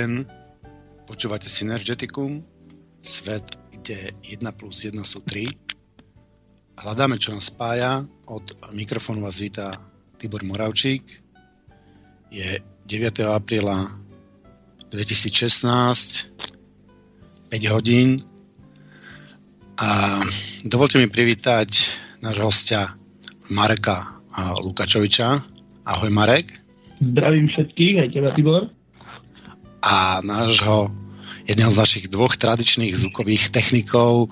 Deň, počúvate Synergeticum, svet, kde 1 plus 1 sú 3. Hľadáme, čo nás spája. Od mikrofónu vás víta Tibor Moravčík. Je 9. apríla 2016, 5 hodín. A dovolte mi privítať nášho hostia Mareka Lukačoviča. Ahoj Marek. Zdravím všetkých, aj teba Tibor a nášho jedného z našich dvoch tradičných zvukových technikov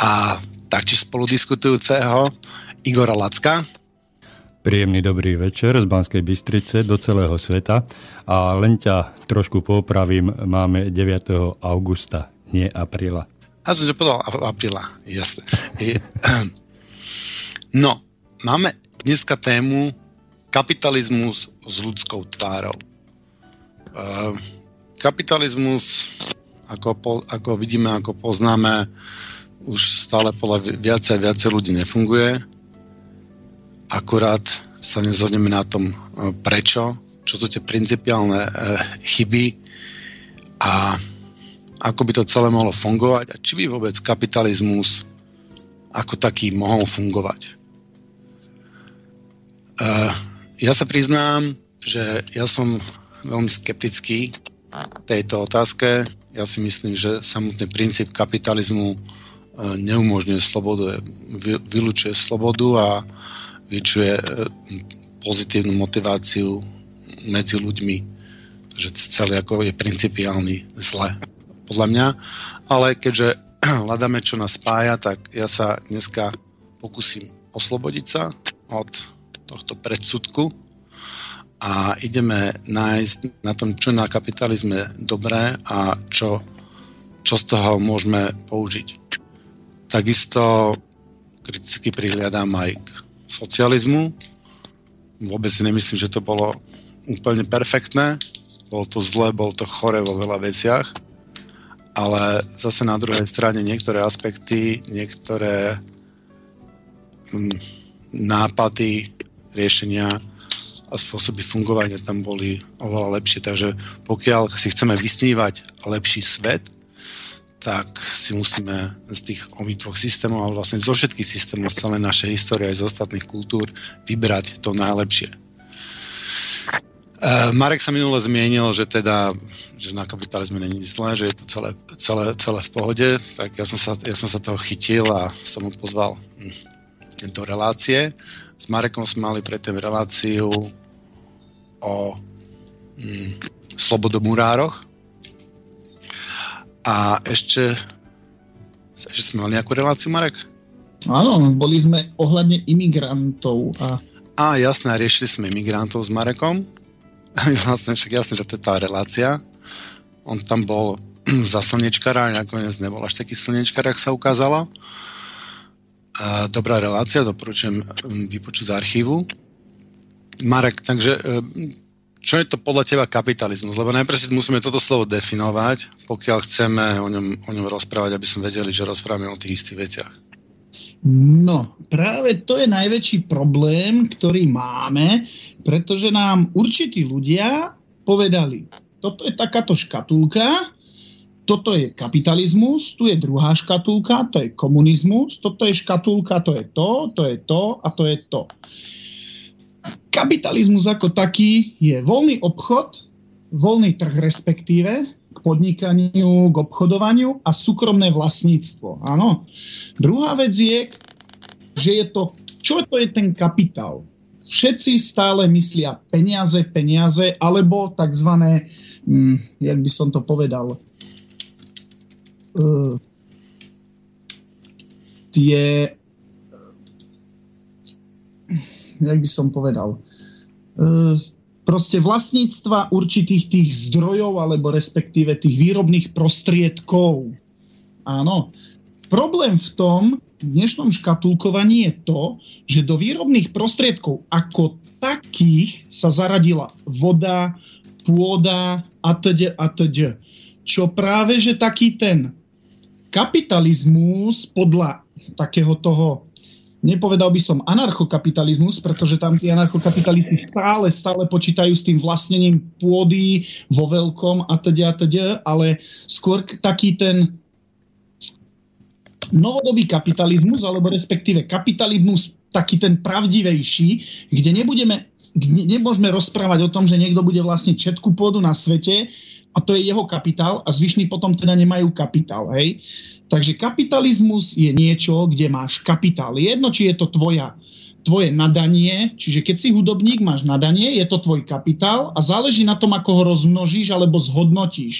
a taktiež spoludiskutujúceho Igora Lacka. Príjemný dobrý večer z Banskej Bystrice do celého sveta a len ťa trošku popravím, máme 9. augusta, nie apríla. A som že povedal apríla, jasne. No, máme dneska tému kapitalizmus s ľudskou tvárou. Kapitalizmus, ako, po, ako vidíme, ako poznáme, už stále podľa viacej a viacej ľudí nefunguje. Akurát sa nezhodneme na tom, e, prečo, čo sú tie principiálne e, chyby a ako by to celé mohlo fungovať a či by vôbec kapitalizmus ako taký mohol fungovať. E, ja sa priznám, že ja som veľmi skeptický tejto otázke. Ja si myslím, že samotný princíp kapitalizmu e, neumožňuje slobodu, vylúčuje slobodu a vyčuje e, pozitívnu motiváciu medzi ľuďmi. Takže celý ako je principiálny zle, podľa mňa. Ale keďže hľadáme, čo nás spája, tak ja sa dneska pokúsim oslobodiť sa od tohto predsudku a ideme nájsť na tom, čo na kapitalizme dobré a čo, čo z toho môžeme použiť. Takisto kriticky prihliadám aj k socializmu. Vôbec nemyslím, že to bolo úplne perfektné. Bolo to zle, bolo to chore vo veľa veciach. Ale zase na druhej strane niektoré aspekty, niektoré mm, nápady, riešenia a spôsoby fungovania tam boli oveľa lepšie. Takže pokiaľ si chceme vysnívať lepší svet, tak si musíme z tých obidvoch systémov, ale vlastne zo všetkých systémov z celej našej histórie aj z ostatných kultúr vybrať to najlepšie. Uh, Marek sa minule zmienil, že teda, že na kapitalizme není zlé, že je to celé, celé, celé v pohode, tak ja som, sa, ja som sa toho chytil a som ho pozval hm, do relácie. S Marekom sme mali predtým reláciu o mm, slobodomurároch. A ešte, ešte sme mali nejakú reláciu, Marek? Áno, boli sme ohľadne imigrantov. A... a jasné, riešili sme imigrantov s Marekom. vlastne však jasné, že to je tá relácia. On tam bol za slnečkara, nakoniec nebol až taký slnečkar, ak sa ukázalo. A dobrá relácia, doporučujem vypočuť z archívu. Marek, takže e, čo je to podľa teba kapitalizmus? Lebo najprv si musíme toto slovo definovať, pokiaľ chceme o ňom, o ňom rozprávať, aby sme vedeli, že rozprávame o tých istých veciach. No, práve to je najväčší problém, ktorý máme, pretože nám určití ľudia povedali, toto je takáto škatulka, toto je kapitalizmus, tu je druhá škatulka, to je komunizmus, toto je škatulka, to je to, to je to a to je to. Kapitalizmus ako taký je voľný obchod, voľný trh respektíve, k podnikaniu, k obchodovaniu a súkromné vlastníctvo. Áno. Druhá vec je, že je to, čo to je ten kapitál? Všetci stále myslia peniaze, peniaze, alebo tzv. Hm, jak by som to povedal, uh, tie jak by som povedal, e, proste vlastníctva určitých tých zdrojov alebo respektíve tých výrobných prostriedkov. Áno. Problém v tom v dnešnom škatulkovaní je to, že do výrobných prostriedkov ako takých sa zaradila voda, pôda a teď a teď. Čo práve, že taký ten kapitalizmus podľa takého toho nepovedal by som anarchokapitalizmus, pretože tam tí anarchokapitalisti stále, stále počítajú s tým vlastnením pôdy vo veľkom a teda, a teda, ale skôr taký ten novodobý kapitalizmus, alebo respektíve kapitalizmus taký ten pravdivejší, kde nebudeme nemôžeme rozprávať o tom, že niekto bude vlastniť všetku pôdu na svete a to je jeho kapitál a zvyšní potom teda nemajú kapitál. Hej? Takže kapitalizmus je niečo, kde máš kapitál. Jedno, či je to tvoja, tvoje nadanie, čiže keď si hudobník, máš nadanie, je to tvoj kapitál a záleží na tom, ako ho rozmnožíš alebo zhodnotíš.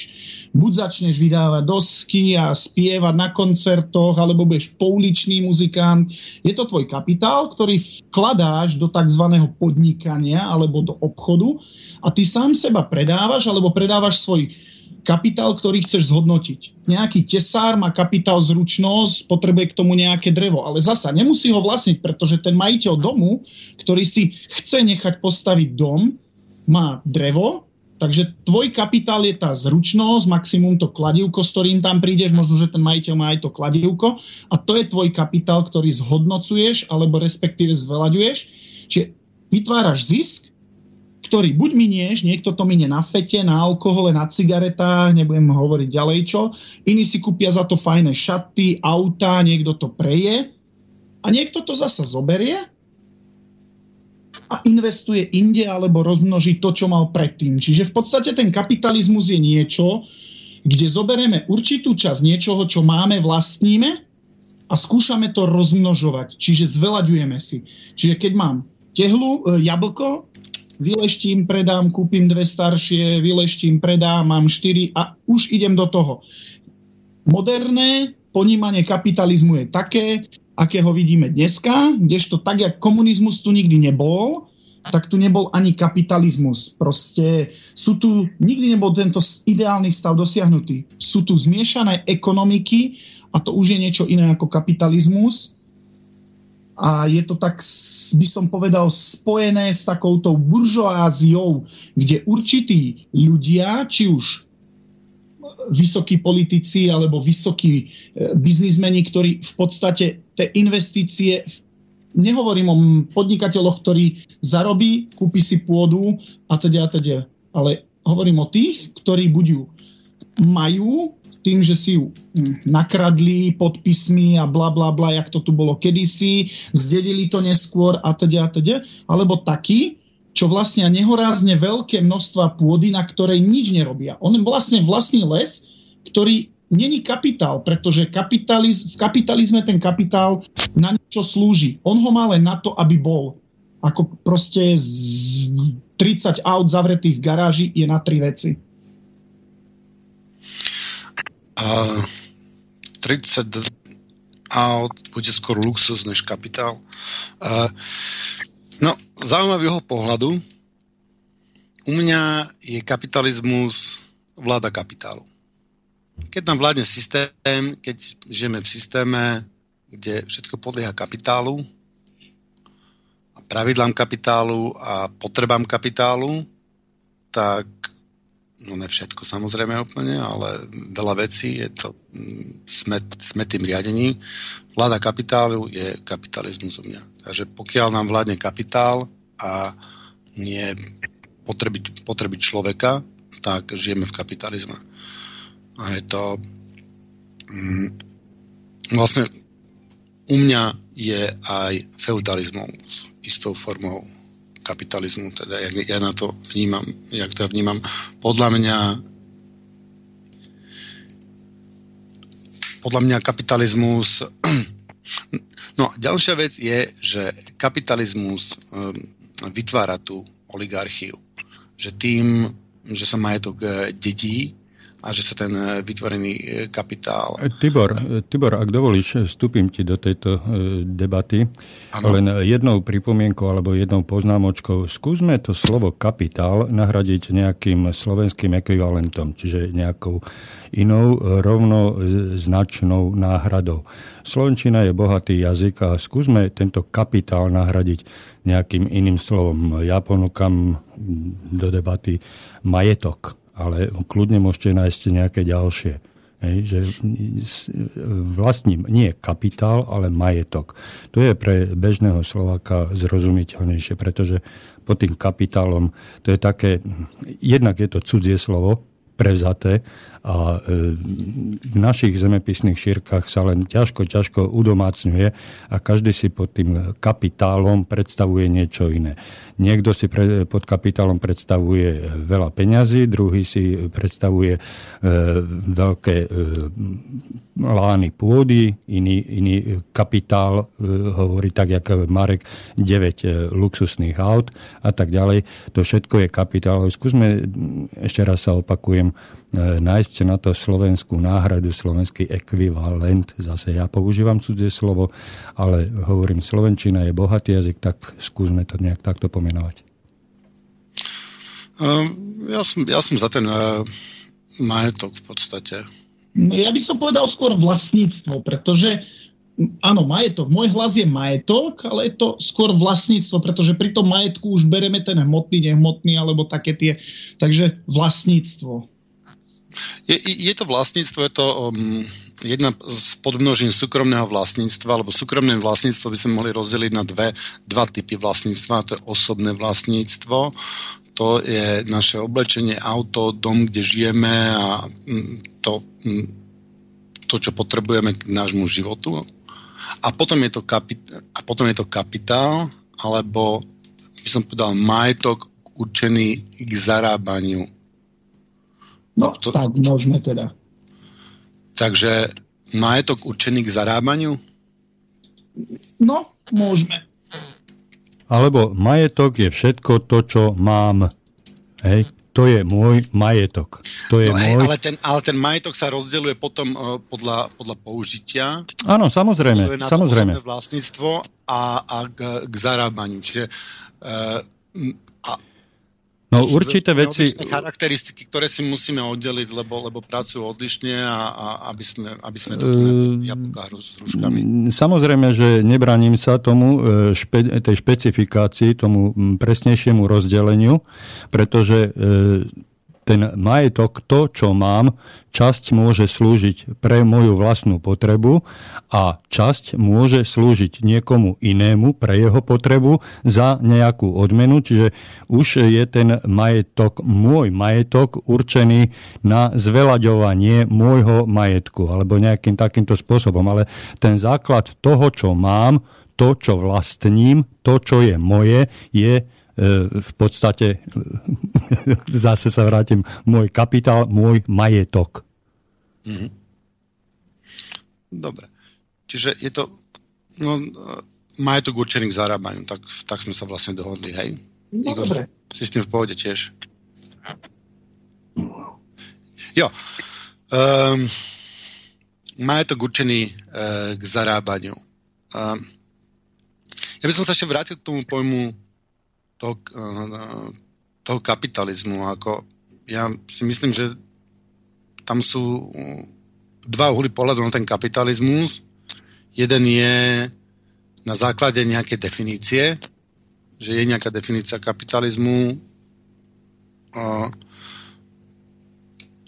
Buď začneš vydávať dosky a spievať na koncertoch, alebo budeš pouličný muzikant. Je to tvoj kapitál, ktorý vkladáš do tzv. podnikania alebo do obchodu a ty sám seba predávaš alebo predávaš svoj kapitál, ktorý chceš zhodnotiť. Nejaký tesár má kapitál zručnosť, potrebuje k tomu nejaké drevo, ale zasa nemusí ho vlastniť, pretože ten majiteľ domu, ktorý si chce nechať postaviť dom, má drevo, takže tvoj kapitál je tá zručnosť, maximum to kladivko, s ktorým tam prídeš, možno, že ten majiteľ má aj to kladivko a to je tvoj kapitál, ktorý zhodnocuješ alebo respektíve zvelaďuješ. Čiže vytváraš zisk ktorý buď minieš, niekto to minie na fete, na alkohole, na cigaretách, nebudem hovoriť ďalej čo, iní si kúpia za to fajné šaty, auta, niekto to preje a niekto to zasa zoberie a investuje inde alebo rozmnoží to, čo mal predtým. Čiže v podstate ten kapitalizmus je niečo, kde zoberieme určitú časť niečoho, čo máme, vlastníme a skúšame to rozmnožovať. Čiže zvelaďujeme si. Čiže keď mám tehlu, e, jablko, vyleštím, predám, kúpim dve staršie, vyleštím, predám, mám štyri a už idem do toho. Moderné ponímanie kapitalizmu je také, aké ho vidíme dneska, kdežto tak, jak komunizmus tu nikdy nebol, tak tu nebol ani kapitalizmus. Proste sú tu, nikdy nebol tento ideálny stav dosiahnutý. Sú tu zmiešané ekonomiky a to už je niečo iné ako kapitalizmus a je to tak, by som povedal, spojené s takouto buržoáziou, kde určití ľudia, či už vysokí politici alebo vysokí e, biznismeni, ktorí v podstate tie investície, nehovorím o podnikateľoch, ktorí zarobí, kúpi si pôdu a teda a teda, ale hovorím o tých, ktorí budú majú tým, že si ju nakradli podpismi a bla bla bla, jak to tu bolo kedysi, zdedili to neskôr a teda a teda, alebo taký, čo vlastne nehorázne veľké množstva pôdy, na ktorej nič nerobia. On vlastne vlastný les, ktorý není kapitál, pretože kapitaliz, v kapitalizme ten kapitál na niečo slúži. On ho má len na to, aby bol. Ako proste z 30 aut zavretých v garáži je na tri veci. A 30 aut bude skôr luxus než kapitál. A, no, zaujímavého pohľadu, u mňa je kapitalizmus vláda kapitálu. Keď nám vládne systém, keď žijeme v systéme, kde všetko podlieha kapitálu, a pravidlám kapitálu a potrebám kapitálu, tak no ne všetko samozrejme úplne, ale veľa vecí je to, mm, sme, sme tým riadení. Vláda kapitálu je kapitalizmus u mňa. Takže pokiaľ nám vládne kapitál a nie potreby, potreby človeka, tak žijeme v kapitalizme. A je to mm, vlastne u mňa je aj feudalizmus istou formou kapitalizmu, teda jak ja na to vnímam, jak to ja vnímam. Podľa mňa podľa mňa kapitalizmus no ďalšia vec je, že kapitalizmus um, vytvára tú oligarchiu. Že tým, že sa majetok eh, dedí, a že sa ten e, vytvorený e, kapitál... E, Tibor, Tibor, ak dovolíš, vstúpim ti do tejto debaty. Ano. Len jednou pripomienkou alebo jednou poznámočkou. Skúsme to slovo kapitál nahradiť nejakým slovenským ekvivalentom, čiže nejakou inou rovnoznačnou náhradou. Slovenčina je bohatý jazyk a skúsme tento kapitál nahradiť nejakým iným slovom. Ja ponúkam do debaty majetok ale kľudne môžete nájsť nejaké ďalšie. Hej, že vlastním nie kapitál, ale majetok. To je pre bežného Slováka zrozumiteľnejšie, pretože pod tým kapitálom to je také, jednak je to cudzie slovo, prevzaté a e, v našich zemepisných šírkach sa len ťažko, ťažko udomácňuje a každý si pod tým kapitálom predstavuje niečo iné. Niekto si pre, pod kapitálom predstavuje veľa peňazí, druhý si predstavuje e, veľké e, lány pôdy, iný, iný kapitál e, hovorí tak, jak Marek, 9 e, luxusných aut a tak ďalej. To všetko je kapitál. Skúsme, ešte raz sa opakujem, E, nájsť na to slovenskú náhradu, slovenský ekvivalent. Zase ja používam cudzie slovo, ale hovorím, slovenčina je bohatý jazyk, tak skúsme to nejak takto pomenovať. Um, ja, som, ja som za ten uh, majetok v podstate. No, ja by som povedal skôr vlastníctvo, pretože áno, majetok. Môj hlas je majetok, ale je to skôr vlastníctvo, pretože pri tom majetku už bereme ten hmotný, nehmotný, alebo také tie. Takže vlastníctvo. Je, je to vlastníctvo, je to um, jedna z podmnožín súkromného vlastníctva, alebo súkromné vlastníctvo by sme mohli rozdeliť na dve, dva typy vlastníctva. To je osobné vlastníctvo, to je naše oblečenie, auto, dom, kde žijeme a mm, to, mm, to čo potrebujeme k nášmu životu. A potom je to, kapit- a potom je to kapitál, alebo by som povedal majetok určený k zarábaniu No, to... tak môžeme teda. Takže majetok určený k zarábaniu? No, môžeme. Alebo majetok je všetko to, čo mám. Hej, to je môj majetok. To je no, hej, môj... ale, ten, ale ten majetok sa rozdeľuje potom uh, podľa, podľa použitia. Áno, samozrejme. Na samozrejme. vlastníctvo a, a k, k zarábaniu. Čiže uh, No určité veci... charakteristiky, ktoré si musíme oddeliť, lebo, lebo pracujú odlišne a, a aby sme, aby sme to uh, jablká s hruškami. Samozrejme, že nebraním sa tomu, e, špe, tej špecifikácii, tomu presnejšiemu rozdeleniu, pretože e, ten majetok, to, čo mám, časť môže slúžiť pre moju vlastnú potrebu a časť môže slúžiť niekomu inému pre jeho potrebu za nejakú odmenu, čiže už je ten majetok, môj majetok určený na zvelaďovanie môjho majetku alebo nejakým takýmto spôsobom. Ale ten základ toho, čo mám, to, čo vlastním, to, čo je moje, je v podstate zase sa vrátim, môj kapitál, môj majetok. Mm-hmm. Dobre. Čiže je to no, majetok určený k zarábaniu, tak, tak sme sa vlastne dohodli, hej? No, Igor, dobre. Si s tým v pohode tiež? Jo. Um, majetok určený uh, k zarábaniu. Um, ja by som sa ešte vrátil k tomu pojmu toho, eh, toho kapitalizmu. Ako ja si myslím, že tam sú dva uhly pohľadu na ten kapitalizmus. Jeden je na základe nejakej definície, že je nejaká definícia kapitalizmu.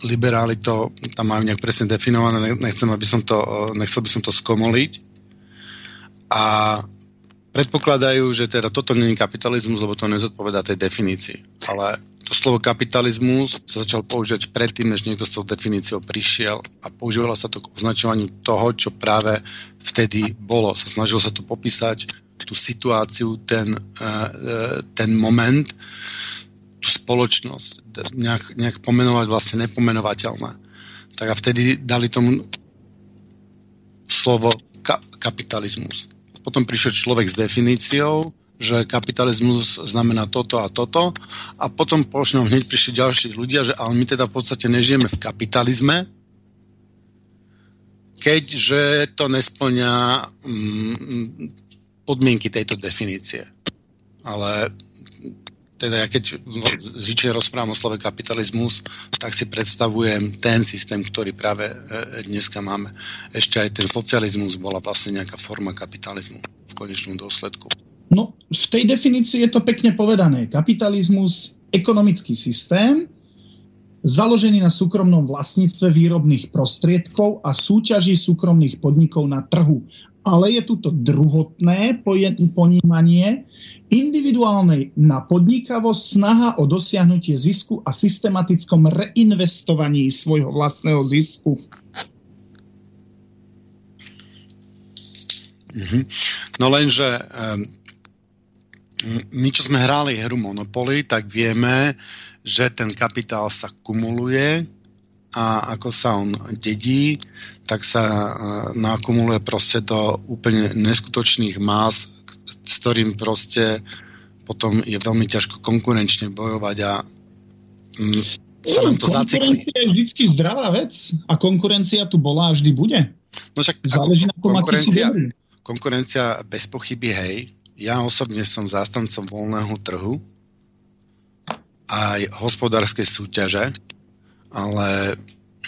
Liberáli to tam majú nejak presne definované, nechcem, aby som to, nechcel by som to skomoliť. A predpokladajú, že teda toto není kapitalizmus, lebo to nezodpovedá tej definícii. Ale to slovo kapitalizmus sa začal používať predtým, než niekto s tou definíciou prišiel a používalo sa to k označovaniu toho, čo práve vtedy bolo. Sa snažil sa to popísať, tú situáciu, ten, eh, eh, ten moment, tú spoločnosť, nejak, nejak pomenovať vlastne nepomenovateľné. Tak a vtedy dali tomu slovo ka- kapitalizmus potom prišiel človek s definíciou, že kapitalizmus znamená toto a toto a potom pošnom hneď prišli ďalší ľudia, že ale my teda v podstate nežijeme v kapitalizme, keďže to nesplňa mm, podmienky tejto definície. Ale teda ja keď zvyčajne rozprávam o slove kapitalizmus, tak si predstavujem ten systém, ktorý práve e, dneska máme. Ešte aj ten socializmus bola vlastne nejaká forma kapitalizmu v konečnom dôsledku. No, v tej definícii je to pekne povedané. Kapitalizmus, ekonomický systém, založený na súkromnom vlastníctve výrobných prostriedkov a súťaží súkromných podnikov na trhu. Ale je tu to druhotné ponímanie individuálnej na podnikavosť, snaha o dosiahnutie zisku a systematickom reinvestovaní svojho vlastného zisku. Mm-hmm. No lenže my, čo sme hrali hru Monopoly, tak vieme, že ten kapitál sa kumuluje a ako sa on dedí, tak sa nakumuluje proste do úplne neskutočných más, s ktorým proste potom je veľmi ťažko konkurenčne bojovať a mm, sa nám to zacikli. Konkurencia je vždy zdravá vec a konkurencia tu bola a vždy bude. No však Záleží ako, na konkurencia, konkurencia bez pochyby, hej. Ja osobne som zástancom voľného trhu aj hospodárskej súťaže, ale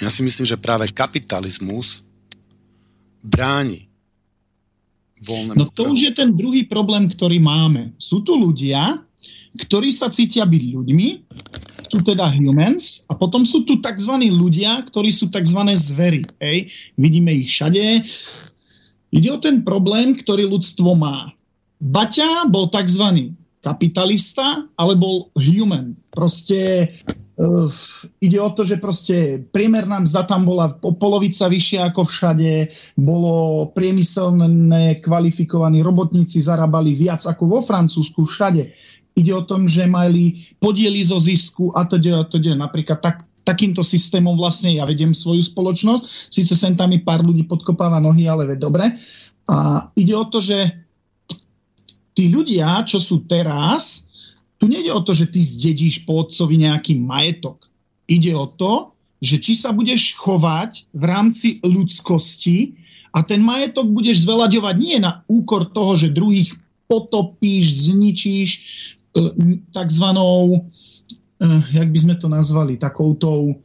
ja si myslím, že práve kapitalizmus bráni voľnému No to už je ten druhý problém, ktorý máme. Sú tu ľudia, ktorí sa cítia byť ľuďmi, sú teda humans, a potom sú tu tzv. ľudia, ktorí sú tzv. zvery. Hej? Vidíme ich všade. Ide o ten problém, ktorý ľudstvo má. Baťa bol tzv kapitalista, ale bol human. Proste ide o to, že proste priemerná mzda tam bola polovica vyššia ako všade, bolo priemyselné kvalifikovaní robotníci zarábali viac ako vo Francúzsku všade. Ide o tom, že mali podiely zo zisku a to a to Napríklad tak, takýmto systémom vlastne ja vediem svoju spoločnosť. Sice sem tam mi pár ľudí podkopáva nohy, ale ve dobre. A ide o to, že tí ľudia, čo sú teraz, tu nejde o to, že ty zdedíš po otcovi nejaký majetok. Ide o to, že či sa budeš chovať v rámci ľudskosti a ten majetok budeš zvelaďovať nie na úkor toho, že druhých potopíš, zničíš e, takzvanou, e, jak by sme to nazvali, takoutou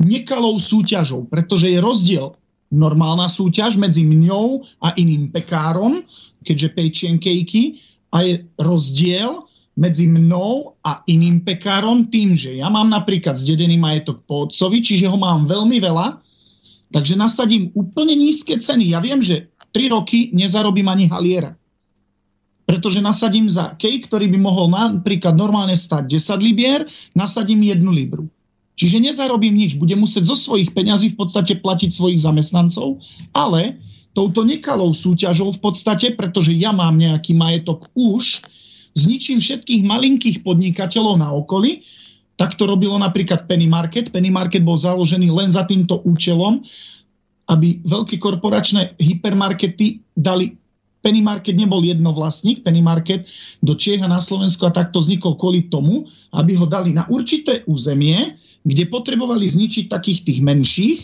nekalou súťažou, pretože je rozdiel normálna súťaž medzi mňou a iným pekárom, keďže pečiem kejky, a je rozdiel medzi mnou a iným pekárom tým, že ja mám napríklad zdedený majetok po otcovi, čiže ho mám veľmi veľa, takže nasadím úplne nízke ceny. Ja viem, že 3 roky nezarobím ani haliera. Pretože nasadím za kej, ktorý by mohol napríklad normálne stať 10 libier, nasadím 1 libru. Čiže nezarobím nič, budem musieť zo svojich peňazí v podstate platiť svojich zamestnancov, ale touto nekalou súťažou v podstate, pretože ja mám nejaký majetok už, zničím všetkých malinkých podnikateľov na okolí, tak to robilo napríklad Penny Market. Penny Market bol založený len za týmto účelom, aby veľké korporačné hypermarkety dali Penny Market nebol jednovlastník, Penny Market do Čiech na Slovensku a takto vznikol kvôli tomu, aby ho dali na určité územie, kde potrebovali zničiť takých tých menších,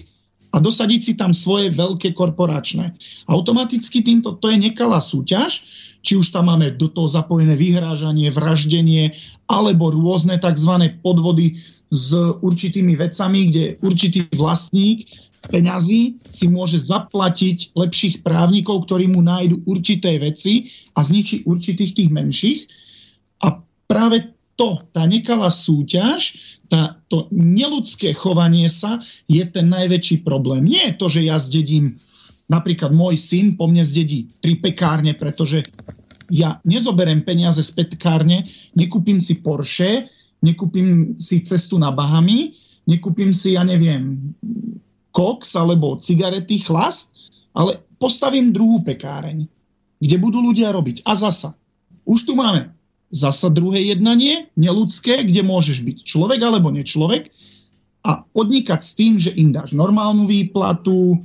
a dosadiť si tam svoje veľké korporačné. Automaticky týmto to je nekalá súťaž, či už tam máme do toho zapojené vyhrážanie, vraždenie alebo rôzne tzv. podvody s určitými vecami, kde určitý vlastník peňazí si môže zaplatiť lepších právnikov, ktorí mu nájdu určité veci a zničí určitých tých menších. A práve to, tá nekalá súťaž, tá, to neludské chovanie sa je ten najväčší problém. Nie je to, že ja zdedím, napríklad môj syn po mne zdedí tri pekárne, pretože ja nezoberiem peniaze z pekárne, nekúpim si Porsche, nekúpim si cestu na Bahamy, nekúpim si, ja neviem, koks alebo cigarety, chlast, ale postavím druhú pekáreň, kde budú ľudia robiť. A zasa, už tu máme Zasa druhé jednanie, neludské, kde môžeš byť človek alebo nečlovek a podnikať s tým, že im dáš normálnu výplatu,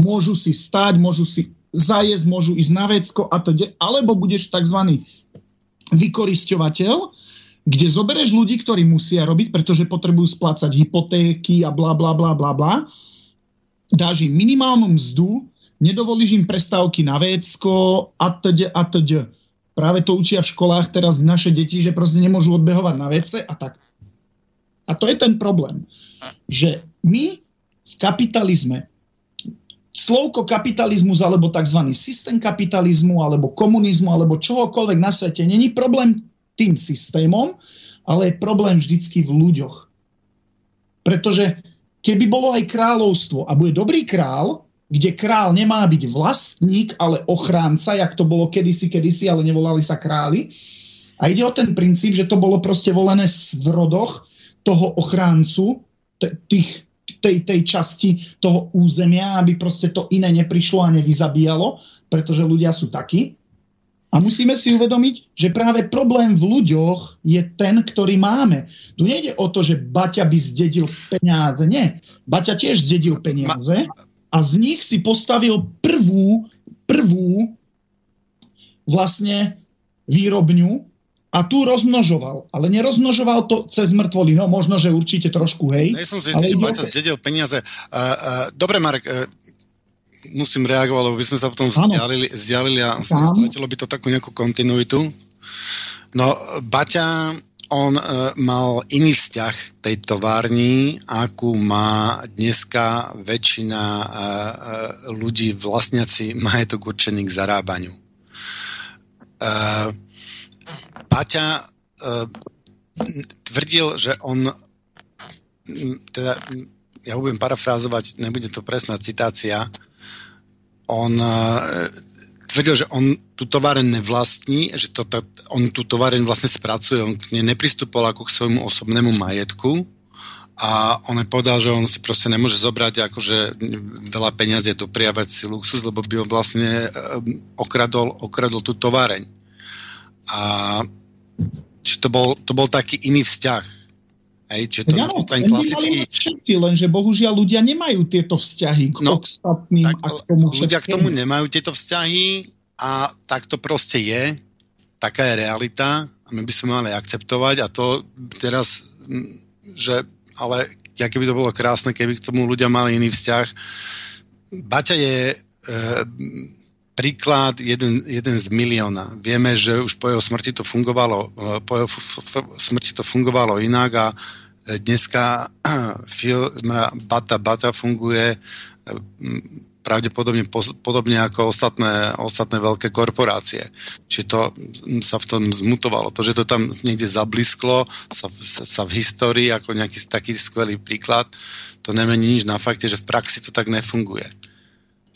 môžu si stať, môžu si zajesť, môžu ísť na vecko a to, alebo budeš tzv. vykorisťovateľ, kde zoberieš ľudí, ktorí musia robiť, pretože potrebujú splácať hypotéky a bla bla bla bla bla, dáš im minimálnu mzdu, nedovolíš im prestávky na vecko a td. a td práve to učia v školách teraz naše deti, že proste nemôžu odbehovať na vece a tak. A to je ten problém, že my v kapitalizme slovko kapitalizmus alebo tzv. systém kapitalizmu alebo komunizmu alebo čohokoľvek na svete není problém tým systémom, ale je problém vždycky v ľuďoch. Pretože keby bolo aj kráľovstvo a bude dobrý král, kde král nemá byť vlastník, ale ochránca, jak to bolo kedysi, kedysi, ale nevolali sa králi. A ide o ten princíp, že to bolo proste volené v rodoch toho ochráncu, tých, tej, tej časti toho územia, aby proste to iné neprišlo a nevyzabíjalo, pretože ľudia sú takí. A musíme si uvedomiť, že práve problém v ľuďoch je ten, ktorý máme. Tu nejde o to, že Baťa by zdedil peniaze. Nie. Baťa tiež zdedil peniaze a z nich si postavil prvú, prvú vlastne výrobňu a tu rozmnožoval. Ale nerozmnožoval to cez mŕtvoly. No možno, že určite trošku, hej. Nie som si istý, že zdedil peniaze. Uh, uh, dobre, Marek, uh, musím reagovať, lebo by sme sa potom vzdialili, vzdialili a stratilo by to takú nejakú kontinuitu. No, Baťa, on e, mal iný vzťah tej továrni, akú má dneska väčšina e, e, ľudí vlastniaci majetok určený k zarábaniu. E, Baťa e, tvrdil, že on teda ja budem parafrázovať, nebude to presná citácia, on uh, tvrdil, že on tú továreň nevlastní, že to, to, on tú továreň vlastne spracuje, on k nej nepristupoval ako k svojmu osobnému majetku a on povedal, že on si proste nemôže zobrať akože veľa peniazy a dopriavať si luxus, lebo by on vlastne um, okradol, okradol tú továreň. A to bol, to bol taký iný vzťah Hej, čiže to ano, ten klasický... Všetky, lenže bohužiaľ ľudia nemajú tieto vzťahy k no, ostatným tak, a k tomu Ľudia k tomu nemajú tieto vzťahy a tak to proste je. Taká je realita a my by sme mali akceptovať a to teraz, že ale aké by to bolo krásne, keby k tomu ľudia mali iný vzťah. Baťa je e, príklad jeden, jeden z milióna. Vieme, že už po jeho smrti to fungovalo, e, po jeho smrti to fungovalo inak a dneska firma Bata Bata funguje e, pravdepodobne podobne ako ostatné, ostatné veľké korporácie. Čiže to sa v tom zmutovalo. To, že to tam niekde zablisklo, sa, sa v histórii ako nejaký taký skvelý príklad, to nemení nič na fakte, že v praxi to tak nefunguje.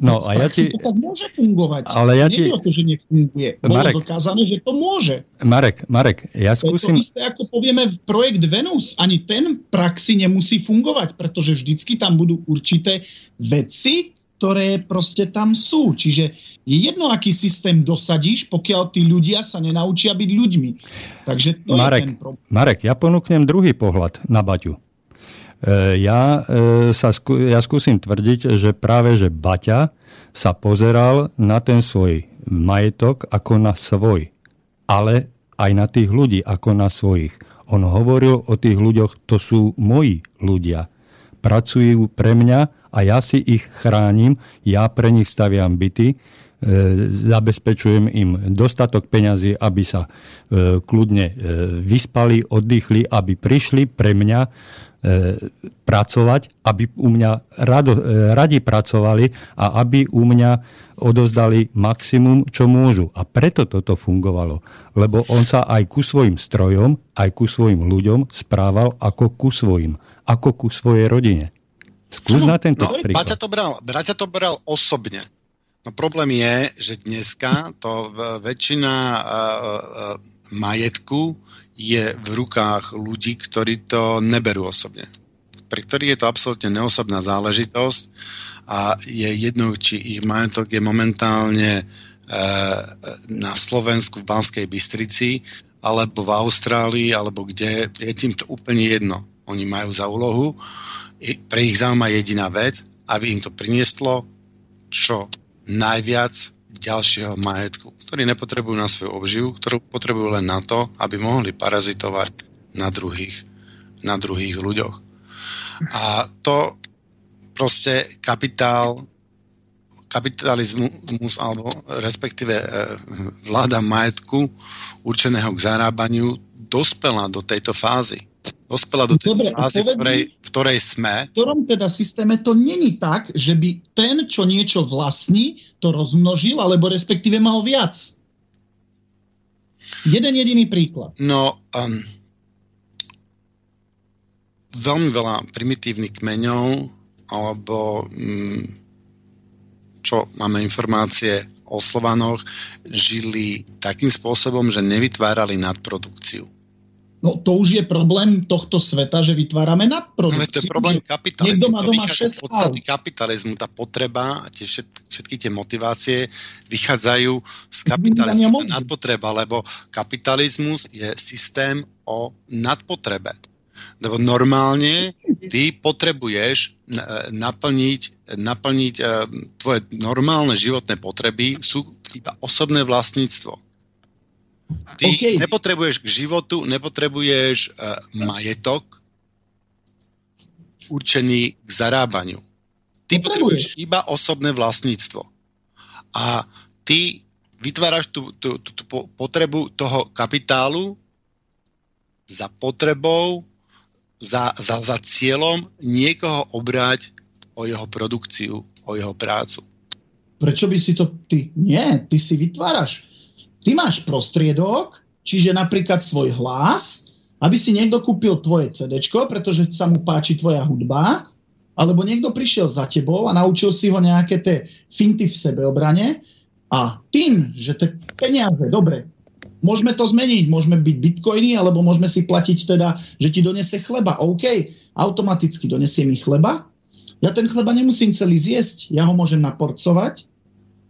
No a ja ti... To tak môže fungovať. Ale ja ti... to, že nefunguje. Bolo Marek, dokázané, že to môže. Marek, Marek, ja skúsim... To je to isté, ako povieme v projekt Venus. Ani ten praxi nemusí fungovať, pretože vždycky tam budú určité veci, ktoré proste tam sú. Čiže je jedno, aký systém dosadíš, pokiaľ tí ľudia sa nenaučia byť ľuďmi. Takže to Marek, je ten problém. Marek, ja ponúknem druhý pohľad na Baťu. E, ja, e, sa, ja skúsim tvrdiť, že práve, že Baťa sa pozeral na ten svoj majetok ako na svoj, ale aj na tých ľudí ako na svojich. On hovoril o tých ľuďoch, to sú moji ľudia. Pracujú pre mňa a ja si ich chránim, ja pre nich staviam byty, e, zabezpečujem im dostatok peňazí, aby sa kľudne vyspali, oddychli, aby prišli pre mňa pracovať, aby u mňa rado, e, radi pracovali a aby u mňa odozdali maximum, čo môžu. A preto toto fungovalo. Lebo on sa aj ku svojim strojom, aj ku svojim ľuďom správal ako ku svojim, ako ku svojej rodine. Skús na tento no, príklad. Baťa to, bral, Baťa to bral osobne. No problém je, že dneska to väčšina uh, uh, majetku je v rukách ľudí, ktorí to neberú osobne. Pre ktorých je to absolútne neosobná záležitosť a je jedno, či ich majetok je momentálne e, na Slovensku v Banskej Bystrici, alebo v Austrálii, alebo kde, je tým to úplne jedno. Oni majú za úlohu, pre ich zaujíma jediná vec, aby im to prinieslo čo najviac ďalšieho majetku, ktorý nepotrebujú na svoju obživu, ktorú potrebujú len na to, aby mohli parazitovať na druhých, na druhých ľuďoch. A to proste kapitál, kapitalizmus, alebo respektíve e, vláda majetku určeného k zarábaniu dospela do tejto fázy dospela do tej Dobre, fázy, v ktorej, ktorej sme. V ktorom teda systéme to není tak, že by ten, čo niečo vlastní, to rozmnožil, alebo respektíve mal viac. Jeden jediný príklad. No, um, veľmi veľa primitívnych kmeňov, alebo mm, čo máme informácie o Slovanoch, žili takým spôsobom, že nevytvárali nadprodukciu. No to už je problém tohto sveta, že vytvárame nadprodukciu. No, to je problém kapitalizmu. To vychádza z podstaty kapitalizmu. Tá potreba a tie všetky, všetky tie motivácie vychádzajú z kapitalizmu. Tá nadpotreba, lebo kapitalizmus je systém o nadpotrebe. Lebo normálne ty potrebuješ naplniť, naplniť e, tvoje normálne životné potreby sú iba osobné vlastníctvo. Ty okay. nepotrebuješ k životu, nepotrebuješ uh, majetok určený k zarábaniu. Ty potrebuješ iba osobné vlastníctvo. A ty vytváraš tú, tú, tú, tú potrebu toho kapitálu za potrebou, za, za, za cieľom niekoho obrať o jeho produkciu, o jeho prácu. Prečo by si to ty... Nie, ty si vytváraš Ty máš prostriedok, čiže napríklad svoj hlas, aby si niekto kúpil tvoje CD, pretože sa mu páči tvoja hudba, alebo niekto prišiel za tebou a naučil si ho nejaké tie finty v sebeobrane a tým, že tie peniaze, dobre, môžeme to zmeniť, môžeme byť bitcoiny, alebo môžeme si platiť teda, že ti donese chleba. OK, automaticky donesie mi chleba, ja ten chleba nemusím celý zjesť, ja ho môžem naporcovať,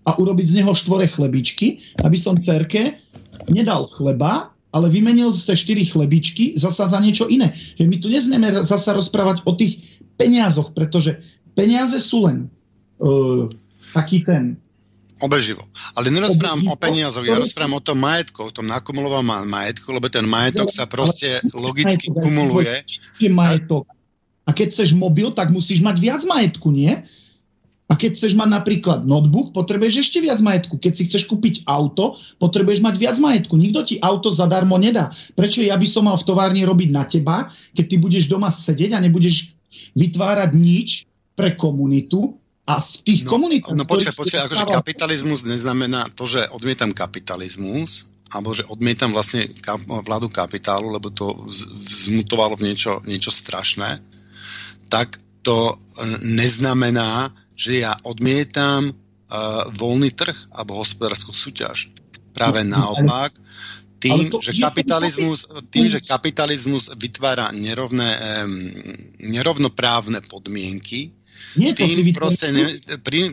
a urobiť z neho štvore chlebičky, aby som cerke nedal chleba, ale vymenil z tej štyri chlebičky zasa za niečo iné. Že my tu nesmieme zasa rozprávať o tých peniazoch, pretože peniaze sú len uh, taký ten Obeživo. Ale nerozprávam o peniazoch, ja rozprávam o tom majetku, o tom nakumulovanom majetku, lebo ten majetok sa proste logicky kumuluje. Majetok. A keď chceš mobil, tak musíš mať viac majetku, nie? A keď chceš mať napríklad notebook, potrebuješ ešte viac majetku. Keď si chceš kúpiť auto, potrebuješ mať viac majetku. Nikto ti auto zadarmo nedá. Prečo ja by som mal v továrni robiť na teba, keď ty budeš doma sedieť a nebudeš vytvárať nič pre komunitu, a v tých no, komunitách... No počkaj, počkaj, akože kapitalizmus neznamená to, že odmietam kapitalizmus, alebo že odmietam vlastne vládu kapitálu, lebo to zmutovalo v niečo, niečo strašné, tak to e, neznamená, že ja odmietam uh, voľný trh alebo hospodárskú súťaž. Práve no, naopak, tým, že kapitalizmus, tým, že kapitalizmus vytvára nerovné, um, nerovnoprávne podmienky, tým, proste ne,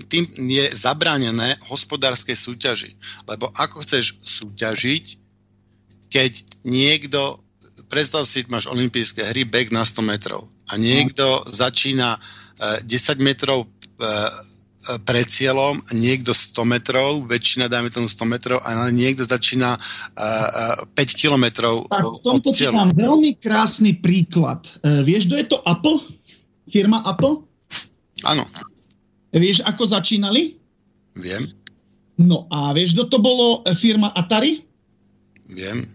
tým je zabránené hospodárskej súťaži. Lebo ako chceš súťažiť, keď niekto, predstav si, máš olympijské hry, beh na 100 metrov a niekto začína 10 metrov E, e, pred cieľom, niekto 100 metrov, väčšina dáme tomu 100 metrov, a niekto začína uh, uh, 5 kilometrov od cieľa. Mám veľmi krásny príklad. Uh, vieš, kto je to Apple? Firma Apple? Áno. Vieš, ako začínali? Viem. No a vieš, kto to bolo firma Atari? Viem.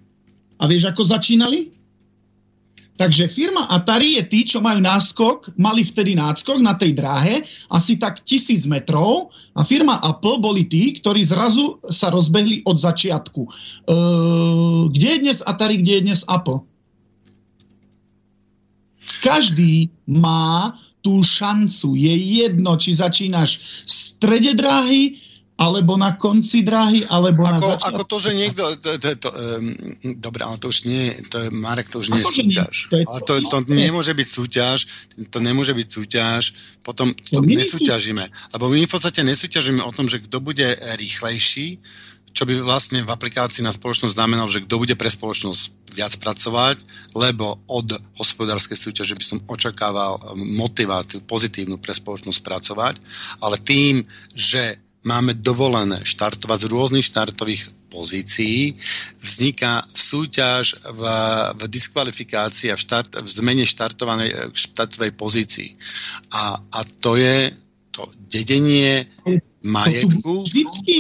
A vieš, ako začínali? Takže firma Atari je tí, čo majú náskok, mali vtedy náskok na tej dráhe, asi tak tisíc metrov a firma Apple boli tí, ktorí zrazu sa rozbehli od začiatku. Uh, kde je dnes Atari, kde je dnes Apple? Každý má tú šancu. Je jedno, či začínaš v strede dráhy, alebo na konci dráhy, alebo ako, na začiatku. Ako to, že niekto... To, to, to, um, dobre, ale to už nie to je, Marek, to už nie je súťaž. To je, ale to, to nemôže byť súťaž, to nemôže byť súťaž, potom to, to nesúťažíme. Lebo my v podstate nesúťažíme o tom, že kto bude rýchlejší, čo by vlastne v aplikácii na spoločnosť znamenalo, že kto bude pre spoločnosť viac pracovať, lebo od hospodárskej súťaže by som očakával motiváciu pozitívnu pre spoločnosť pracovať, ale tým, že máme dovolené štartovať z rôznych štartových pozícií, vzniká v súťaž v, v diskvalifikácii a v, štart, v zmene štartovanej štartovej pozícii. A, a to je to dedenie majetku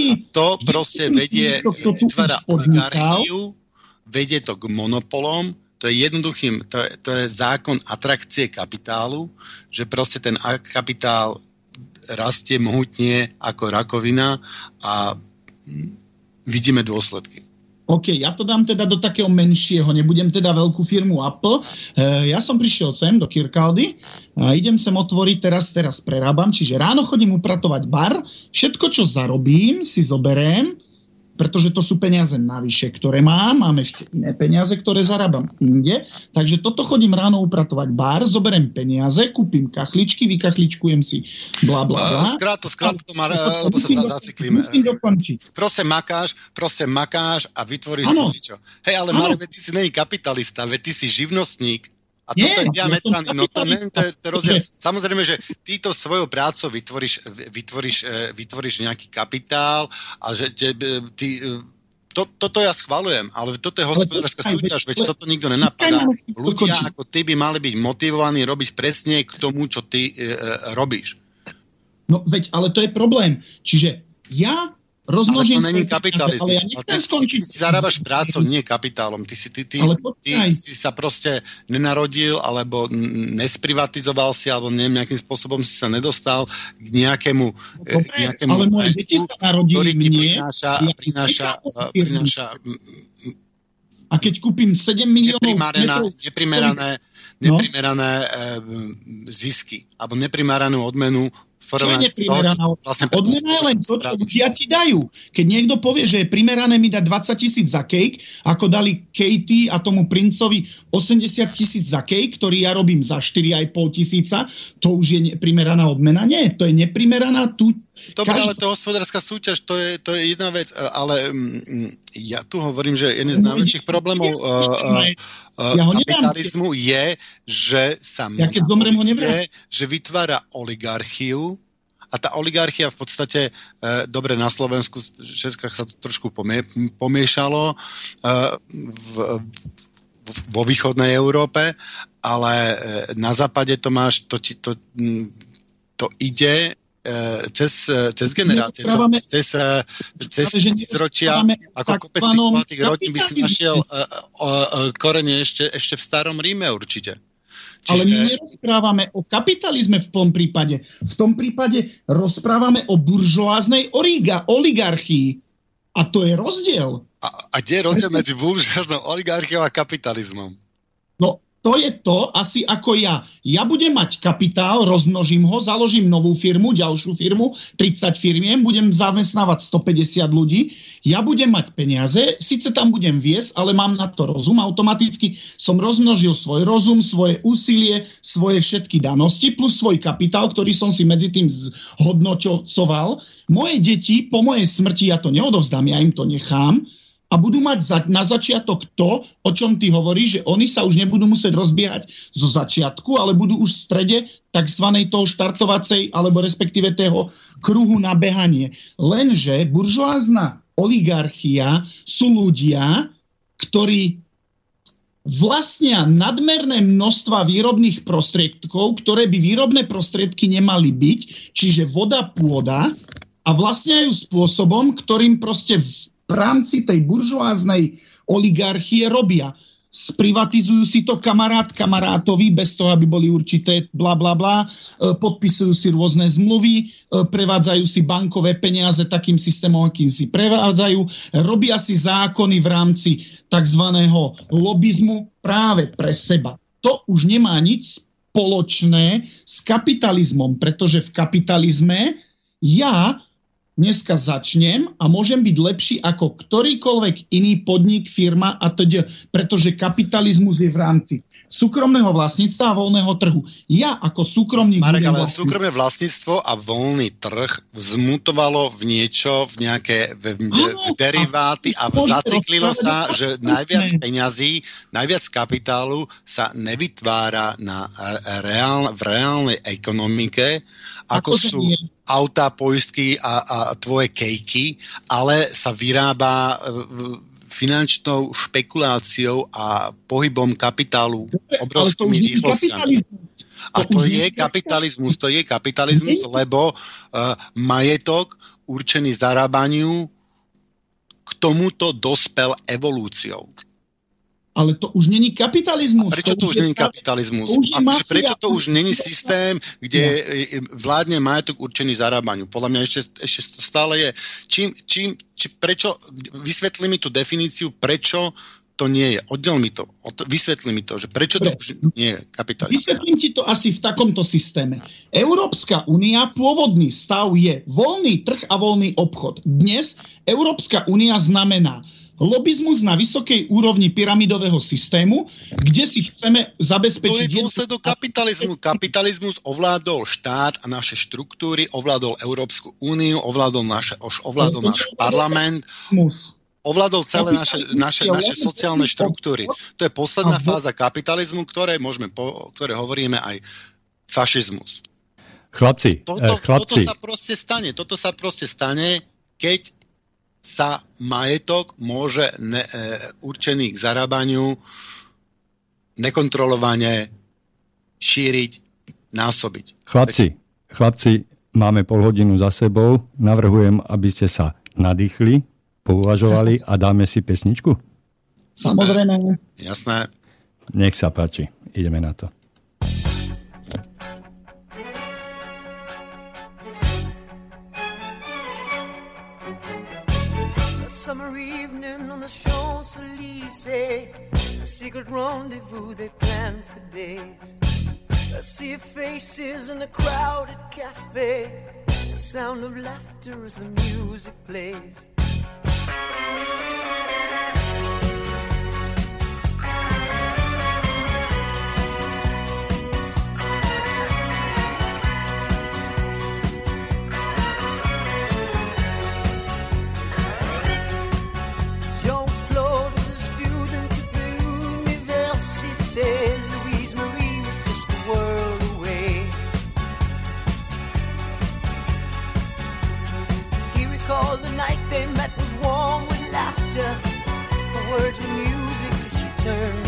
a to proste vedie, vytvára oligarchiu, vedie to k monopolom, to je jednoduchým, to je, to je zákon atrakcie kapitálu, že proste ten kapitál rastie mohutne ako rakovina a vidíme dôsledky. OK, ja to dám teda do takého menšieho, nebudem teda veľkú firmu Apple. E, ja som prišiel sem do Kirkaldy a idem sem otvoriť, teraz, teraz prerábam, čiže ráno chodím upratovať bar, všetko, čo zarobím, si zoberiem, pretože to sú peniaze navyše, ktoré mám, mám ešte iné peniaze, ktoré zarábam inde, takže toto chodím ráno upratovať bar, zoberiem peniaze, kúpim kachličky, vykachličkujem si bla bla bla. Skrát to, skrát to, mar, lebo sa zaciklíme. Proste makáš, proste makáš a vytvoríš si niečo. Hej, ale Mare, ty si není kapitalista, veď ty si živnostník, a toto Nie, je diametrálne, no to, nie, to, je, to je rozdiel. Samozrejme, že týto svojou prácou vytvoríš, vytvoríš, e, vytvoríš nejaký kapitál a že te, ty, e, to, toto ja schvalujem, ale toto je hospodárska súťaž, veď toto nikto nenapadá. Ľudia ako ty by mali byť motivovaní robiť presne k tomu, čo ty e, e, robíš. No veď, ale to je problém. Čiže ja Rozmnožím ale to není kapitalizmus. Ale ja ty, ty, ty si zarábaš prácou, nie kapitálom. Ty si, ty, ty, ty si sa proste nenarodil, alebo nesprivatizoval si, alebo neviem, nejakým spôsobom si sa nedostal k nejakému, no, Dobre, k nejakému ale moje deti sa narodili ktorý ti prináša, ja prináša, prináša a keď kúpim 7 miliónov... Neprimerané, neprimerané no? zisky, alebo neprimeranú odmenu čo je neprimeraná vlastne odmena je len to, čo ľudia ti dajú. Keď niekto povie, že je primerané mi dať 20 tisíc za cake, ako dali Katie a tomu princovi 80 tisíc za cake, ktorý ja robím za 4,5 tisíca, to už je primeraná odmena? Nie, to je neprimeraná tu Dobre, ale to hospodárska súťaž, to je, to je jedna vec, ale mm, ja tu hovorím, že jeden z najväčších problémov uh, uh, kapitalizmu je, že sa ja ho že vytvára oligarchiu. A tá oligarchia v podstate, uh, dobre, na Slovensku, Českách sa to trošku pomie, pomiešalo uh, v, v, vo východnej Európe, ale na západe to máš, to, to, to ide E, cez, e, cez generácie, to, cez, e, cez tisícročia, ako kopec tých bohatých rodín by si našiel uh, uh, korene ešte, ešte v starom Ríme určite. Čiže... Ale my nerozprávame o kapitalizme v tom prípade. V tom prípade rozprávame o buržoáznej oligarchii. A to je rozdiel. A, a kde je rozdiel medzi buržoáznou oligarchiou a kapitalizmom? No, to je to asi ako ja. Ja budem mať kapitál, rozmnožím ho, založím novú firmu, ďalšiu firmu, 30 firmiem, budem zamestnávať 150 ľudí, ja budem mať peniaze, síce tam budem viesť, ale mám na to rozum, automaticky som rozmnožil svoj rozum, svoje úsilie, svoje všetky danosti, plus svoj kapitál, ktorý som si medzi tým zhodnocoval. Moje deti, po mojej smrti, ja to neodovzdám, ja im to nechám, a budú mať na začiatok to, o čom ty hovoríš, že oni sa už nebudú musieť rozbiehať zo začiatku, ale budú už v strede tzv. toho štartovacej alebo respektíve toho kruhu na behanie. Lenže buržoázna oligarchia sú ľudia, ktorí vlastnia nadmerné množstva výrobných prostriedkov, ktoré by výrobné prostriedky nemali byť, čiže voda, pôda a vlastnia ju spôsobom, ktorým proste rámci tej buržoáznej oligarchie robia. Sprivatizujú si to kamarát kamarátovi bez toho, aby boli určité bla bla bla, e, podpisujú si rôzne zmluvy, e, prevádzajú si bankové peniaze takým systémom, akým si prevádzajú, robia si zákony v rámci tzv. lobizmu práve pre seba. To už nemá nič spoločné s kapitalizmom, pretože v kapitalizme ja dneska začnem a môžem byť lepší ako ktorýkoľvek iný podnik, firma a teda, pretože kapitalizmus je v rámci súkromného vlastníctva a voľného trhu. Ja ako súkromník... Marek, ale vlastniť... súkromné vlastníctvo a voľný trh zmutovalo v niečo, v nejaké v, v deriváty a zaciklilo sa, že najviac peňazí, najviac kapitálu sa nevytvára na reál, v reálnej ekonomike, ako, ako sú autá, poistky a, a tvoje kejky, ale sa vyrába e, finančnou špekuláciou a pohybom kapitálu obrovskými rýchlosťami. A to je kapitalizmus, to je kapitalizmus, lebo uh, majetok určený zarábaniu k tomuto dospel evolúciou. Ale to už není kapitalizmus. A prečo to, to už není kapitalizmus? A prečo to už není systém, kde no. vládne majetok určený zarábaniu? Podľa mňa ešte, ešte stále je. Čím, čím, či, prečo, vysvetli mi tú definíciu, prečo to nie je. Oddel mi to, vysvetli mi to, že prečo to už nie je kapitalizmus. Vysvetlím ti to asi v takomto systéme. Európska únia, pôvodný stav je voľný trh a voľný obchod. Dnes Európska únia znamená lobizmus na vysokej úrovni pyramidového systému, kde si chceme zabezpečiť... To je dôsledok kapitalizmu. Kapitalizmus ovládol štát a naše štruktúry, ovládol Európsku úniu, ovládol, naše, ovládol náš parlament, ovládol celé naše, naše, naše sociálne štruktúry. To je posledná fáza kapitalizmu, ktoré, môžeme po, ktoré hovoríme aj fašizmus. Chlapci, toto, eh, chlapci. toto sa proste stane. Toto sa proste stane, keď sa majetok môže ne, e, určený k zarábaniu nekontrolovane šíriť, násobiť. Chlapci, chlapci, máme pol hodinu za sebou. Navrhujem, aby ste sa nadýchli, pouvažovali a dáme si pesničku. Samozrejme. Jasné. Nech sa páči. Ideme na to. Say a secret rendezvous they planned for days. I see your faces in a crowded cafe, the sound of laughter as the music plays. the words were music as she turned.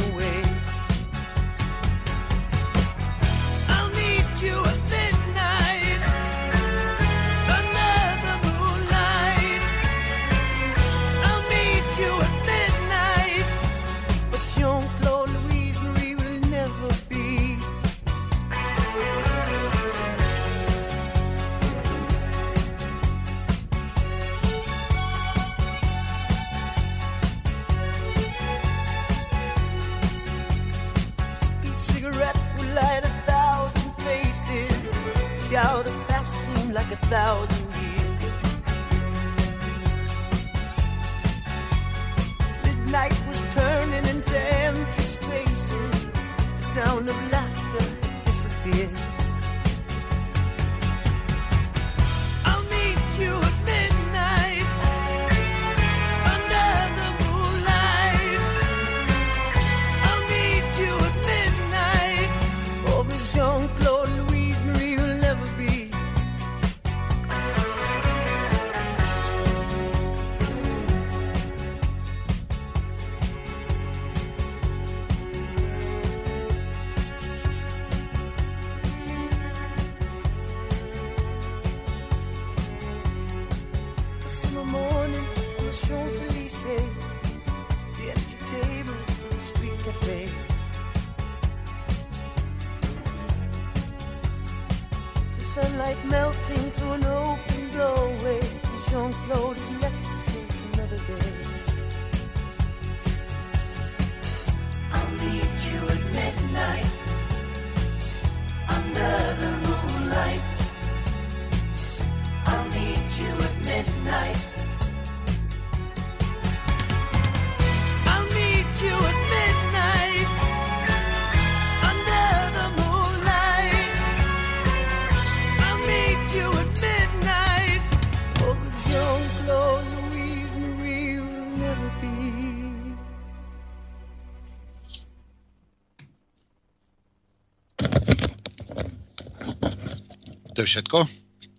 Je všetko.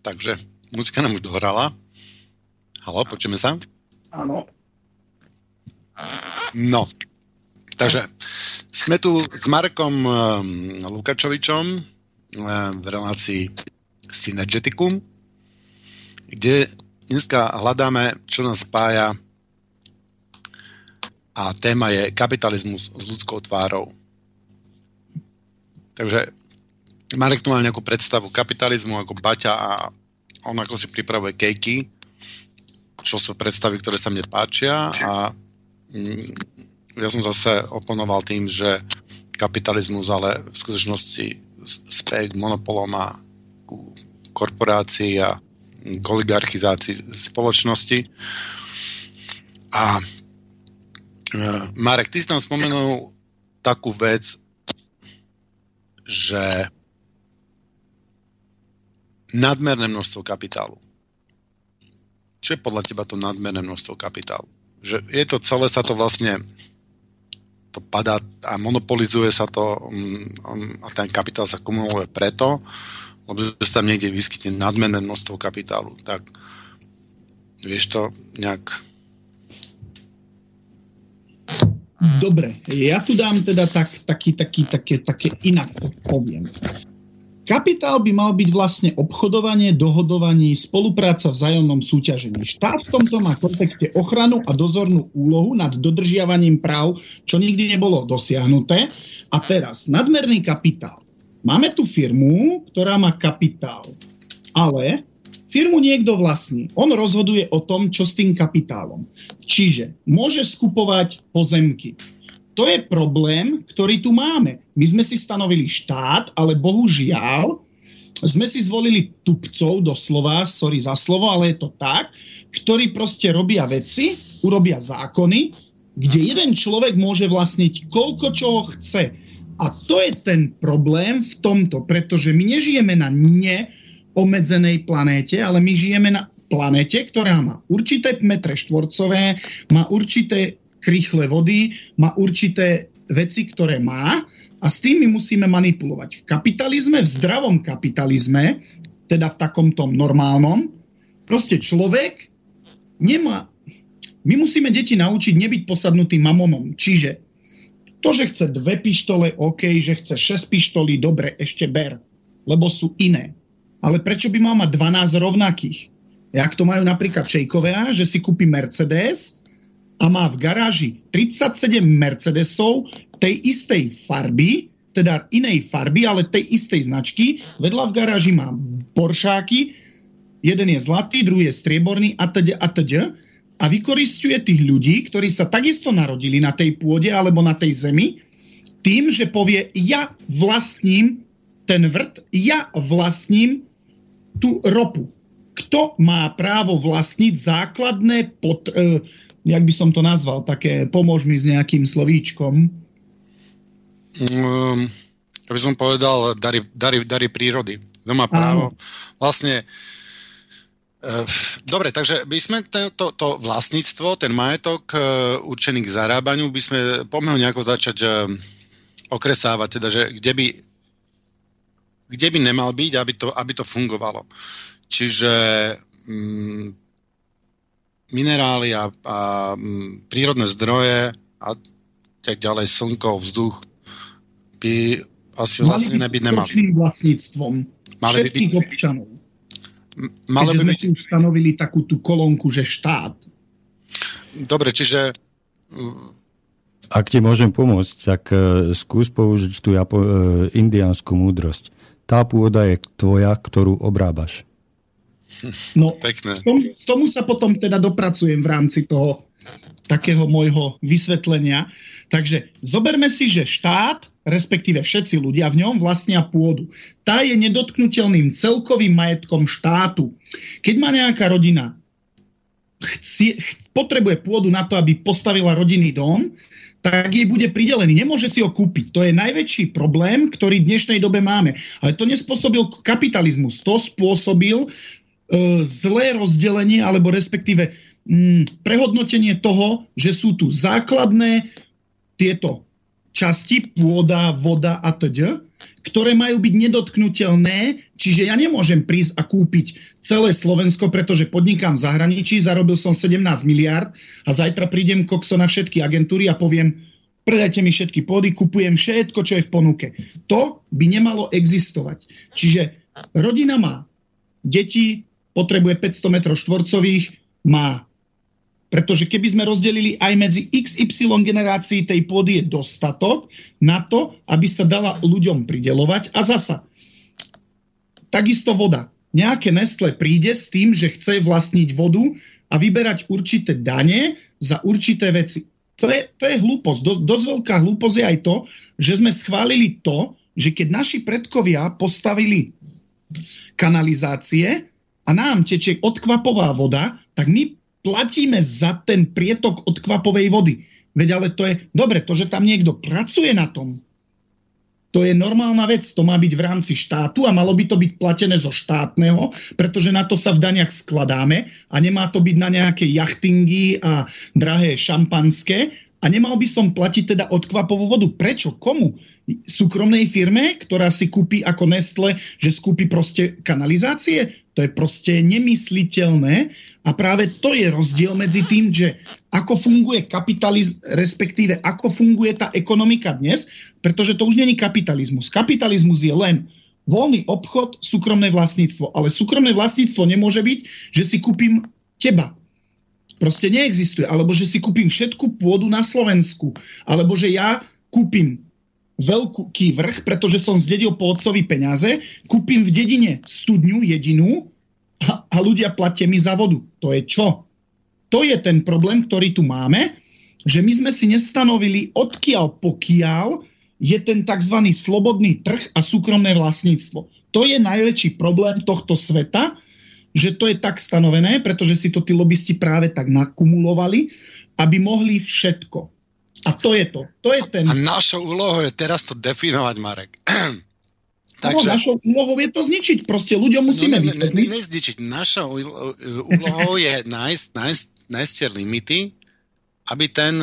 Takže muzika nám už dohrala. Halo, počujeme sa? Áno. No, takže sme tu s Markom um, Lukačovičom um, v relácii Synergeticum, kde dneska hľadáme, čo nás spája a téma je kapitalizmus s ľudskou tvárou. Takže Marek tu má nejakú predstavu kapitalizmu ako Baťa a on ako si pripravuje kejky, čo sú predstavy, ktoré sa mne páčia a mm, ja som zase oponoval tým, že kapitalizmus ale v skutočnosti spie k monopolom a korporácii a k oligarchizácii spoločnosti. A e, Marek, ty si tam spomenul takú vec, že nadmerné množstvo kapitálu. Čo je podľa teba to nadmerné množstvo kapitálu? Že je to celé, sa to vlastne to padá a monopolizuje sa to um, a ten kapitál sa kumuluje preto, lebo sa tam niekde vyskytne nadmerné množstvo kapitálu. Tak vieš to nejak Dobre, ja tu dám teda tak, taký, taký, také, také inak poviem. Kapitál by mal byť vlastne obchodovanie, dohodovanie, spolupráca v vzájomnom súťažení. Štát v tomto má kontexte ochranu a dozornú úlohu nad dodržiavaním práv, čo nikdy nebolo dosiahnuté. A teraz, nadmerný kapitál. Máme tu firmu, ktorá má kapitál, ale firmu niekto vlastní. On rozhoduje o tom, čo s tým kapitálom. Čiže môže skupovať pozemky to je problém, ktorý tu máme. My sme si stanovili štát, ale bohužiaľ sme si zvolili tupcov doslova, sorry za slovo, ale je to tak, ktorí proste robia veci, urobia zákony, kde jeden človek môže vlastniť koľko čoho chce. A to je ten problém v tomto, pretože my nežijeme na neomedzenej planéte, ale my žijeme na planéte, ktorá má určité metre štvorcové, má určité krychle vody, má určité veci, ktoré má a s tým my musíme manipulovať. V kapitalizme, v zdravom kapitalizme, teda v takom tom normálnom, proste človek nemá... My musíme deti naučiť nebyť posadnutým mamonom. Čiže to, že chce dve pištole, OK, že chce šesť pištolí, dobre, ešte ber, lebo sú iné. Ale prečo by mal mať 12 rovnakých? Jak to majú napríklad Čejkovia, že si kúpi Mercedes a má v garáži 37 Mercedesov tej istej farby, teda inej farby, ale tej istej značky. Vedľa v garáži má Poršáky, jeden je zlatý, druhý je strieborný a teď a teď a vykoristuje tých ľudí, ktorí sa takisto narodili na tej pôde alebo na tej zemi, tým, že povie, ja vlastním ten vrt, ja vlastním tú ropu. Kto má právo vlastniť základné pot, e, jak by som to nazval, také pomôž mi s nejakým slovíčkom. Um, ja by som povedal dary, dary, dary prírody. Kto má právo? Áno. Vlastne uh, Dobre, takže by sme to, to vlastníctvo, ten majetok uh, určený k zarábaniu, by sme pomeho nejako začať uh, okresávať, teda, že kde by, kde by nemal byť, aby to, aby to fungovalo. Čiže um, minerály a, a prírodné zdroje a tak ďalej, slnko, vzduch by asi vlastne nebyť nemali. vlastníctvom mali všetkých by byť, občanov. Malo by byť... stanovili takú tú kolónku, že štát. Dobre, čiže... Ak ti môžem pomôcť, tak uh, skús použiť tú japo- uh, indiánsku múdrosť. Tá pôda je tvoja, ktorú obrábaš. No, Pekné. Tomu, tomu sa potom teda dopracujem v rámci toho takého môjho vysvetlenia. Takže zoberme si, že štát, respektíve všetci ľudia v ňom vlastnia pôdu. Tá je nedotknutelným celkovým majetkom štátu. Keď má nejaká rodina chci, ch, potrebuje pôdu na to, aby postavila rodinný dom, tak jej bude pridelený. Nemôže si ho kúpiť. To je najväčší problém, ktorý v dnešnej dobe máme. Ale to nespôsobil kapitalizmus. To spôsobil zlé rozdelenie, alebo respektíve mm, prehodnotenie toho, že sú tu základné tieto časti, pôda, voda a td., ktoré majú byť nedotknutelné, čiže ja nemôžem prísť a kúpiť celé Slovensko, pretože podnikám v zahraničí, zarobil som 17 miliard a zajtra prídem kokso na všetky agentúry a poviem, predajte mi všetky pôdy, kupujem všetko, čo je v ponuke. To by nemalo existovať. Čiže rodina má deti, potrebuje 500 m štvorcových, má Pretože keby sme rozdelili aj medzi XY generácií tej pôdy je dostatok na to, aby sa dala ľuďom pridelovať. A zasa, takisto voda. Nejaké Nestle príde s tým, že chce vlastniť vodu a vyberať určité dane za určité veci. To je, to je hlúposť. Do, dosť veľká hlúposť je aj to, že sme schválili to, že keď naši predkovia postavili kanalizácie a nám tečie odkvapová voda, tak my platíme za ten prietok od kvapovej vody. Veď ale to je, dobre, to, že tam niekto pracuje na tom, to je normálna vec, to má byť v rámci štátu a malo by to byť platené zo štátneho, pretože na to sa v daniach skladáme a nemá to byť na nejaké jachtingy a drahé šampanské a nemal by som platiť teda odkvapovú vodu. Prečo? Komu? Súkromnej firme, ktorá si kúpi ako Nestle, že skúpi proste kanalizácie? To je proste nemysliteľné a práve to je rozdiel medzi tým, že ako funguje kapitalizm, respektíve ako funguje tá ekonomika dnes, pretože to už není kapitalizmus. Kapitalizmus je len voľný obchod, súkromné vlastníctvo. Ale súkromné vlastníctvo nemôže byť, že si kúpim teba, proste neexistuje. Alebo že si kúpim všetku pôdu na Slovensku. Alebo že ja kúpim veľký vrch, pretože som zdedil po otcovi peniaze, kúpim v dedine studňu jedinú a, a ľudia platia mi za vodu. To je čo? To je ten problém, ktorý tu máme, že my sme si nestanovili odkiaľ pokiaľ je ten tzv. slobodný trh a súkromné vlastníctvo. To je najväčší problém tohto sveta, že to je tak stanovené, pretože si to tí lobbysti práve tak nakumulovali, aby mohli všetko. A to je to. to je ten... A našou úlohou je teraz to definovať, Marek. Takže... No, našou úlohou je to zničiť. Proste ľuďom musíme no, ne, ne, ne, nezničiť. Našou úlohou je nájsť, nájsť, nájsť tie limity, aby ten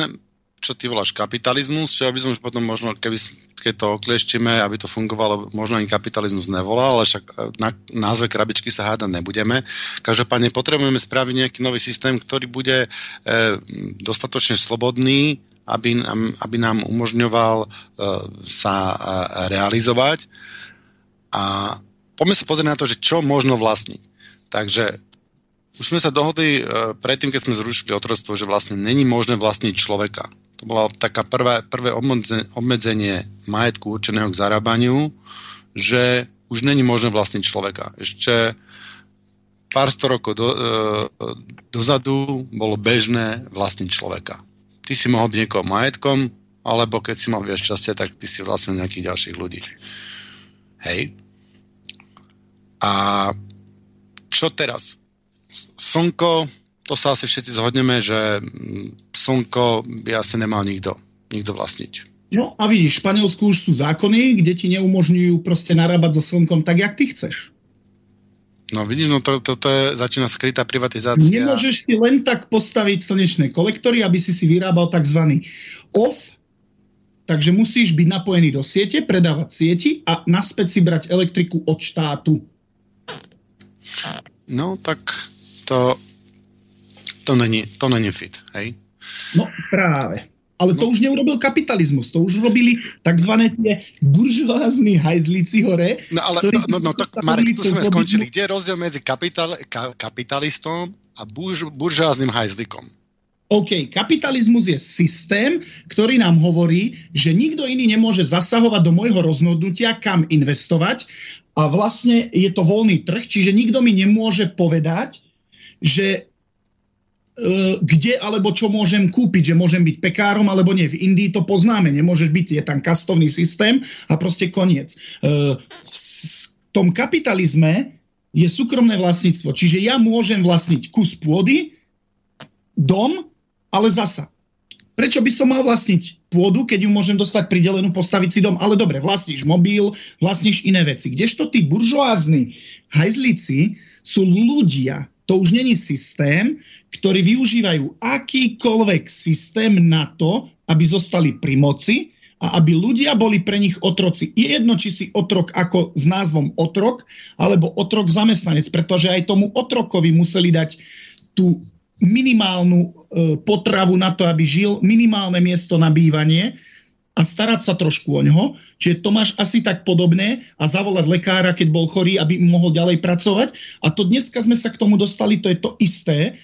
čo ty voláš kapitalizmus, čo by som už potom možno, keby, keď to oklieštime, aby to fungovalo, možno ani kapitalizmus nevolal, ale však e, na názve krabičky sa hádať nebudeme. Každopádne potrebujeme spraviť nejaký nový systém, ktorý bude e, dostatočne slobodný, aby aby nám umožňoval e, sa e, realizovať. A poďme sa pozrieť na to, že čo možno vlastniť. Takže už sme sa dohodli e, predtým, keď sme zrušili otroctvo, že vlastne není možné vlastniť človeka. To bolo taká prvé, prvé obmedzenie majetku určeného k zarábaniu, že už není možné vlastniť človeka. Ešte pár sto rokov do, e, dozadu bolo bežné vlastniť človeka. Ty si mohol byť niekoho majetkom, alebo keď si mal viac šťastia, tak ty si vlastnil nejakých ďalších ľudí. Hej. A čo teraz? Slnko to sa asi všetci zhodneme, že mm, slnko by asi nemal nikto, nikto vlastniť. No a vidíš, v Španielsku už sú zákony, kde ti neumožňujú proste narábať so slnkom tak, jak ty chceš. No vidíš, no to, to, to je, začína skrytá privatizácia. Nemôžeš si len tak postaviť slnečné kolektory, aby si si vyrábal tzv. off, takže musíš byť napojený do siete, predávať sieti a naspäť si brať elektriku od štátu. No tak to to není, to není fit, hej? No práve. Ale to no. už neurobil kapitalizmus, to už robili tzv. tie buržoázny hajzlíci hore. No ale, no, no, no tak Marek, tu sme skončili. Kde je rozdiel medzi kapital, ka, kapitalistom a burž, buržoáznym hajzlikom? OK, kapitalizmus je systém, ktorý nám hovorí, že nikto iný nemôže zasahovať do môjho rozhodnutia, kam investovať a vlastne je to voľný trh, čiže nikto mi nemôže povedať, že kde alebo čo môžem kúpiť, že môžem byť pekárom alebo nie. V Indii to poznáme, nemôžeš byť, je tam kastovný systém a proste koniec. E, v tom kapitalizme je súkromné vlastníctvo, čiže ja môžem vlastniť kus pôdy, dom, ale zasa. Prečo by som mal vlastniť pôdu, keď ju môžem dostať pridelenú, postaviť si dom? Ale dobre, vlastníš mobil, vlastníš iné veci. Kdežto tí buržoázni hajzlici sú ľudia, to už není systém, ktorí využívajú akýkoľvek systém na to, aby zostali pri moci a aby ľudia boli pre nich otroci. Je jedno, či si otrok ako s názvom otrok, alebo otrok zamestnanec, pretože aj tomu otrokovi museli dať tú minimálnu e, potravu na to, aby žil, minimálne miesto na bývanie, a starať sa trošku o ňoho. Čiže to máš asi tak podobné a zavolať lekára, keď bol chorý, aby mohol ďalej pracovať. A to dneska sme sa k tomu dostali, to je to isté.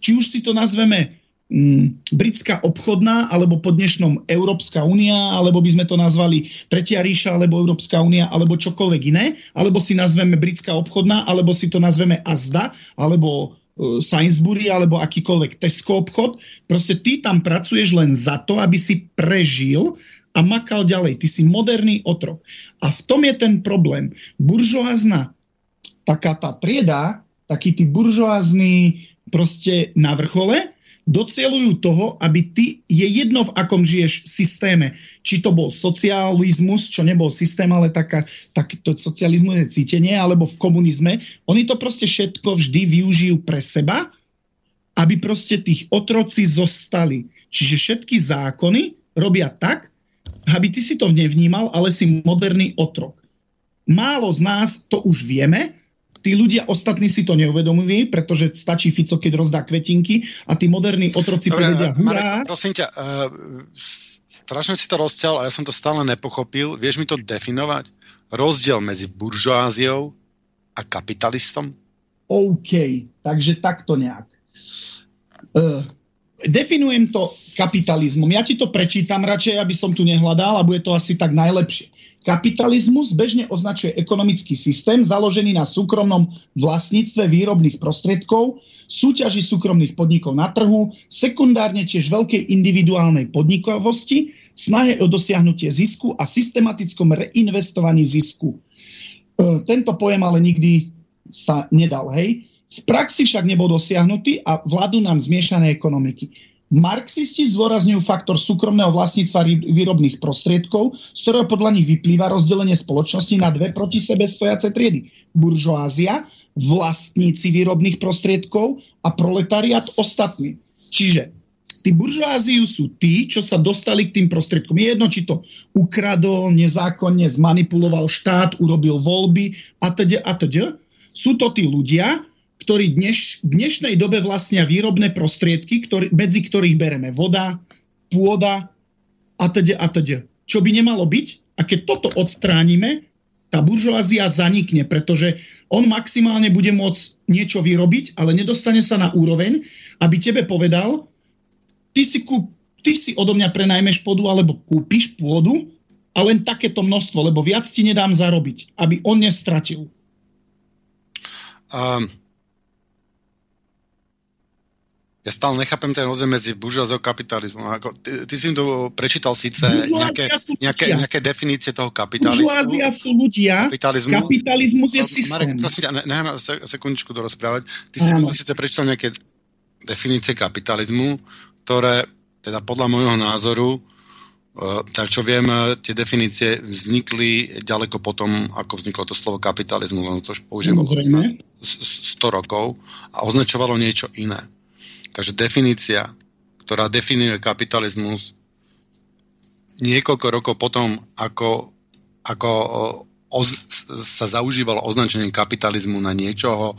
či už si to nazveme mm, britská obchodná, alebo po dnešnom Európska únia, alebo by sme to nazvali Tretia ríša, alebo Európska únia, alebo čokoľvek iné, alebo si nazveme britská obchodná, alebo si to nazveme AZDA, alebo Sainsbury, alebo akýkoľvek Tesco obchod. Proste ty tam pracuješ len za to, aby si prežil a makal ďalej. Ty si moderný otrok. A v tom je ten problém. Buržoázna, taká tá trieda, takí tí buržoázní proste na vrchole, docielujú toho, aby ty, je jedno v akom žiješ systéme, či to bol socializmus, čo nebol systém, ale taká, tak to socializmus je cítenie, alebo v komunizme, oni to proste všetko vždy využijú pre seba, aby proste tých otroci zostali. Čiže všetky zákony robia tak, aby ty si to nevnímal, ale si moderný otrok. Málo z nás to už vieme, tí ľudia ostatní si to neuvedomujú, pretože stačí Fico, keď rozdá kvetinky a tí moderní otroci Dobre, povedia hurá. Marek, prosím ťa, uh, strašne si to rozťal a ja som to stále nepochopil. Vieš mi to definovať? Rozdiel medzi buržoáziou a kapitalistom? OK, takže takto nejak. Uh, definujem to kapitalizmom. Ja ti to prečítam radšej, aby som tu nehľadal a bude to asi tak najlepšie. Kapitalizmus bežne označuje ekonomický systém založený na súkromnom vlastníctve výrobných prostriedkov, súťaži súkromných podnikov na trhu, sekundárne tiež veľkej individuálnej podnikovosti, snahe o dosiahnutie zisku a systematickom reinvestovaní zisku. E, tento pojem ale nikdy sa nedal, hej. V praxi však nebol dosiahnutý a vládu nám zmiešané ekonomiky. Marxisti zdôrazňujú faktor súkromného vlastníctva výrobných prostriedkov, z ktorého podľa nich vyplýva rozdelenie spoločnosti na dve proti sebe stojace triedy. Buržoázia, vlastníci výrobných prostriedkov a proletariat ostatní. Čiže tí buržoáziu sú tí, čo sa dostali k tým prostriedkom. Je jedno, či to ukradol, nezákonne zmanipuloval štát, urobil voľby a teda a teda. Sú to tí ľudia, ktorí dneš, v dnešnej dobe vlastnia výrobné prostriedky, ktorý, medzi ktorých bereme voda, pôda a teda a teda. Čo by nemalo byť? A keď toto odstránime, tá buržoázia zanikne, pretože on maximálne bude môcť niečo vyrobiť, ale nedostane sa na úroveň, aby tebe povedal, ty si, kúp, ty si odo mňa prenajmeš pôdu alebo kúpiš pôdu a len takéto množstvo, lebo viac ti nedám zarobiť, aby on nestratil. Um, ja stále nechápem ten rozdiel medzi buržoázou a kapitalizmom. Ako, ty, ty si to prečítal síce nejaké, nejaké, nejaké definície toho kapitalizmu. Buržoázia sú ľudia, kapitalizmu. kapitalizmus je systém. Marek, prosím ťa, nechám sekundičku to rozprávať. Ty si síce prečítal nejaké definície kapitalizmu, ktoré teda podľa môjho názoru e, tak čo viem, e, tie definície vznikli ďaleko potom, ako vzniklo to slovo kapitalizmu, len to už používalo 100 rokov a označovalo niečo iné. Takže definícia, ktorá definuje kapitalizmus niekoľko rokov potom, ako, ako oz, sa zaužívalo označenie kapitalizmu na niečoho,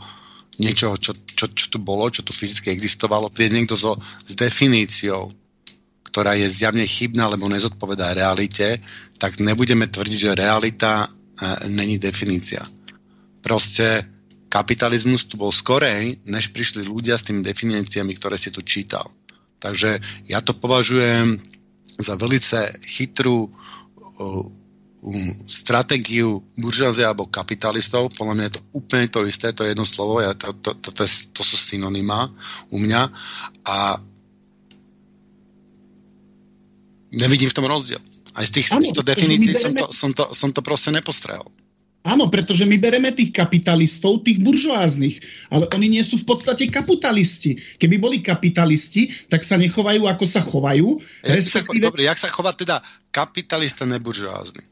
niečoho čo, čo, čo tu bolo, čo tu fyzicky existovalo, príde niekto so, s definíciou, ktorá je zjavne chybná, lebo nezodpovedá realite, tak nebudeme tvrdiť, že realita e, není definícia. Proste kapitalizmus tu bol skorej, než prišli ľudia s tými definíciami, ktoré si tu čítal. Takže ja to považujem za velice chytrú uh, stratégiu buržázia alebo kapitalistov. Podľa mňa je to úplne to isté, to je jedno slovo, ja, to, to, to, to, to sú synonymá u mňa a nevidím v tom rozdiel. Aj z, tých, z týchto definícií som to, som, to, som to proste nepostrehol. Áno, pretože my bereme tých kapitalistov, tých buržoáznych, ale oni nie sú v podstate kapitalisti. Keby boli kapitalisti, tak sa nechovajú, ako sa chovajú. Jak respektíve... sa, dobre, jak sa chová teda kapitalista neburžoázny?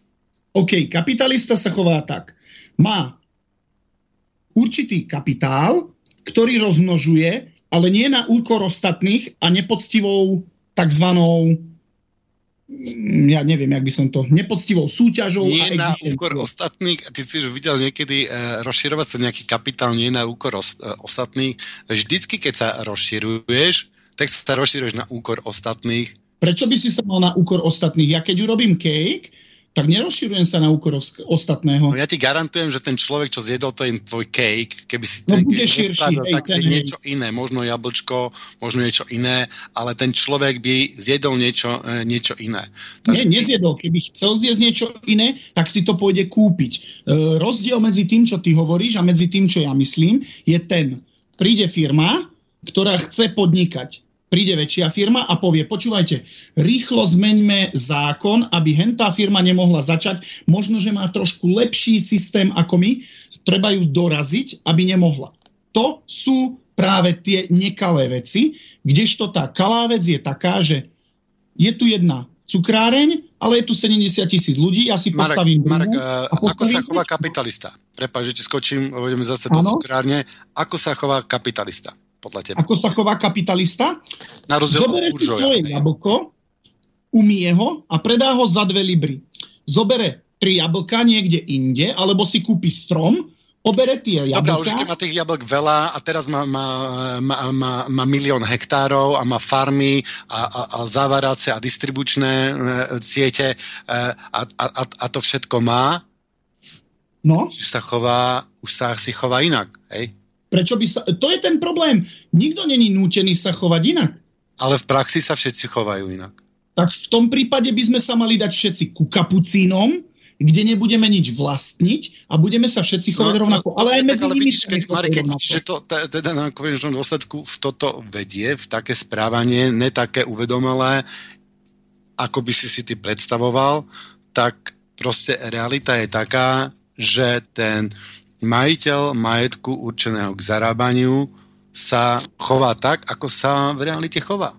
OK, kapitalista sa chová tak. Má určitý kapitál, ktorý rozmnožuje, ale nie na úkor ostatných a nepoctivou takzvanou ja neviem, jak by som to, nepoctivou súťažou. Nie a na úkor ostatných, ty si už videl niekedy uh, rozširovať sa nejaký kapitál, nie na úkor os, uh, ostatných. Vždycky, keď sa rozširuješ, tak sa rozširuješ na úkor ostatných. Prečo by si sa mal na úkor ostatných? Ja keď urobím cake, tak nerozširujem sa na úkor ostatného. No ja ti garantujem, že ten človek, čo zjedol ten tvoj cake, keby si no, ten no, cake nespravil, tak si niečo iné, možno jablčko, možno niečo iné, ale ten človek by zjedol niečo, e, niečo iné. Takže... Nie, nezjedol. Keby chcel zjesť niečo iné, tak si to pôjde kúpiť. E, rozdiel medzi tým, čo ty hovoríš a medzi tým, čo ja myslím, je ten. Príde firma, ktorá chce podnikať príde väčšia firma a povie, počúvajte, rýchlo zmeňme zákon, aby hentá firma nemohla začať, možno, že má trošku lepší systém ako my, treba ju doraziť, aby nemohla. To sú práve tie nekalé veci, kdežto tá kalá vec je taká, že je tu jedna cukráreň, ale je tu 70 tisíc ľudí, ja si Marek, postavím Marek, uh, ako sa chová kapitalista? Prepač, že ti skočím, budeme zase do cukrárne. Ako sa chová kapitalista? Podľa teba? Ako sa chová kapitalista? Na rozdiel Zobere si svoje jablko, umie ho a predá ho za dve libry. Zobere tri jablka niekde inde, alebo si kúpi strom, obere tie jablka. Dobre, už keď má tých jablk veľa a teraz má, má, má, má, má milión hektárov a má farmy a, a, a závarace a distribučné e, siete e, a, a, a to všetko má, no? už sa chová, už sa si chová inak, hej? Prečo by sa... To je ten problém. Nikto není nútený sa chovať inak. Ale v praxi sa všetci chovajú inak. Tak v tom prípade by sme sa mali dať všetci ku kapucínom, kde nebudeme nič vlastniť a budeme sa všetci chovať no, rovnako. No, ale aj medzi ale vidíš, keď, Marek, keď že to teda na konečnom dôsledku v toto vedie, v také správanie, ne také uvedomelé, ako by si si ty predstavoval, tak proste realita je taká, že ten majiteľ majetku určeného k zarábaniu sa chová tak, ako sa v realite chová.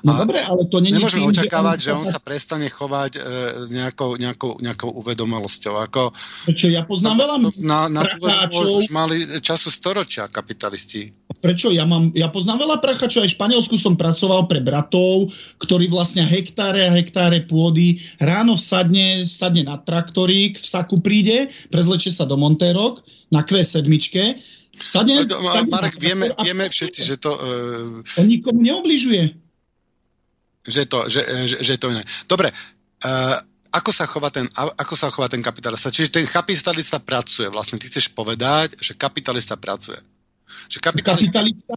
No dobre, ale to není Nemôžeme tým, očakávať, že on, sa prestane chovať e, s nejakou, nejakou, nejakou uvedomelosťou. Ako, Prečo? Ja poznám veľa Na, na tú už mali času storočia kapitalisti. Prečo? Ja, mám, ja poznám veľa prachačov, aj v Španielsku som pracoval pre bratov, ktorí vlastne hektáre a hektáre pôdy ráno sadne, sadne na traktorík, v saku príde, prezlečie sa do Montérok na Q7, sadne, sadne Marek, vieme, vieme všetci, že to... Uh... On nikomu neobližuje že to, že, že, že to iné. Dobre, uh, ako sa, chová ten, ako sa chová ten kapitalista? Čiže ten kapitalista pracuje. Vlastne ty chceš povedať, že kapitalista pracuje. Že kapitalista... kapitalista...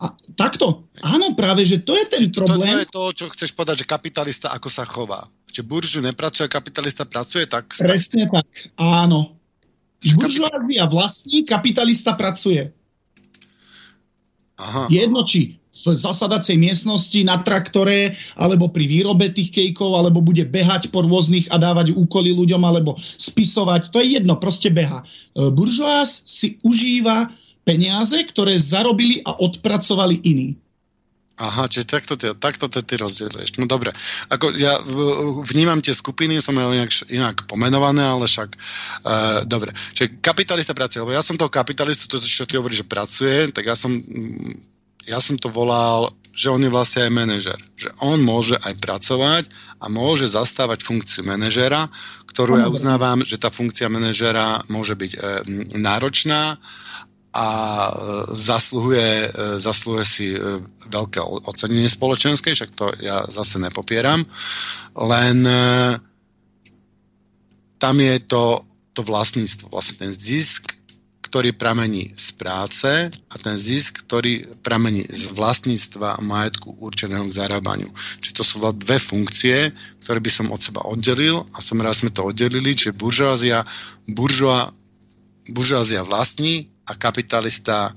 A, takto. Áno, práve, že to je ten problém. To, to je to, čo chceš povedať, že kapitalista ako sa chová. Že buržu nepracuje, kapitalista pracuje, tak... Presne tak, áno. Buržuázia vlastní, kapitalista pracuje. Aha. Jedno, či zasadacej miestnosti na traktore, alebo pri výrobe tých kejkov, alebo bude behať po rôznych a dávať úkoly ľuďom, alebo spisovať. To je jedno, proste beha. E, buržoás si užíva peniaze, ktoré zarobili a odpracovali iní. Aha, čiže takto, ty, takto ty, ty rozdieluješ. No dobre, ako ja vnímam tie skupiny, som ja inak, inak pomenované, ale však uh, dobre. Čiže kapitalista pracuje, lebo ja som toho kapitalistu, to, čo ty hovoríš, že pracuje, tak ja som ja som to volal, že on je vlastne aj manažer. Že on môže aj pracovať a môže zastávať funkciu manažera, ktorú ja uznávam, že tá funkcia manažera môže byť e, náročná a e, zasluhuje, e, zasluhuje si e, veľké ocenenie spoločenské, však to ja zase nepopieram. Len e, tam je to, to vlastníctvo, vlastne ten zisk ktorý pramení z práce a ten zisk, ktorý pramení z vlastníctva majetku určeného k zarábaniu. Čiže to sú dve funkcie, ktoré by som od seba oddelil a som rád, sme to oddelili, čiže buržoázia, buržoa, buržoázia vlastní a kapitalista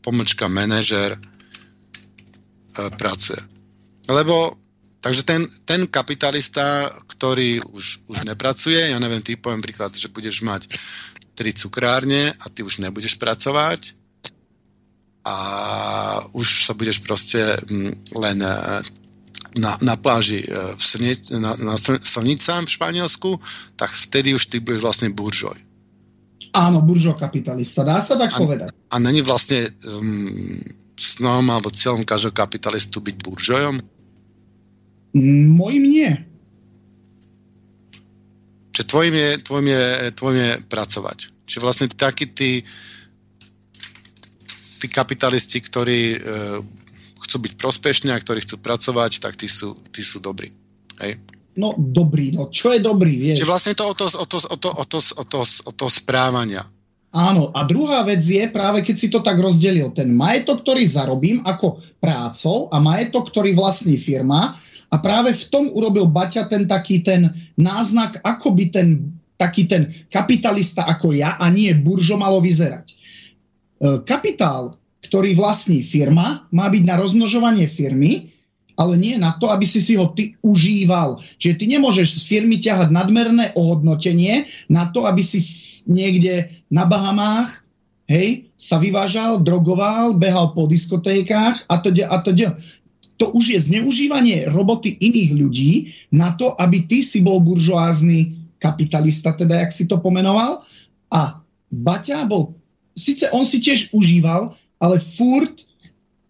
pomlčka manažer e, pracuje. Lebo Takže ten, ten kapitalista, ktorý už, už nepracuje, ja neviem, ty poviem príklad, že budeš mať tri cukrárne a ty už nebudeš pracovať a už sa budeš proste mm, len e, na, na pláži e, v Sne, na, na Slnica v Španielsku, tak vtedy už ty budeš vlastne buržoj. Áno, buržo kapitalista, dá sa tak a, povedať. A není vlastne um, snom alebo cieľom každého kapitalistu byť buržojom? Mojím nie. Čiže tvojim je, tvojim je, tvojim je pracovať. Čiže vlastne takí tí, tí kapitalisti, ktorí e, chcú byť prospešní a ktorí chcú pracovať, tak tí sú, tí sú dobrí. Hej? No dobrý, no čo je dobrý, vieš. Čiže vlastne to o to, o to, o to, o to, o to, o to správania. Áno, a druhá vec je práve, keď si to tak rozdelil, ten majetok, ktorý zarobím ako prácou a majetok, ktorý vlastní firma a práve v tom urobil Baťa ten taký ten náznak, ako by ten taký ten kapitalista ako ja a nie buržo malo vyzerať. E, kapitál, ktorý vlastní firma, má byť na rozmnožovanie firmy, ale nie na to, aby si si ho ty užíval. Čiže ty nemôžeš z firmy ťahať nadmerné ohodnotenie na to, aby si niekde na Bahamách, hej, sa vyvážal, drogoval, behal po diskotékách a teda a teda. To už je zneužívanie roboty iných ľudí na to, aby ty si bol buržoázny kapitalista, teda jak si to pomenoval. A Baťa bol, síce on si tiež užíval, ale furt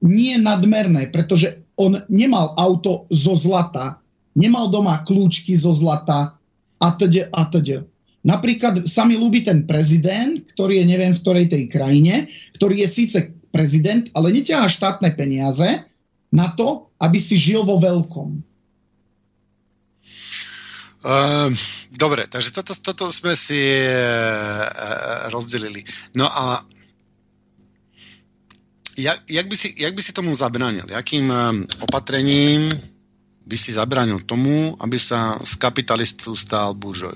nie nadmerné, pretože on nemal auto zo zlata, nemal doma kľúčky zo zlata a teda a teda. Napríklad sa mi ľúbi ten prezident, ktorý je neviem v ktorej tej krajine, ktorý je síce prezident, ale neťahá štátne peniaze na to, aby si žil vo veľkom. Uh, dobre, takže toto, toto sme si uh, rozdelili. No a jak, jak, by si, jak by si tomu zabránil? Jakým um, opatrením by si zabránil tomu, aby sa z kapitalistu stal buržoj?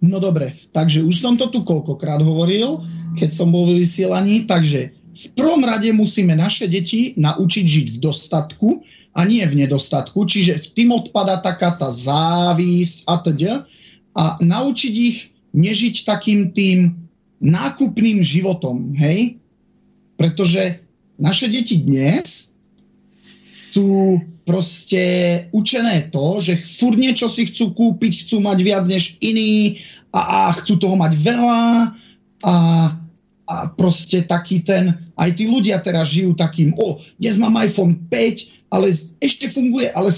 No dobre, takže už som to tu koľkokrát hovoril, keď som bol vo vysielaní, takže v prvom rade musíme naše deti naučiť žiť v dostatku a nie v nedostatku, čiže v tým odpada taká tá závisť a teda a naučiť ich nežiť takým tým nákupným životom, hej? Pretože naše deti dnes sú proste učené to, že fur niečo si chcú kúpiť, chcú mať viac než iní a, a chcú toho mať veľa a, a proste taký ten, aj tí ľudia teraz žijú takým, o, dnes mám iPhone 5, ale ešte funguje, ale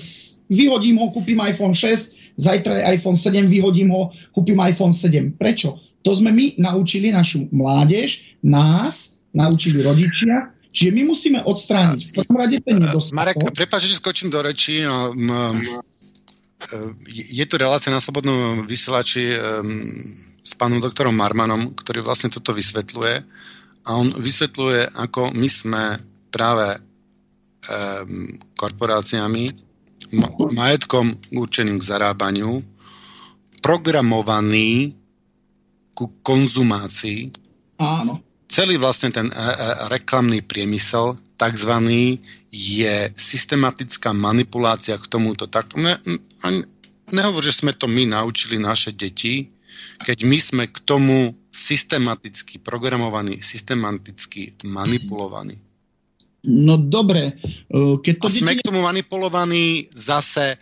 vyhodím ho, kúpim iPhone 6, zajtra je iPhone 7, vyhodím ho, kúpim iPhone 7. Prečo? To sme my naučili našu mládež, nás, naučili rodičia, Čiže my musíme odstrániť v prvom rade ten nedostatok. Marek, prepáč, že skočím do reči. No, m, je tu relácia na Slobodnom vysielači s pánom doktorom Marmanom, ktorý vlastne toto vysvetľuje. A on vysvetľuje, ako my sme práve um, korporáciami, majetkom určeným k zarábaniu, programovaní ku konzumácii Áno celý vlastne ten e, e, reklamný priemysel takzvaný je systematická manipulácia k tomuto. Tak, ne, nehovor, že sme to my naučili naše deti, keď my sme k tomu systematicky programovaní, systematicky manipulovaní. No dobre. E, keď to A sme deti... k tomu manipulovaní zase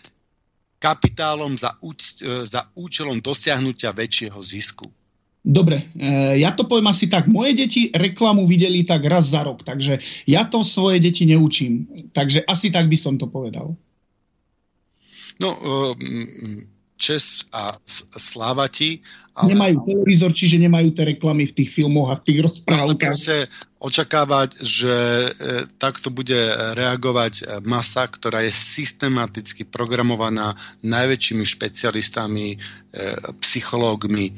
kapitálom za, úč- za účelom dosiahnutia väčšieho zisku. Dobre, e, ja to poviem asi tak. Moje deti reklamu videli tak raz za rok, takže ja to svoje deti neučím. Takže asi tak by som to povedal. No, e, čes a sláva ti. Ale... Nemajú televízor, čiže nemajú tie reklamy v tých filmoch a v tých rozprávkach. No, očakávať, že e, takto bude reagovať masa, ktorá je systematicky programovaná najväčšími špecialistami, psychológmi,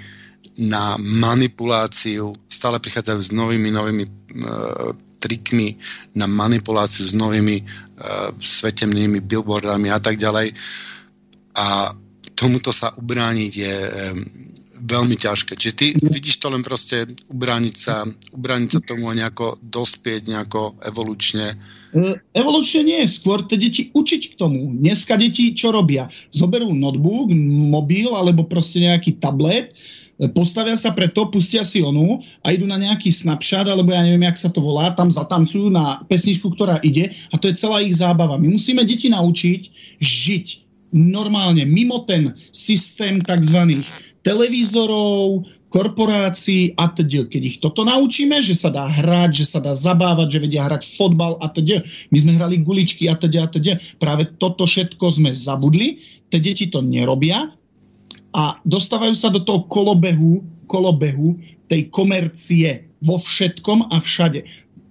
na manipuláciu, stále prichádzajú s novými, novými e, trikmi na manipuláciu s novými e, svetemnými billboardami a tak ďalej. A tomuto sa ubrániť je e, veľmi ťažké. Čiže ty vidíš to len proste ubrániť sa, ubrániť sa tomu a nejako dospieť nejako evolučne. E, evolučne nie, skôr tie deti učiť k tomu. Dneska deti čo robia? Zoberú notebook, mobil alebo proste nejaký tablet, postavia sa pre to, pustia si onu a idú na nejaký snapshot, alebo ja neviem, jak sa to volá, tam zatancujú na pesničku, ktorá ide a to je celá ich zábava. My musíme deti naučiť žiť normálne, mimo ten systém tzv. televízorov, korporácií a teda. Keď ich toto naučíme, že sa dá hrať, že sa dá zabávať, že vedia hrať fotbal a teda. My sme hrali guličky a teda a teda. Práve toto všetko sme zabudli. Tie deti to nerobia, a dostávajú sa do toho kolobehu, kolobehu tej komercie vo všetkom a všade.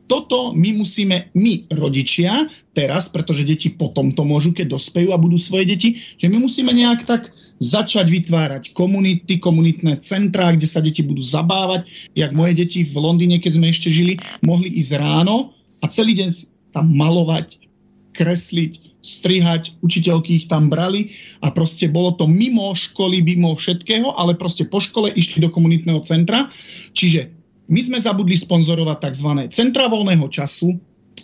Toto my musíme, my rodičia, teraz, pretože deti potom to môžu, keď dospejú a budú svoje deti, že my musíme nejak tak začať vytvárať komunity, komunitné centrá, kde sa deti budú zabávať. Jak moje deti v Londýne, keď sme ešte žili, mohli ísť ráno a celý deň tam malovať, kresliť, strihať, učiteľky ich tam brali a proste bolo to mimo školy, mimo všetkého, ale proste po škole išli do komunitného centra. Čiže my sme zabudli sponzorovať tzv. centra voľného času,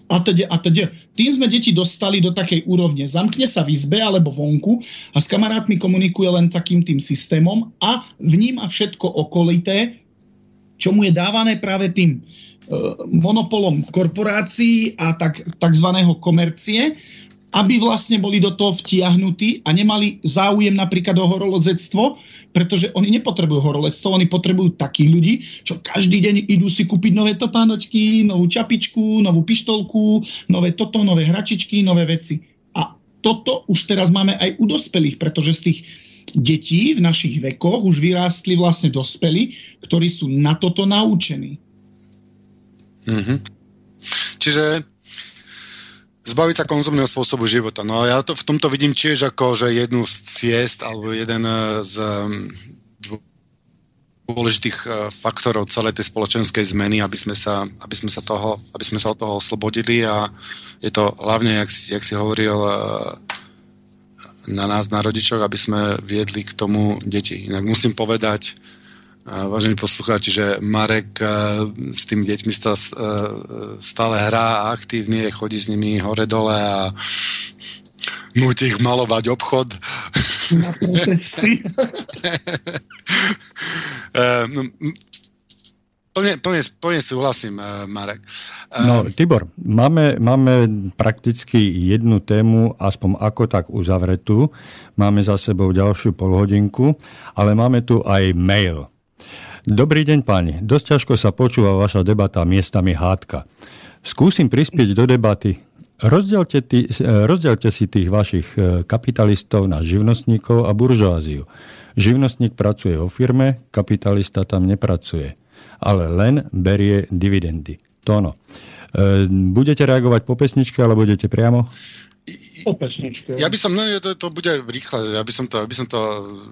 a teda, a teda. Tým sme deti dostali do takej úrovne. Zamkne sa v izbe alebo vonku a s kamarátmi komunikuje len takým tým systémom a vníma všetko okolité, čo mu je dávané práve tým e, monopolom korporácií a tak, takzvaného komercie, aby vlastne boli do toho vtiahnutí a nemali záujem napríklad o horolozectvo, pretože oni nepotrebujú horolezcov, oni potrebujú takých ľudí, čo každý deň idú si kúpiť nové topánočky, novú čapičku, novú pištolku, nové toto, nové hračičky, nové veci. A toto už teraz máme aj u dospelých, pretože z tých detí v našich vekoch už vyrástli vlastne dospelí, ktorí sú na toto naučení. Mm-hmm. Čiže zbaviť sa konzumného spôsobu života. No ja to v tomto vidím tiež ako, že jednu z ciest alebo jeden e, z dôležitých e, faktorov celej tej spoločenskej zmeny, aby sme sa, aby sme sa, toho, aby sme sa od toho oslobodili a je to hlavne, jak, jak si hovoril, e, na nás, na rodičoch, aby sme viedli k tomu deti. Inak musím povedať, vážení poslucháči, že Marek s tými deťmi stále hrá a aktívne chodí s nimi hore-dole a nutí ich malovať obchod. Na no, Plne, plne, plne súhlasím, Marek. No, Tibor, máme, máme prakticky jednu tému, aspoň ako tak uzavretú. Máme za sebou ďalšiu polhodinku, ale máme tu aj mail. Dobrý deň, páni. Dosť ťažko sa počúva vaša debata miestami hádka. Skúsim prispieť do debaty. Rozdielte, tý, rozdielte si tých vašich e, kapitalistov na živnostníkov a buržoáziu. Živnostník pracuje vo firme, kapitalista tam nepracuje, ale len berie dividendy. Tono. E, budete reagovať po pesničke, alebo budete priamo? Po pesničke. Ja by som, no to, to bude rýchle, ja by som to, by som to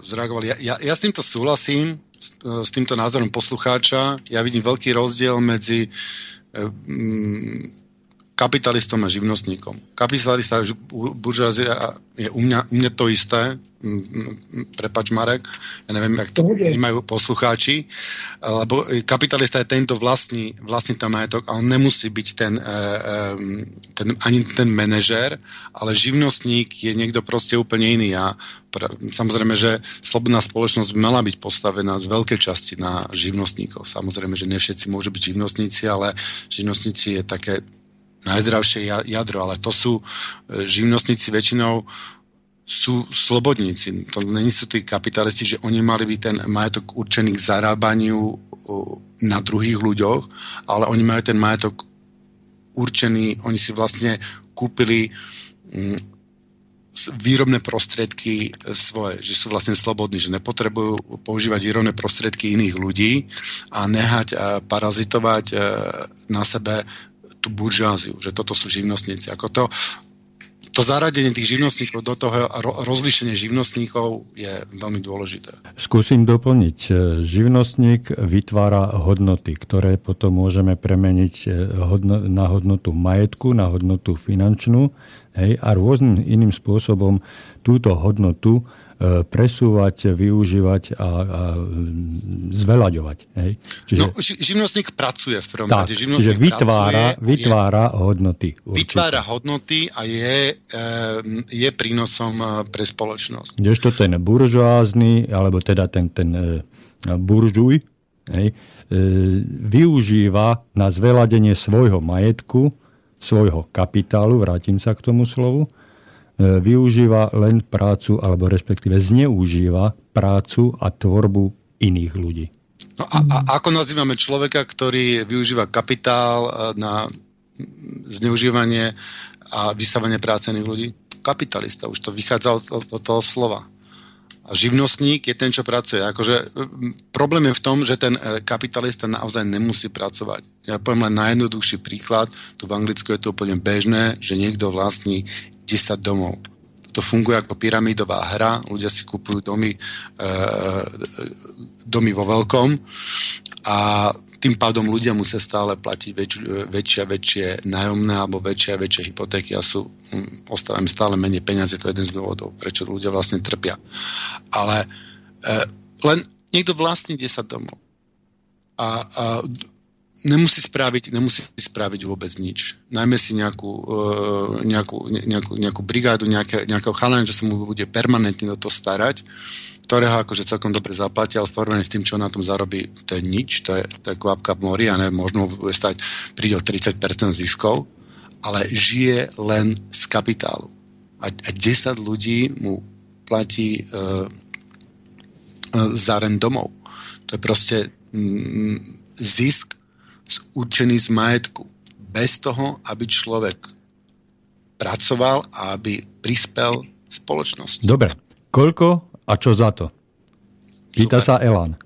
zreagoval. Ja, ja, ja s týmto súhlasím, s týmto názorom poslucháča. Ja vidím veľký rozdiel medzi eh, mm, kapitalistom a živnostníkom. Kapitalista a buržázia je u mňa, u mňa to isté, prepač Marek, ja neviem, jak to vnímajú poslucháči, lebo kapitalista je tento vlastný, vlastný ten majetok a on nemusí byť ten, e, e, ten ani ten manažér, ale živnostník je niekto proste úplne iný a samozrejme, že slobodná spoločnosť by mala byť postavená z veľkej časti na živnostníkov. Samozrejme, že ne všetci môžu byť živnostníci, ale živnostníci je také najzdravšie jadro, ale to sú e, živnostníci väčšinou sú slobodníci. To není sú tí kapitalisti, že oni mali byť ten majetok určený k zarábaniu na druhých ľuďoch, ale oni majú ten majetok určený, oni si vlastne kúpili mm, výrobné prostriedky svoje, že sú vlastne slobodní, že nepotrebujú používať výrobné prostriedky iných ľudí a nehať a parazitovať e, na sebe tú buržáziu, že toto sú živnostníci. Ako to to zaradenie tých živnostníkov do toho rozlíšenie živnostníkov je veľmi dôležité. Skúsim doplniť. Živnostník vytvára hodnoty, ktoré potom môžeme premeniť eh, na hodnotu majetku, na hodnotu finančnú hej, a rôznym iným spôsobom túto hodnotu E, presúvať, využívať a, a zvelaďovať. Hej? Čiže, no, živnostník pracuje v prvom tak, rade. Čiže vytvára, pracuje, vytvára je, hodnoty. Určite. Vytvára hodnoty a je, e, je prínosom e, pre spoločnosť. Kdežto ten buržoázny, alebo teda ten, ten buržuj, hej, využíva na zveladenie svojho majetku, svojho kapitálu, vrátim sa k tomu slovu, E, využíva len prácu, alebo respektíve zneužíva prácu a tvorbu iných ľudí. No a, a ako nazývame človeka, ktorý využíva kapitál e, na zneužívanie a vysávanie práce iných ľudí? Kapitalista, už to vychádza od, od, od toho slova. A živnostník je ten, čo pracuje. Akože, problém je v tom, že ten e, kapitalista naozaj nemusí pracovať. Ja poviem len najjednoduchší príklad. Tu v Anglicku je to úplne bežné, že niekto vlastní 10 domov. To funguje ako pyramidová hra. Ľudia si kupujú domy, e, domy vo veľkom a tým pádom ľudia musia stále platiť väč, väčšie a väčšie nájomné alebo väčšie a väčšie hypotéky a sú, ostáva im stále menej peniazy. To je jeden z dôvodov, prečo ľudia vlastne trpia. Ale e, len niekto vlastní 10 domov a, a nemusí spraviť, nemusí spraviť vôbec nič. Najmä si nejakú, e, nejakú, nejakú, nejakú brigádu, nejaké, nejakého chalana, že sa mu bude permanentne do toho starať ktorého akože celkom dobre zaplatia, ale v porovnaní s tým, čo na tom zarobí, to je nič, to je, to je kvapka v mori a ne, možno bude stať, príde o 30% ziskov, ale žije len z kapitálu. A, a 10 ľudí mu platí uh, uh, za rent domov. To je proste mm, zisk určený z majetku. Bez toho, aby človek pracoval a aby prispel spoločnosti. Dobre. Koľko a čo za to? Pýta sa Elan.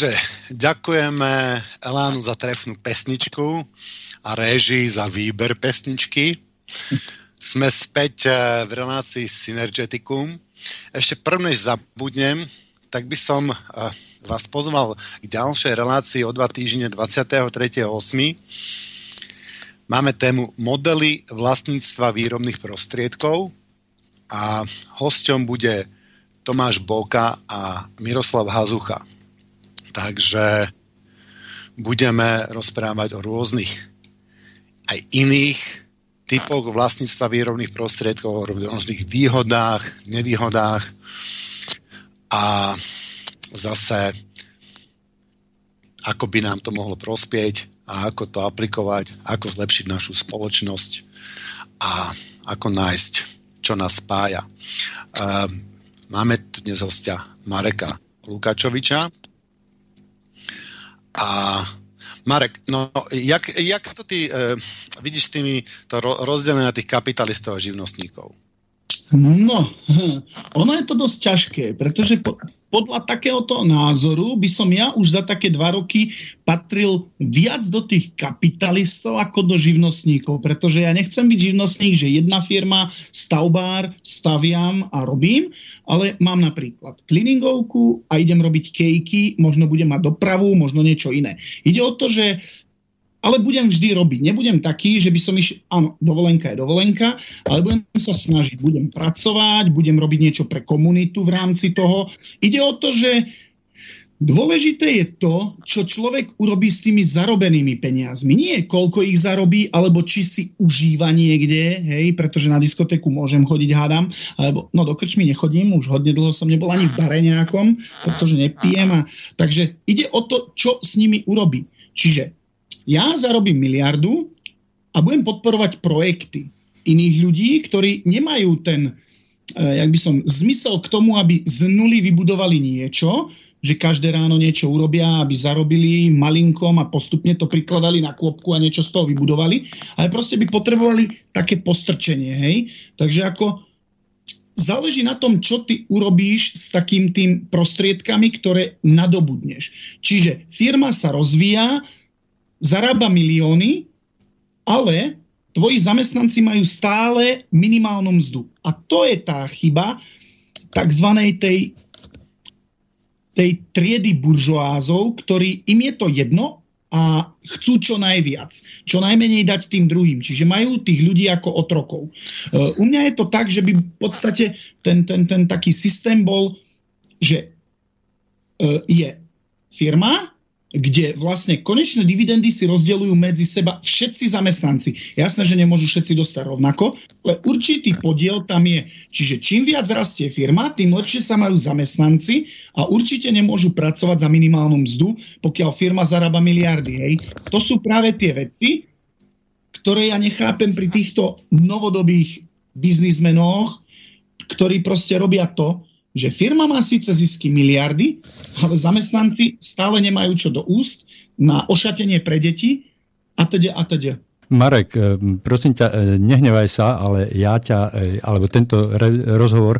Takže ďakujeme Elánu za trefnú pesničku a réži za výber pesničky. Sme späť eh, v relácii Synergeticum. Ešte prv, než zabudnem, tak by som eh, vás pozval k ďalšej relácii o dva týždne 23.8. Máme tému modely vlastníctva výrobných prostriedkov a hosťom bude Tomáš Boka a Miroslav Hazucha. Takže budeme rozprávať o rôznych aj iných typoch vlastníctva výrobných prostriedkov, o rôznych výhodách, nevýhodách a zase ako by nám to mohlo prospieť a ako to aplikovať, ako zlepšiť našu spoločnosť a ako nájsť, čo nás spája. Ehm, máme tu dnes hostia Mareka Lukačoviča. A Marek, no jak, jak to ty e, vidíš s tými to rozdelené na tých kapitalistov a živnostníkov? No, ono je to dosť ťažké, pretože po, podľa takéhoto názoru by som ja už za také dva roky patril viac do tých kapitalistov ako do živnostníkov, pretože ja nechcem byť živnostník, že jedna firma, stavbár, staviam a robím, ale mám napríklad cleaningovku a idem robiť kejky, možno budem mať dopravu, možno niečo iné. Ide o to, že ale budem vždy robiť. Nebudem taký, že by som išiel, áno, dovolenka je dovolenka, ale budem sa snažiť, budem pracovať, budem robiť niečo pre komunitu v rámci toho. Ide o to, že dôležité je to, čo človek urobí s tými zarobenými peniazmi. Nie koľko ich zarobí, alebo či si užíva niekde, hej, pretože na diskotéku môžem chodiť, hádam, alebo no do krčmy nechodím, už hodne dlho som nebol ani v bare nejakom, pretože nepijem. A, takže ide o to, čo s nimi urobí. Čiže ja zarobím miliardu a budem podporovať projekty iných ľudí, ktorí nemajú ten, eh, jak by som, zmysel k tomu, aby z nuly vybudovali niečo, že každé ráno niečo urobia, aby zarobili malinkom a postupne to prikladali na kôpku a niečo z toho vybudovali, ale proste by potrebovali také postrčenie, hej. Takže ako záleží na tom, čo ty urobíš s takým tým prostriedkami, ktoré nadobudneš. Čiže firma sa rozvíja, zarába milióny, ale tvoji zamestnanci majú stále minimálnu mzdu. A to je tá chyba takzvanej tej, tej triedy buržoázov, ktorí im je to jedno a chcú čo najviac. Čo najmenej dať tým druhým. Čiže majú tých ľudí ako otrokov. E, u mňa je to tak, že by v podstate ten, ten, ten taký systém bol, že e, je firma, kde vlastne konečné dividendy si rozdeľujú medzi seba všetci zamestnanci. Jasné, že nemôžu všetci dostať rovnako, ale určitý podiel tam je. Čiže čím viac rastie firma, tým lepšie sa majú zamestnanci a určite nemôžu pracovať za minimálnu mzdu, pokiaľ firma zarába miliardy. Hej. To sú práve tie veci, ktoré ja nechápem pri týchto novodobých biznismenoch, ktorí proste robia to, že firma má síce zisky miliardy, ale zamestnanci stále nemajú čo do úst na ošatenie pre deti a teda a teda. Marek, eh, prosím ťa, eh, nehnevaj sa, ale ja ťa, eh, alebo tento re- rozhovor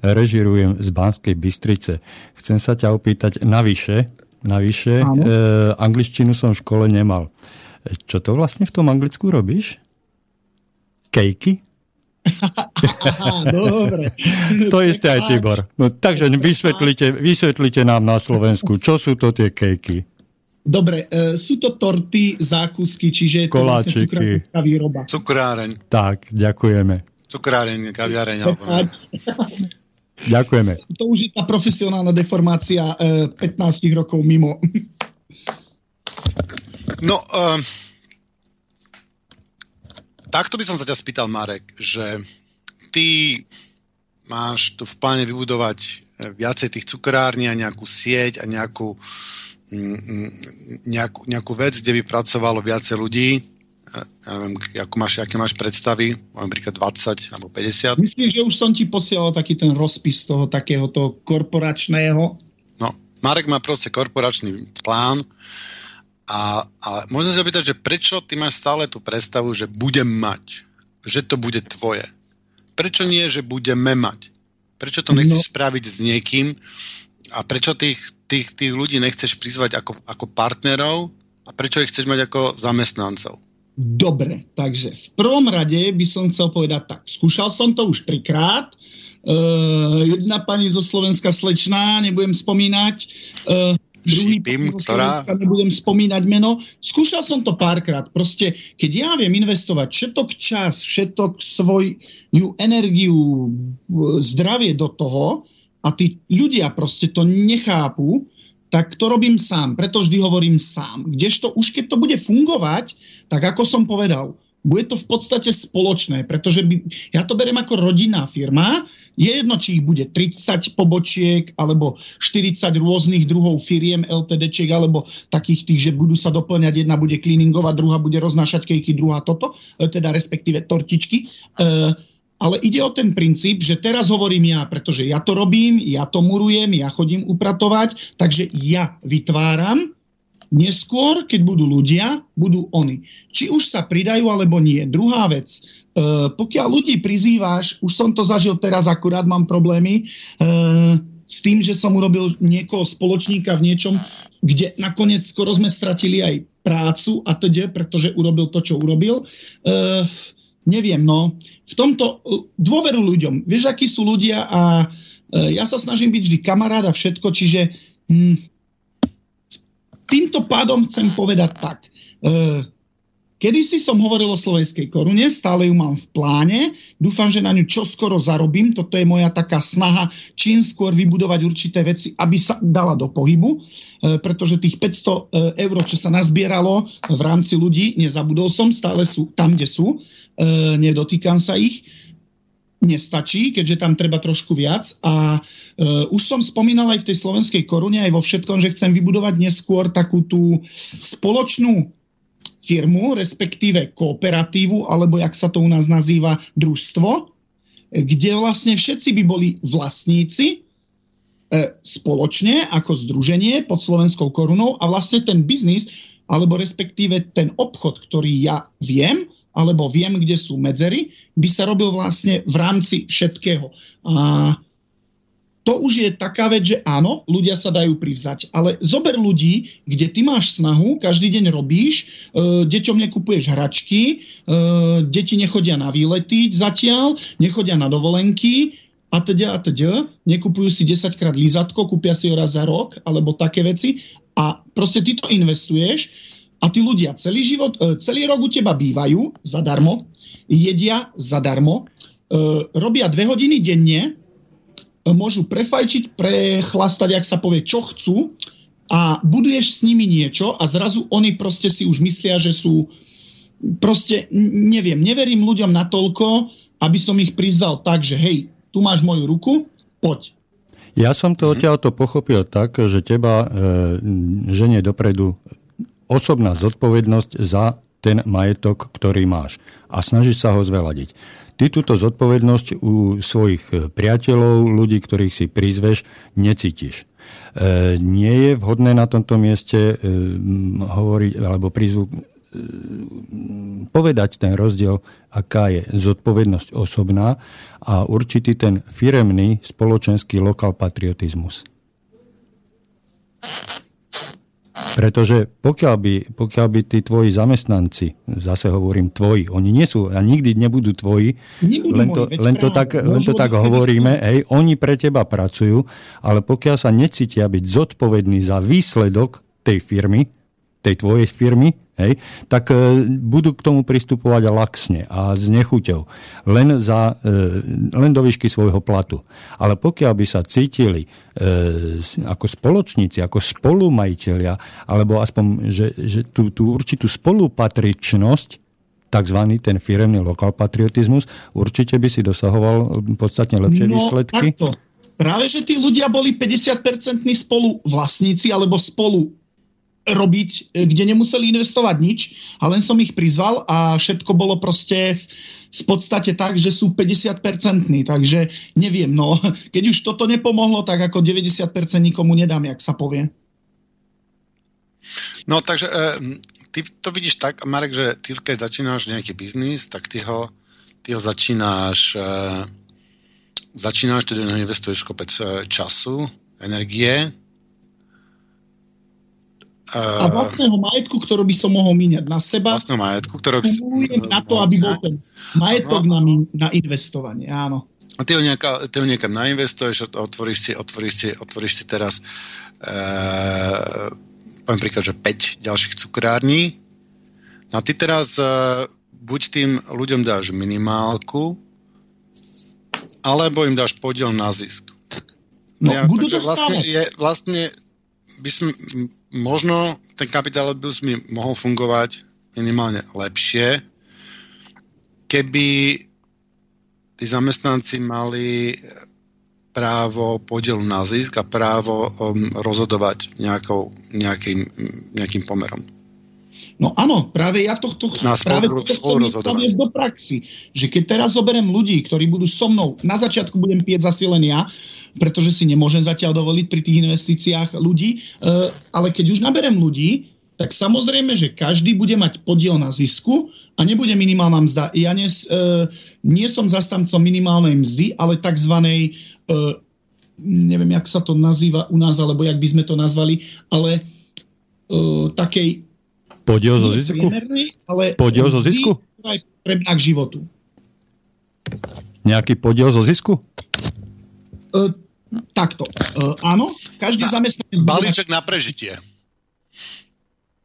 režirujem z Banskej Bystrice. Chcem sa ťa opýtať navyše, navyše, e, angličtinu som v škole nemal. Čo to vlastne v tom Anglicku robíš? Kejky? Dobre. to isté aj Tibor. No, takže vysvetlite, vysvetlite nám na Slovensku, čo sú to tie kejky. Dobre, e, sú to torty, zákusky, čiže Koláčiky. to výroba. Cukráreň. Tak, ďakujeme. Cukráreň, kaviareň. Ďakujeme. To už je tá profesionálna deformácia e, 15 rokov mimo. no, uh, takto by som sa ťa spýtal, Marek, že ty máš tu v pláne vybudovať eh, viacej tých cukrární a nejakú sieť a nejakú, mm, mm, nejakú, nejakú vec, kde by pracovalo viacej ľudí. Ja neviem, ako máš, aké máš predstavy, napríklad 20 alebo 50. Myslím, že už som ti posielal taký ten rozpis toho takéhoto korporačného. No, Marek má proste korporačný plán, a, a môžem sa opýtať, že prečo ty máš stále tú predstavu, že budem mať, že to bude tvoje. Prečo nie, že budeme mať? Prečo to nechceš no. spraviť s niekým a prečo tých, tých, tých ľudí nechceš prizvať ako, ako partnerov a prečo ich chceš mať ako zamestnancov? Dobre, takže v prvom rade by som chcel povedať tak. Skúšal som to už trikrát. Uh, jedna pani zo Slovenska slečná, nebudem spomínať, uh, druhý ktorá... nebudem spomínať meno. Skúšal som to párkrát. Proste, keď ja viem investovať všetok čas, všetok svoju energiu, zdravie do toho a tí ľudia proste to nechápu, tak to robím sám. Preto vždy hovorím sám. Kdežto už keď to bude fungovať, tak ako som povedal, bude to v podstate spoločné, pretože by, ja to beriem ako rodinná firma, Je jedno, či ich bude 30 pobočiek, alebo 40 rôznych druhov firiem LTDčiek, alebo takých tých, že budú sa doplňať, jedna bude cleaningovať, druhá bude roznášať kejky, druhá toto, e, teda respektíve tortičky. E, ale ide o ten princíp, že teraz hovorím ja, pretože ja to robím, ja to murujem, ja chodím upratovať, takže ja vytváram, neskôr, keď budú ľudia, budú oni. Či už sa pridajú, alebo nie. Druhá vec, e, pokiaľ ľudí prizýváš, už som to zažil teraz, akurát mám problémy, e, s tým, že som urobil niekoho spoločníka v niečom, kde nakoniec skoro sme stratili aj prácu a teda, pretože urobil to, čo urobil. E, neviem, no, v tomto e, dôveru ľuďom. Vieš, akí sú ľudia a e, ja sa snažím byť vždy kamarád a všetko, čiže hm, týmto pádom chcem povedať tak. E, Kedy si som hovoril o slovenskej korune, stále ju mám v pláne, dúfam, že na ňu čoskoro zarobím, toto je moja taká snaha, čím skôr vybudovať určité veci, aby sa dala do pohybu, e, pretože tých 500 e, eur, čo sa nazbieralo v rámci ľudí, nezabudol som, stále sú tam, kde sú, e, nedotýkam sa ich, nestačí, keďže tam treba trošku viac. A uh, už som spomínal aj v tej slovenskej korune, aj vo všetkom, že chcem vybudovať neskôr takú tú spoločnú firmu, respektíve kooperatívu, alebo jak sa to u nás nazýva, družstvo, kde vlastne všetci by boli vlastníci e, spoločne ako združenie pod slovenskou korunou. A vlastne ten biznis, alebo respektíve ten obchod, ktorý ja viem, alebo viem, kde sú medzery, by sa robil vlastne v rámci všetkého. A to už je taká vec, že áno, ľudia sa dajú privzať, ale zober ľudí, kde ty máš snahu, každý deň robíš, e, deťom nekupuješ hračky, e, deti nechodia na výlety zatiaľ, nechodia na dovolenky a teda a teda, nekupujú si 10 krát lízatko, kúpia si ho raz za rok, alebo také veci a proste ty to investuješ a tí ľudia celý život, e, celý rok u teba bývajú zadarmo, jedia zadarmo, e, robia dve hodiny denne, môžu prefajčiť, prechlastať, ak sa povie, čo chcú a buduješ s nimi niečo a zrazu oni proste si už myslia, že sú proste, neviem, neverím ľuďom natoľko, aby som ich prizal tak, že hej, tu máš moju ruku, poď. Ja som to odtiaľ to pochopil tak, že teba e, ženie dopredu osobná zodpovednosť za ten majetok, ktorý máš a snažíš sa ho zveladiť. Ty túto zodpovednosť u svojich e, priateľov, ľudí, ktorých si prizveš, necítiš. E, nie je vhodné na tomto mieste e, hovoriť alebo prizvu e, povedať ten rozdiel, aká je zodpovednosť osobná a určitý ten firemný spoločenský lokal patriotizmus. Pretože pokiaľ by, pokiaľ by tí tvoji zamestnanci, zase hovorím tvoji, oni nie sú a nikdy nebudú tvoji, nebudú len, to, len, to tak, len to tak hovoríme, hej, oni pre teba pracujú, ale pokiaľ sa necítia byť zodpovední za výsledok tej firmy, tej tvojej firmy, hej, tak e, budú k tomu pristupovať laxne a s nechuťou. Len, za, e, len do výšky svojho platu. Ale pokiaľ by sa cítili e, ako spoločníci, ako spolumajiteľia, alebo aspoň, že, že tú, tú určitú spolupatričnosť, takzvaný ten firemný lokal patriotizmus, určite by si dosahoval podstatne lepšie no, výsledky. Takto. Práve, že tí ľudia boli 50-percentní spoluvlastníci alebo spolu robiť, e, kde nemuseli investovať nič a len som ich prizval a všetko bolo proste v podstate tak, že sú 50-percentní, takže neviem, no, keď už toto nepomohlo, tak ako 90% nikomu nedám, jak sa povie. No, takže e, ty to vidíš tak, Marek, že ty keď začínáš nejaký biznis, tak ty ho, ty ho začínáš e, začínáš, tedy investuješ kopec e, času, energie, a vlastného majetku, ktorú by som mohol míňať na seba. Vlastného majetku, ktorú by som... na to, aby bol ten majetok na, na investovanie, áno. A ty ho, nejaká, ty ho niekam nainvestuješ, otvoríš si, otvoríš si, otvoríš si teraz e, poviem príklad, že 5 ďalších cukrární. No a ty teraz e, buď tým ľuďom dáš minimálku, alebo im dáš podiel na zisk. No, ja, budú takže vlastne, je, vlastne by sme, možno ten kapitalizmus by mohol fungovať minimálne lepšie, keby tí zamestnanci mali právo podielu na zisk a právo um, rozhodovať nejakou, nejakým, nejakým pomerom. No áno, práve ja tohto na práve spolu, tohto do praxi. Že keď teraz zoberiem ľudí, ktorí budú so mnou, na začiatku budem pieť len ja, pretože si nemôžem zatiaľ dovoliť pri tých investíciách ľudí, uh, ale keď už naberem ľudí, tak samozrejme, že každý bude mať podiel na zisku a nebude minimálna mzda. Ja nes, uh, nie som zastancom minimálnej mzdy, ale tzv. Uh, neviem, jak sa to nazýva u nás, alebo jak by sme to nazvali, ale uh, takej Podiel zo zisku? Ale podiel zo zisku? Potrebná k životu. Nejaký podiel zo zisku? Uh, takto. Uh, áno, každý na, zamestnanec... Balíček na prežitie.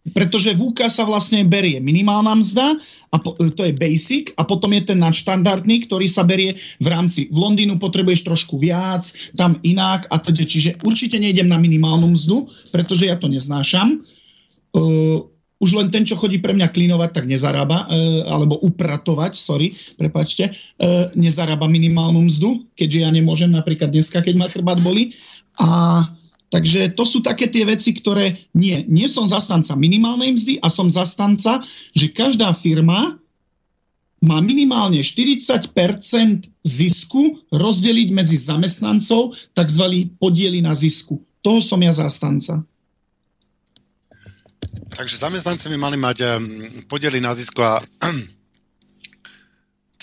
Pretože v UK sa vlastne berie minimálna mzda, a po, e, to je basic, a potom je ten nadštandardný, ktorý sa berie v rámci, v Londýnu potrebuješ trošku viac, tam inak a teda, čiže určite nejdem na minimálnu mzdu, pretože ja to neznášam. Uh, už len ten, čo chodí pre mňa klinovať, tak nezarába, e, alebo upratovať, sorry, prepačte, e, nezarába minimálnu mzdu, keďže ja nemôžem napríklad dneska, keď ma chrbát boli. A takže to sú také tie veci, ktoré nie, nie som zastanca minimálnej mzdy a som zastanca, že každá firma má minimálne 40% zisku rozdeliť medzi zamestnancov, tzv. podiely na zisku. Toho som ja zastanca. Takže zamestnanci by mali mať podely na zisku a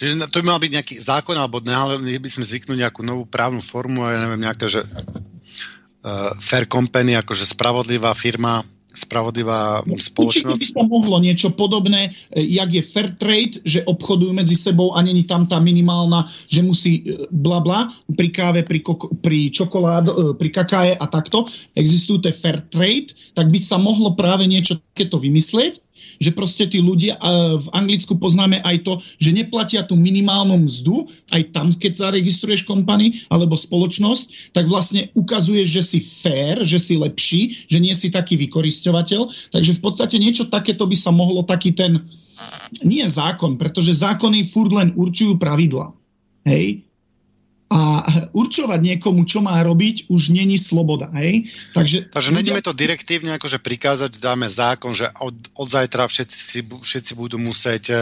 Čiže to by mal byť nejaký zákon, alebo ne, by sme zvyknúť nejakú novú právnu formu, ja neviem, nejaká, že uh, fair company, akože spravodlivá firma, spravodlivá spoločnosť. Určite by sa mohlo niečo podobné, e, jak je fair trade, že obchodujú medzi sebou a není tam tá minimálna, že musí e, bla bla pri káve, pri, koko, pri čokolád, e, pri kakáje a takto. Existujú tie fair trade, tak by sa mohlo práve niečo takéto vymyslieť že proste tí ľudia, v Anglicku poznáme aj to, že neplatia tú minimálnu mzdu, aj tam, keď zaregistruješ kompany alebo spoločnosť, tak vlastne ukazuješ, že si fair, že si lepší, že nie si taký vykoristovateľ. Takže v podstate niečo takéto by sa mohlo taký ten, nie zákon, pretože zákony furt len určujú pravidla. Hej? A určovať niekomu, čo má robiť, už není sloboda. Hej? Takže, Takže nejdeme to direktívne akože prikázať, dáme zákon, že od, od zajtra všetci, všetci budú musieť e,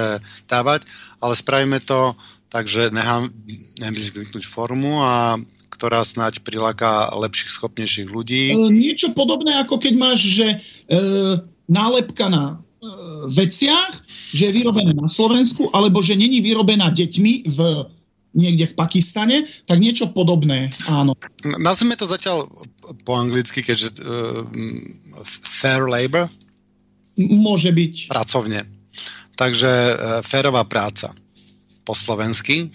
dávať, ale spravíme to tak, že necháme vzniknúť formu a ktorá snáď priláka lepších, schopnejších ľudí. E, niečo podobné, ako keď máš, že e, nálepka na e, veciach, že je vyrobené na Slovensku, alebo že není vyrobená deťmi v niekde v Pakistane, tak niečo podobné, áno. Nazvime to zatiaľ po anglicky, keďže uh, fair labor? Môže byť. Pracovne. Takže uh, férová práca. Po slovensky.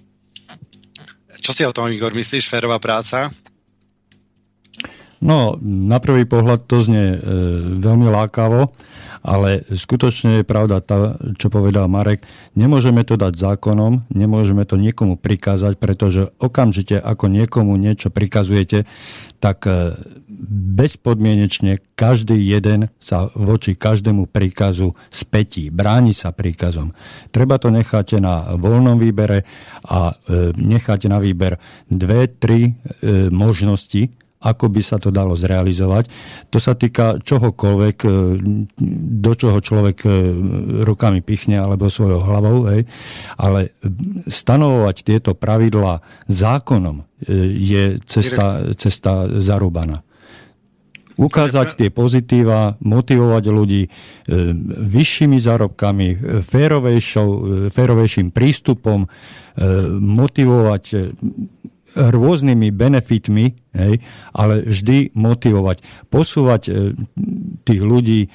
Čo si o tom, Igor, myslíš, férová práca? No, na prvý pohľad to znie e, veľmi lákavo ale skutočne je pravda tá, čo povedal Marek. Nemôžeme to dať zákonom, nemôžeme to niekomu prikázať, pretože okamžite, ako niekomu niečo prikazujete, tak e, bezpodmienečne každý jeden sa voči každému príkazu spätí, bráni sa príkazom. Treba to nechať na voľnom výbere a e, nechať na výber dve, tri e, možnosti, ako by sa to dalo zrealizovať. To sa týka čohokoľvek, e, do čoho človek e, rukami pichne alebo svojou hlavou. Hej. Ale stanovovať tieto pravidlá zákonom e, je cesta, cesta zarúbaná ukázať tie pozitíva, motivovať ľudí vyššími zárobkami, férovejším prístupom, motivovať rôznymi benefitmi, hej, ale vždy motivovať, posúvať e, tých ľudí e,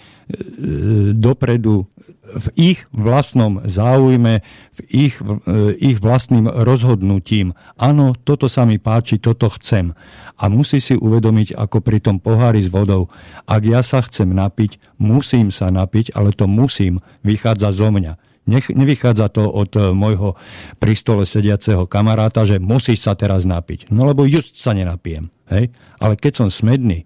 dopredu v ich vlastnom záujme, v ich, e, ich vlastným rozhodnutím. Áno, toto sa mi páči, toto chcem. A musí si uvedomiť, ako pri tom pohári s vodou, ak ja sa chcem napiť, musím sa napiť, ale to musím vychádza zo mňa nech, nevychádza to od e, môjho pri stole sediaceho kamaráta, že musíš sa teraz napiť. No lebo just sa nenapijem. Hej? Ale keď som smedný,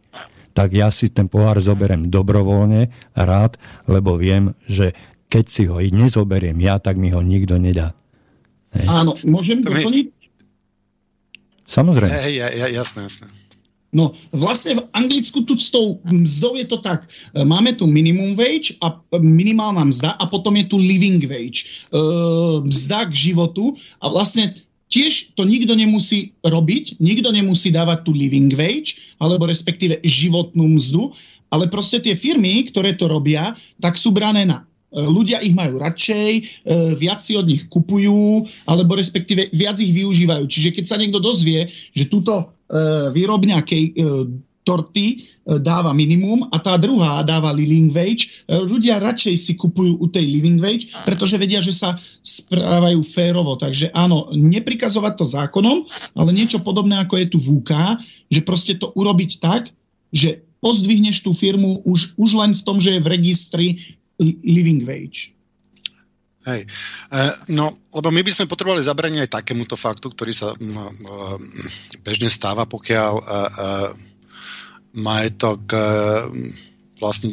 tak ja si ten pohár zoberiem dobrovoľne, rád, lebo viem, že keď si ho nezoberiem ja, tak mi ho nikto nedá. Hej. Áno, môžem to doplniť? Samozrejme. Hej, ja, ja, jasné, jasné. No vlastne v Anglicku tu s tou mzdou je to tak. E, máme tu minimum wage a minimálna mzda a potom je tu living wage. E, mzda k životu a vlastne tiež to nikto nemusí robiť, nikto nemusí dávať tu living wage, alebo respektíve životnú mzdu, ale proste tie firmy, ktoré to robia, tak sú brané na e, ľudia ich majú radšej, viac si od nich kupujú, alebo respektíve viac ich využívajú. Čiže keď sa niekto dozvie, že túto E, výrobňa kej, e, torty e, dáva minimum a tá druhá dáva living wage. Ľudia radšej si kupujú u tej living wage, pretože vedia, že sa správajú férovo. Takže áno, neprikazovať to zákonom, ale niečo podobné ako je tu v UK, že proste to urobiť tak, že pozdvihneš tú firmu už, už len v tom, že je v registri living wage. Hej. E, no, lebo my by sme potrebovali zabraniť aj takémuto faktu, ktorý sa bežne stáva, pokiaľ uh, uh, majetok vlastní,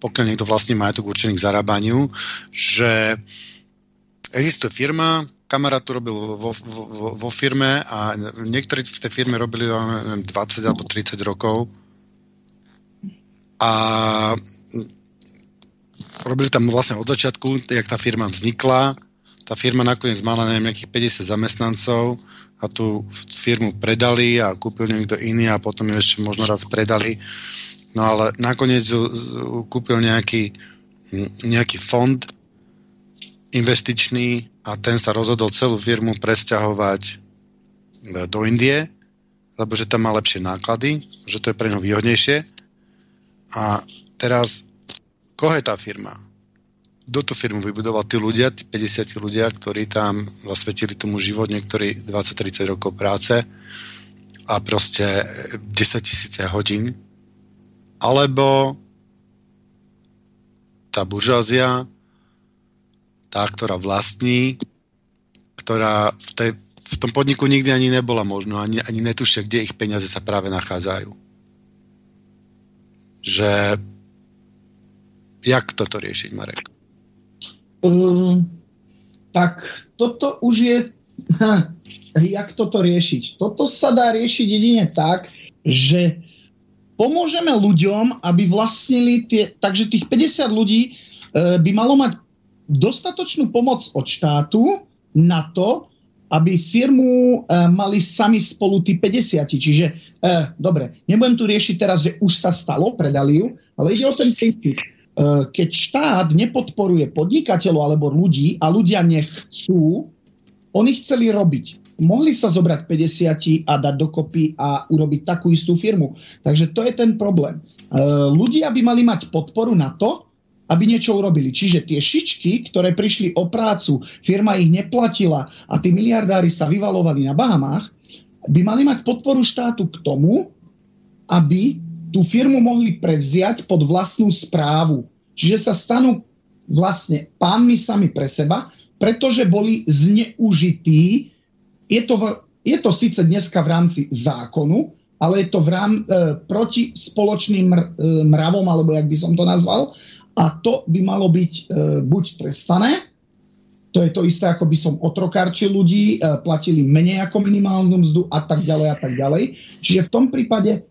pokiaľ niekto vlastní majetok určený k zarábaniu, že existuje firma, kamarát tu robil vo, vo, vo firme a niektorí v tej firme robili neviem, 20 alebo 30 rokov a robili tam vlastne od začiatku, jak tá firma vznikla. Tá firma nakoniec mala neviem, nejakých 50 zamestnancov a tú firmu predali a kúpil niekto iný a potom ju ešte možno raz predali. No ale nakoniec ju, kúpil nejaký, nejaký fond investičný a ten sa rozhodol celú firmu presťahovať e, do Indie, lebo že tam má lepšie náklady, že to je pre ňo výhodnejšie. A teraz Koho je tá firma? Kto tú firmu vybudoval? Tí ľudia, tí 50 ľudia, ktorí tam zasvetili tomu život, niektorí 20-30 rokov práce a proste 10 tisíce hodín. Alebo tá buržázia, tá, ktorá vlastní, ktorá v, tej, v tom podniku nikdy ani nebola možno, ani, ani netušia, kde ich peniaze sa práve nachádzajú. Že Jak toto riešiť, Marek? Um, tak toto už je... Jak toto riešiť? Toto sa dá riešiť jedine tak, že pomôžeme ľuďom, aby vlastnili tie... Takže tých 50 ľudí e, by malo mať dostatočnú pomoc od štátu na to, aby firmu e, mali sami spolu tí 50. Čiže, e, dobre, nebudem tu riešiť teraz, že už sa stalo, predali ju, ale ide o ten princíp keď štát nepodporuje podnikateľov alebo ľudí a ľudia nechcú, oni chceli robiť. Mohli sa zobrať 50 a dať dokopy a urobiť takú istú firmu. Takže to je ten problém. E, ľudia by mali mať podporu na to, aby niečo urobili. Čiže tie šičky, ktoré prišli o prácu, firma ich neplatila a tí miliardári sa vyvalovali na Bahamách, by mali mať podporu štátu k tomu, aby tú firmu mohli prevziať pod vlastnú správu. Čiže sa stanú vlastne pánmi sami pre seba, pretože boli zneužití. Je to, je to síce dneska v rámci zákonu, ale je to v rám, e, proti spoločným mr, e, mravom, alebo jak by som to nazval. A to by malo byť e, buď trestané, to je to isté, ako by som otrokárčil ľudí, e, platili menej ako minimálnu mzdu a tak ďalej a tak ďalej. Čiže v tom prípade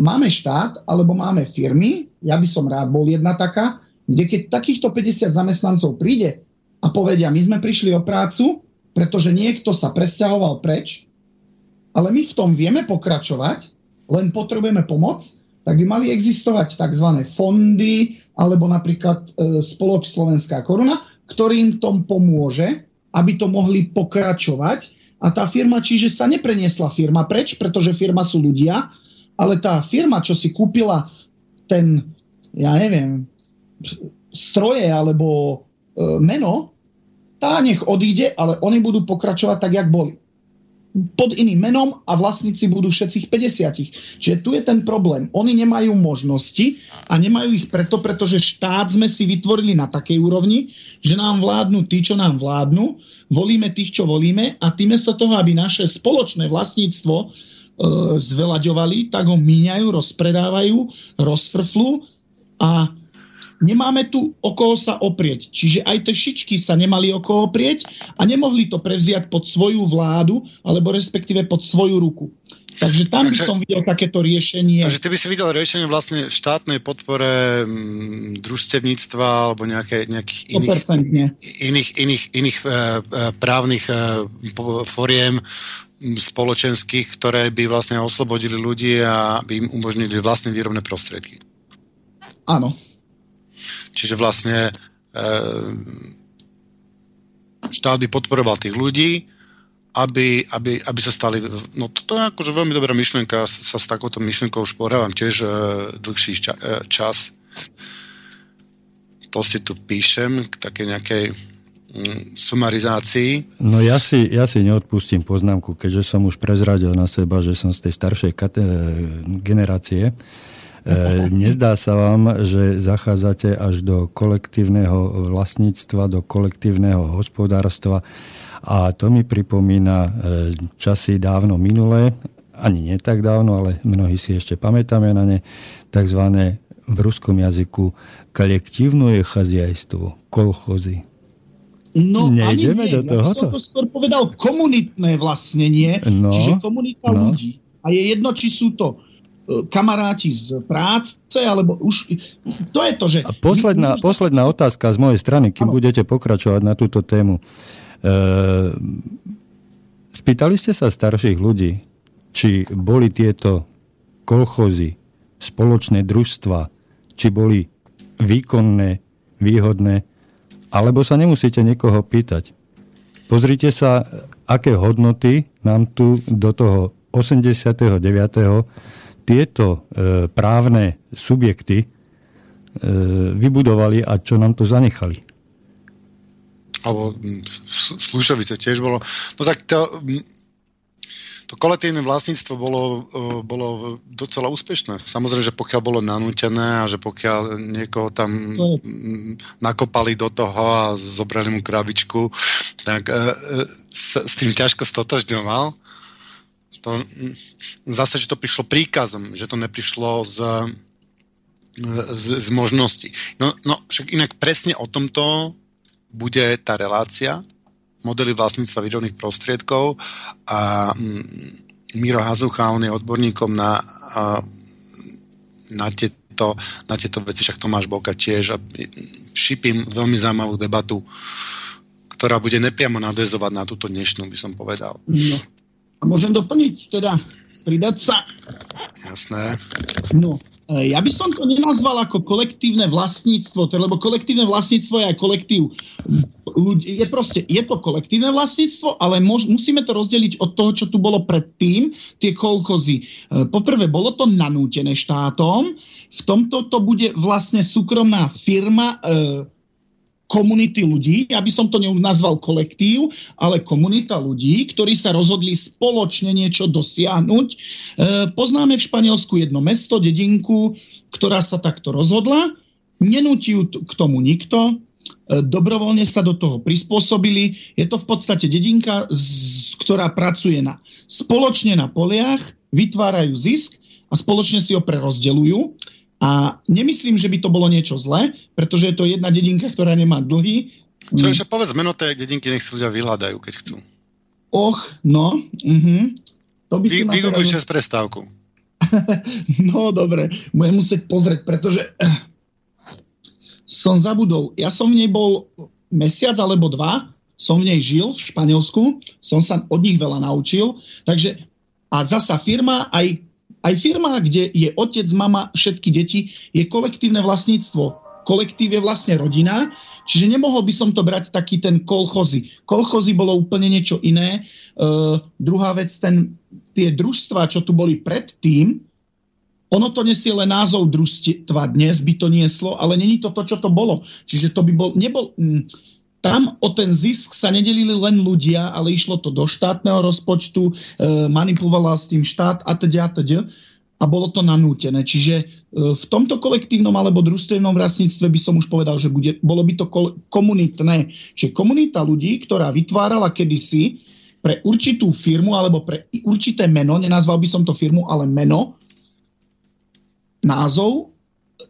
máme štát alebo máme firmy, ja by som rád bol jedna taká, kde keď takýchto 50 zamestnancov príde a povedia, my sme prišli o prácu, pretože niekto sa presťahoval preč, ale my v tom vieme pokračovať, len potrebujeme pomoc, tak by mali existovať tzv. fondy alebo napríklad e, spolok Slovenská koruna, ktorým tom pomôže, aby to mohli pokračovať a tá firma, čiže sa nepreniesla firma preč, pretože firma sú ľudia, ale tá firma, čo si kúpila ten, ja neviem, stroje alebo e, meno, tá nech odíde, ale oni budú pokračovať tak, jak boli. Pod iným menom a vlastníci budú všetkých 50. Čiže tu je ten problém. Oni nemajú možnosti a nemajú ich preto, pretože štát sme si vytvorili na takej úrovni, že nám vládnu tí, čo nám vládnu, volíme tých, čo volíme a tým toho, aby naše spoločné vlastníctvo zvelaďovali, tak ho míňajú, rozpredávajú, rozfrflu a nemáme tu o koho sa oprieť. Čiže aj tie šičky sa nemali o koho oprieť a nemohli to prevziať pod svoju vládu, alebo respektíve pod svoju ruku. Takže tam takže, by som videl takéto riešenie. Takže ty by si videl riešenie vlastne štátnej podpore mm, družstevníctva alebo nejaké, nejakých iných, iných, iných, iných e, e, právnych e, foriem spoločenských, ktoré by vlastne oslobodili ľudí a by im umožnili vlastné výrobné prostriedky. Áno. Čiže vlastne e, štát by podporoval tých ľudí, aby, aby, aby sa stali... No toto je akože veľmi dobrá myšlienka, sa s takouto myšlienkou už pohrávam tiež e, dlhší ča, e, čas. To si tu píšem k také nejakej sumarizácii. No ja si, ja si neodpustím poznámku, keďže som už prezradil na seba, že som z tej staršej kate- generácie. E, nezdá sa vám, že zachádzate až do kolektívneho vlastníctva, do kolektívneho hospodárstva a to mi pripomína e, časy dávno minulé, ani nie tak dávno, ale mnohí si ešte pamätáme na ne, takzvané v ruskom jazyku kolektívne chazajstvo, kolchozy. No, Nejdeme nie. do toho? Ja to skôr povedal komunitné vlastnenie, no, čiže komunita no. ľudí. A je jedno, či sú to e, kamaráti z práce, alebo už... To je to, že... A posledná, posledná otázka z mojej strany, kým ano. budete pokračovať na túto tému. Ehm, spýtali ste sa starších ľudí, či boli tieto kolchozy, spoločné družstva, či boli výkonné, výhodné, alebo sa nemusíte niekoho pýtať. Pozrite sa, aké hodnoty nám tu do toho 89. tieto e, právne subjekty e, vybudovali a čo nám to zanechali alebo hm, Slušovice tiež bolo. No tak to, hm, to kolektívne vlastníctvo bolo, bolo docela úspešné. Samozrejme, že pokiaľ bolo nanútené a že pokiaľ niekoho tam nakopali do toho a zobrali mu krabičku, tak e, e, s, s tým ťažko stotožňoval. To, zase, že to prišlo príkazom, že to neprišlo z, z, z možností. No, no však inak presne o tomto bude tá relácia, modely vlastníctva výrobných prostriedkov a mm, Miro Hazucha, on je odborníkom na, na, tieto, na tieto veci, však Tomáš Boka tiež a šipím veľmi zaujímavú debatu, ktorá bude nepriamo nadvezovať na túto dnešnú, by som povedal. No. A môžem doplniť, teda pridať sa. Jasné. No, ja by som to nenazval ako kolektívne vlastníctvo, lebo kolektívne vlastníctvo je aj kolektív. Je proste, je to kolektívne vlastníctvo, ale mož, musíme to rozdeliť od toho, čo tu bolo predtým, tie kolchozy. Poprvé, bolo to nanútené štátom, v tomto to bude vlastne súkromná firma, komunity ľudí, ja by som to nazval kolektív, ale komunita ľudí, ktorí sa rozhodli spoločne niečo dosiahnuť. E, poznáme v Španielsku jedno mesto, dedinku, ktorá sa takto rozhodla, nenúti k tomu nikto, e, dobrovoľne sa do toho prispôsobili. Je to v podstate dedinka, z, ktorá pracuje na, spoločne na poliach, vytvárajú zisk a spoločne si ho prerozdeľujú. A nemyslím, že by to bolo niečo zlé, pretože je to jedna dedinka, ktorá nemá dlhy. Čo ešte povedz meno tej dedinky, nech si ľudia vyhľadajú, keď chcú. Och, no. Uh-huh. To by Vy, si Vygooguj teraz... prestávku. no, dobre. Budem musieť pozrieť, pretože eh, som zabudol. Ja som v nej bol mesiac alebo dva, som v nej žil v Španielsku, som sa od nich veľa naučil, takže a zasa firma aj aj firma, kde je otec, mama, všetky deti, je kolektívne vlastníctvo. Kolektív je vlastne rodina, čiže nemohol by som to brať taký ten kolchozy. Kolchozy bolo úplne niečo iné. Uh, druhá vec, ten, tie družstva, čo tu boli predtým, ono to nesie len názov družstva, dnes by to nieslo, ale není to to, čo to bolo. Čiže to by bol, nebol... Mm, tam o ten zisk sa nedelili len ľudia, ale išlo to do štátneho rozpočtu, e, manipulovala s tým štát a teda a teda a bolo to nanútené. Čiže e, v tomto kolektívnom alebo družstevnom vlastníctve by som už povedal, že bude, bolo by to komunitné. Čiže komunita ľudí, ktorá vytvárala kedysi pre určitú firmu alebo pre určité meno, nenazval by som to firmu, ale meno, názov,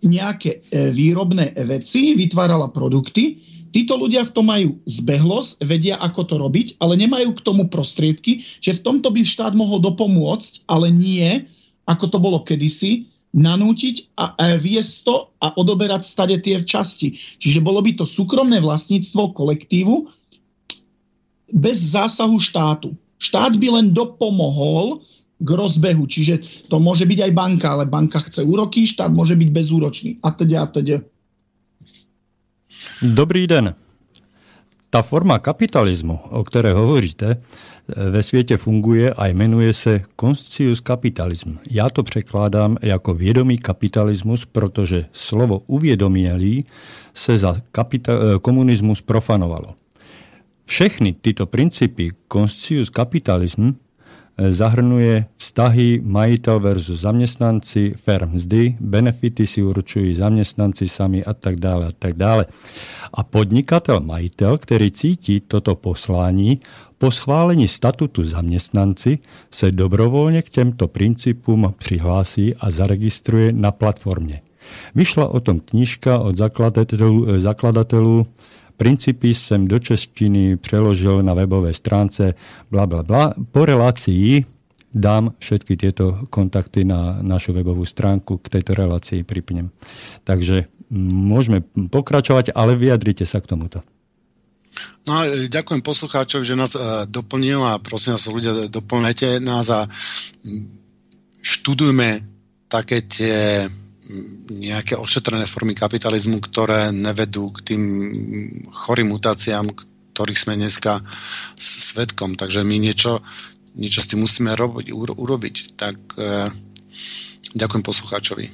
nejaké e, výrobné veci, vytvárala produkty. Títo ľudia v tom majú zbehlosť, vedia, ako to robiť, ale nemajú k tomu prostriedky, že v tomto by štát mohol dopomôcť, ale nie, ako to bolo kedysi, nanútiť a, viesť to a odoberať stade tie časti. Čiže bolo by to súkromné vlastníctvo kolektívu bez zásahu štátu. Štát by len dopomohol k rozbehu, čiže to môže byť aj banka, ale banka chce úroky, štát môže byť bezúročný a teda a teda. Dobrý den. Tá forma kapitalizmu, o ktorej hovoríte, ve světě funguje a jmenuje se conscious capitalism. Já to překládám jako vědomý kapitalismus, protože slovo uvědomělý se za kapita- komunismus profanovalo. Všechny tyto principy conscious capitalism zahrnuje vztahy majitel versus zamestnanci, fair mzdy, benefity si určují zamestnanci sami a tak dále a tak dále. A podnikatel majitel, který cítí toto poslání, po schválení statutu zaměstnanci se dobrovolně k těmto principům přihlásí a zaregistruje na platformě. Vyšla o tom knižka od zakladatelů, zakladatelů Principy jsem do češtiny přeložil na webové stránce bla bla bla. Po relácii dám všetky tieto kontakty na našu webovú stránku, k tejto relácii pripnem. Takže môžeme pokračovať, ale vyjadrite sa k tomuto. No a ďakujem poslucháčov, že nás uh, doplnil a prosím vás ľudia, doplnete nás a študujme také tie nejaké ošetrené formy kapitalizmu, ktoré nevedú k tým chorým mutáciám, ktorých sme dneska svetkom. Takže my niečo, niečo s tým musíme robiť, urobiť. Tak e, ďakujem poslucháčovi. E,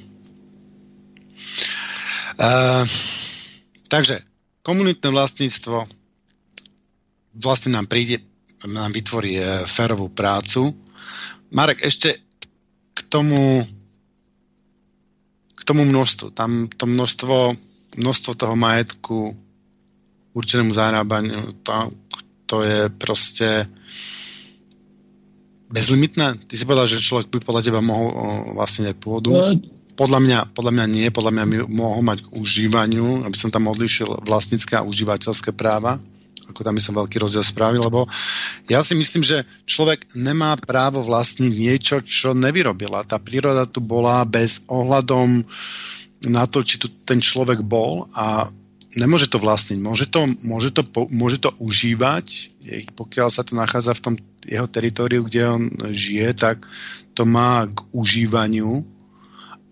takže komunitné vlastníctvo vlastne nám príde, nám vytvorí e, férovú prácu. Marek, ešte k tomu tomu množstvu. Tam to množstvo, množstvo toho majetku určenému zarábaniu, to, to je proste bezlimitné? Ty si povedal, že človek by podľa teba mohol vlastne aj pôdu. No. Podľa mňa, podľa mňa nie, podľa mňa mohol mať k užívaniu, aby som tam odlišil vlastnícke a užívateľské práva ako tam by som veľký rozdiel spravil, lebo ja si myslím, že človek nemá právo vlastniť niečo, čo nevyrobila. Tá príroda tu bola bez ohľadom na to, či tu ten človek bol a nemôže to vlastniť. Môže to, môže to, môže to užívať, pokiaľ sa to nachádza v tom jeho teritoriu, kde on žije, tak to má k užívaniu,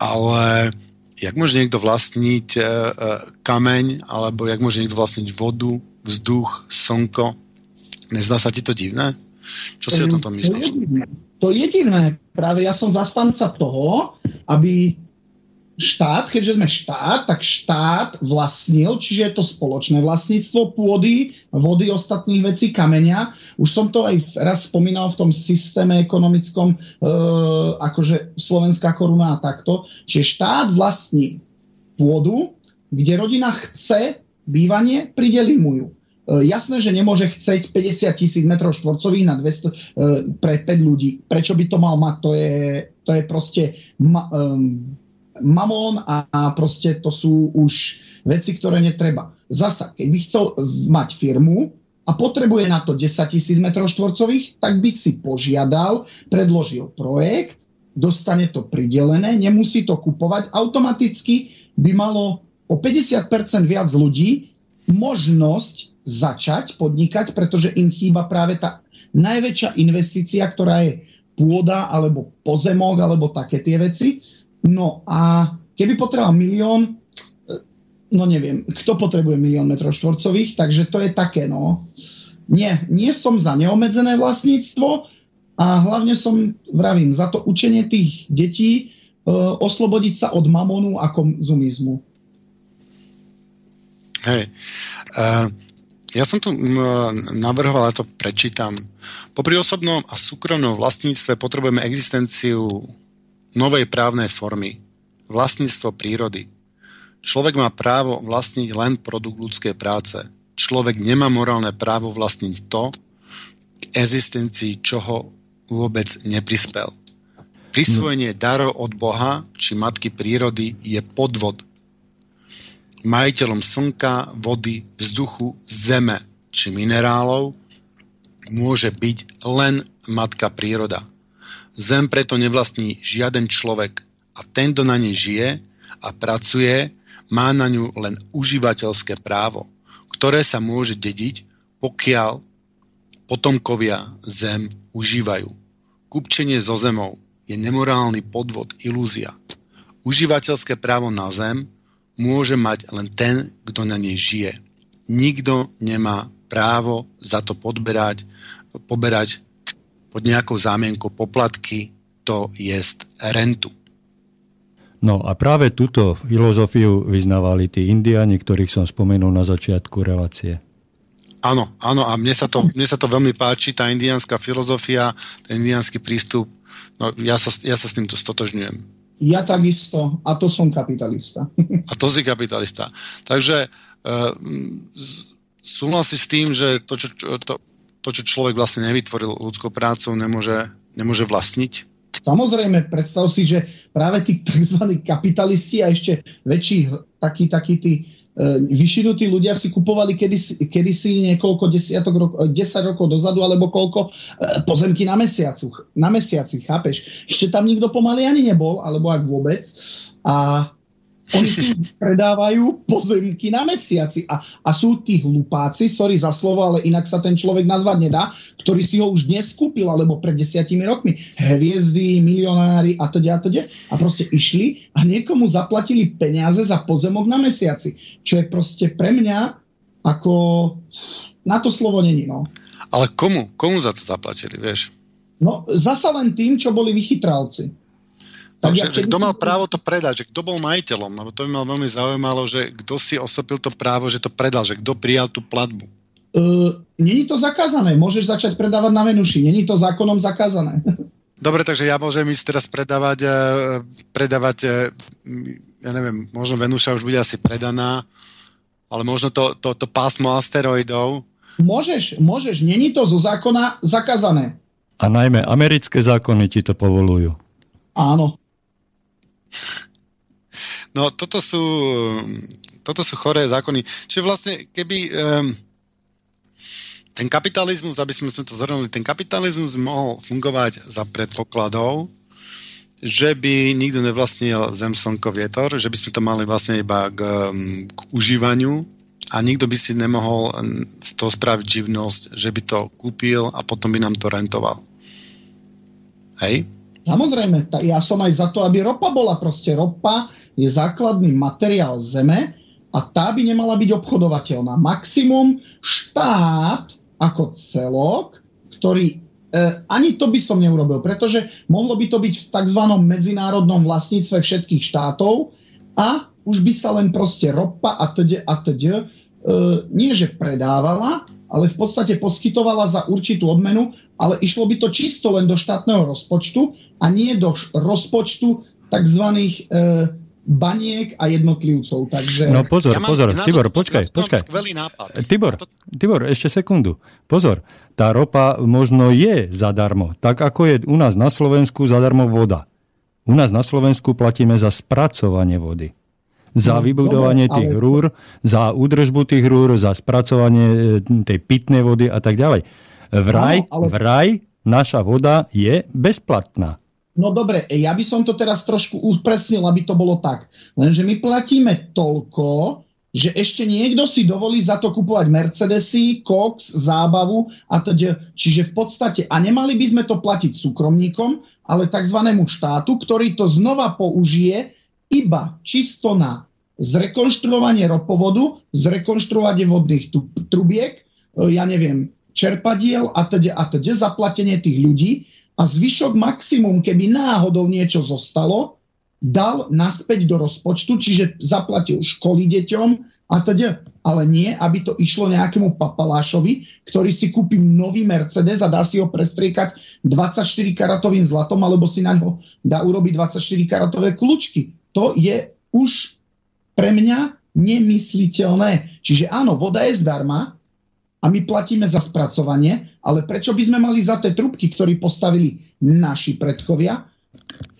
ale jak môže niekto vlastniť e, e, kameň, alebo jak môže niekto vlastniť vodu, vzduch, slnko. Nezdá sa ti to divné? Čo si o tomto myslíš? To je, divné. to je divné. Práve ja som zastanca toho, aby štát, keďže sme štát, tak štát vlastnil, čiže je to spoločné vlastníctvo pôdy, vody, ostatných vecí, kameňa. Už som to aj raz spomínal v tom systéme ekonomickom, e, akože slovenská koruna a takto. Čiže štát vlastní pôdu, kde rodina chce bývanie, prideli mu ju. E, jasné, že nemôže chceť 50 tisíc metrov štvorcových na 200 e, pre 5 ľudí. Prečo by to mal mať? To je, to je proste ma, um, mamón a, a proste to sú už veci, ktoré netreba. Zasa, keby chcel mať firmu a potrebuje na to 10 tisíc metrov štvorcových, tak by si požiadal, predložil projekt, dostane to pridelené, nemusí to kupovať, automaticky by malo o 50% viac ľudí možnosť začať podnikať, pretože im chýba práve tá najväčšia investícia, ktorá je pôda alebo pozemok alebo také tie veci. No a keby potreboval milión, e, no neviem, kto potrebuje milión metrov štvorcových, takže to je také, no. Nie, nie som za neobmedzené vlastníctvo a hlavne som, vravím, za to učenie tých detí e, oslobodiť sa od mamonu a konzumizmu. Hej. Uh, ja som tu navrhoval, ja to prečítam. Popri osobnom a súkromnom vlastníctve potrebujeme existenciu novej právnej formy. Vlastníctvo prírody. Človek má právo vlastniť len produkt ľudskej práce. Človek nemá morálne právo vlastniť to, existencii čoho vôbec neprispel. Prisvojenie darov od Boha či matky prírody je podvod. Majiteľom slnka, vody, vzduchu, zeme či minerálov môže byť len matka príroda. Zem preto nevlastní žiaden človek a ten, kto na nej žije a pracuje, má na ňu len užívateľské právo, ktoré sa môže dediť, pokiaľ potomkovia zem užívajú. Kupčenie so zemou je nemorálny podvod, ilúzia. Užívateľské právo na zem môže mať len ten, kto na nej žije. Nikto nemá právo za to podberať, poberať pod nejakou zámienkou poplatky, to jest rentu. No a práve túto filozofiu vyznávali tí indiani, ktorých som spomenul na začiatku relácie. Áno, áno, a mne sa, to, mne sa to veľmi páči, tá indiánska filozofia, ten indiánsky prístup No, ja, sa, ja sa s týmto stotožňujem. Ja takisto, a to som kapitalista. A to si kapitalista. Takže uh, súhlasí s tým, že to čo, to, to, čo človek vlastne nevytvoril ľudskou prácou, nemôže, nemôže vlastniť? Samozrejme, predstav si, že práve tí tzv. kapitalisti a ešte väčší takí, takí tí vyšinutí ľudia si kupovali kedysi, kedysi niekoľko desiatok rokov, 10 e, rokov dozadu, alebo koľko e, pozemky na mesiacu, na mesiaci, chápeš? Ešte tam nikto pomaly ani nebol, alebo ak vôbec. A oni si predávajú pozemky na mesiaci a, a sú tí hlupáci, sorry za slovo, ale inak sa ten človek nazvať nedá, ktorý si ho už dnes kúpil, alebo pred desiatimi rokmi. Hviezdy, milionári a to a to a proste išli a niekomu zaplatili peniaze za pozemok na mesiaci, čo je proste pre mňa ako... Na to slovo není, no. Ale komu? Komu za to zaplatili, vieš? No, zasa len tým, čo boli vychytralci. Tak že, že kto mal právo to predať, že kto bol majiteľom, lebo to by ma veľmi zaujímalo, že kto si osopil to právo, že to predal, že kto prijal tú platbu. Uh, Není to zakázané, môžeš začať predávať na Venuši, není to zákonom zakázané. Dobre, takže ja môžem ísť teraz predávať, e, predávať, e, ja neviem, možno Venuša už bude asi predaná, ale možno to, to, to pásmo asteroidov. Môžeš, môžeš, není to zo zákona zakázané. A najmä americké zákony ti to povolujú. Áno. No toto sú, toto sú choré zákony. Čiže vlastne, keby um, ten kapitalizmus, aby sme to zhrnuli, ten kapitalizmus mohol fungovať za predpokladov, že by nikto nevlastnil zem, slnko, vietor, že by sme to mali vlastne iba k, k užívaniu a nikto by si nemohol z toho spraviť živnosť, že by to kúpil a potom by nám to rentoval. Hej? Samozrejme, ja som aj za to, aby ropa bola. Proste ropa je základný materiál zeme a tá by nemala byť obchodovateľná. Maximum štát ako celok, ktorý e, ani to by som neurobil, pretože mohlo by to byť v tzv. medzinárodnom vlastníctve všetkých štátov a už by sa len proste ropa a td. a td. E, nie, že predávala, ale v podstate poskytovala za určitú odmenu, ale išlo by to čisto len do štátneho rozpočtu a nie do rozpočtu tzv. E, baniek a jednotlivcov. Takže... No pozor, ja pozor, Tibor, to, počkaj, počkaj. Tibor, Tibor, ešte sekundu. Pozor, tá ropa možno je zadarmo, tak ako je u nás na Slovensku zadarmo voda. U nás na Slovensku platíme za spracovanie vody za no, vybudovanie dobre, tých ale... rúr, za údržbu tých rúr, za spracovanie e, tej pitnej vody a tak ďalej. Vraj, no, ale... vraj naša voda je bezplatná. No dobre, ja by som to teraz trošku upresnil, aby to bolo tak. Lenže my platíme toľko, že ešte niekto si dovolí za to kupovať Mercedesy, Cox, zábavu a teda. Čiže v podstate, a nemali by sme to platiť súkromníkom, ale tzv. štátu, ktorý to znova použije iba čisto na zrekonštruovanie ropovodu, zrekonštruovanie vodných trubiek, e, ja neviem, čerpadiel a teda, a teda zaplatenie tých ľudí a zvyšok maximum, keby náhodou niečo zostalo, dal naspäť do rozpočtu, čiže zaplatil školy deťom a teda, ale nie, aby to išlo nejakému papalášovi, ktorý si kúpi nový Mercedes a dá si ho prestriekať 24 karatovým zlatom, alebo si na ňo dá urobiť 24 karatové kľúčky to je už pre mňa nemysliteľné. Čiže áno, voda je zdarma a my platíme za spracovanie, ale prečo by sme mali za tie trubky, ktoré postavili naši predkovia,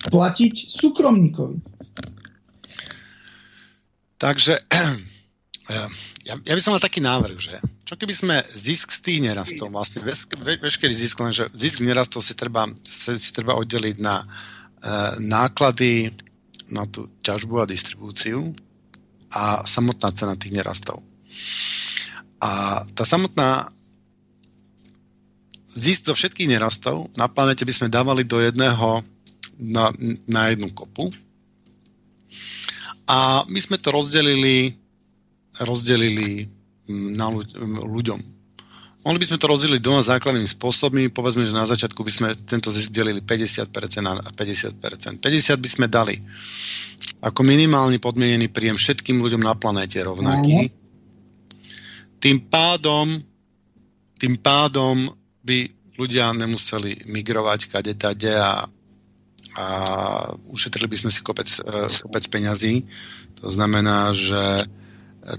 platiť súkromníkovi. Takže ja, ja by som mal taký návrh, že čo keby sme zisk z tých nerastov, vlastne veškerý zisk, lenže zisk nerastov si treba, si treba oddeliť na e, náklady na tú ťažbu a distribúciu a samotná cena tých nerastov. A tá samotná zisk zo všetkých nerastov na planete by sme dávali do jedného na, na jednu kopu a my sme to rozdelili rozdelili mm, na mm, ľuďom. Mohli by sme to rozdeliť dvoma základnými spôsobmi. Povedzme, že na začiatku by sme tento zisk delili 50% a 50%. 50 by sme dali ako minimálny podmienený príjem všetkým ľuďom na planéte rovnaký. Tým pádom, tým pádom by ľudia nemuseli migrovať kade tade a, a ušetrili by sme si kopec, e, kopec peňazí. To znamená, že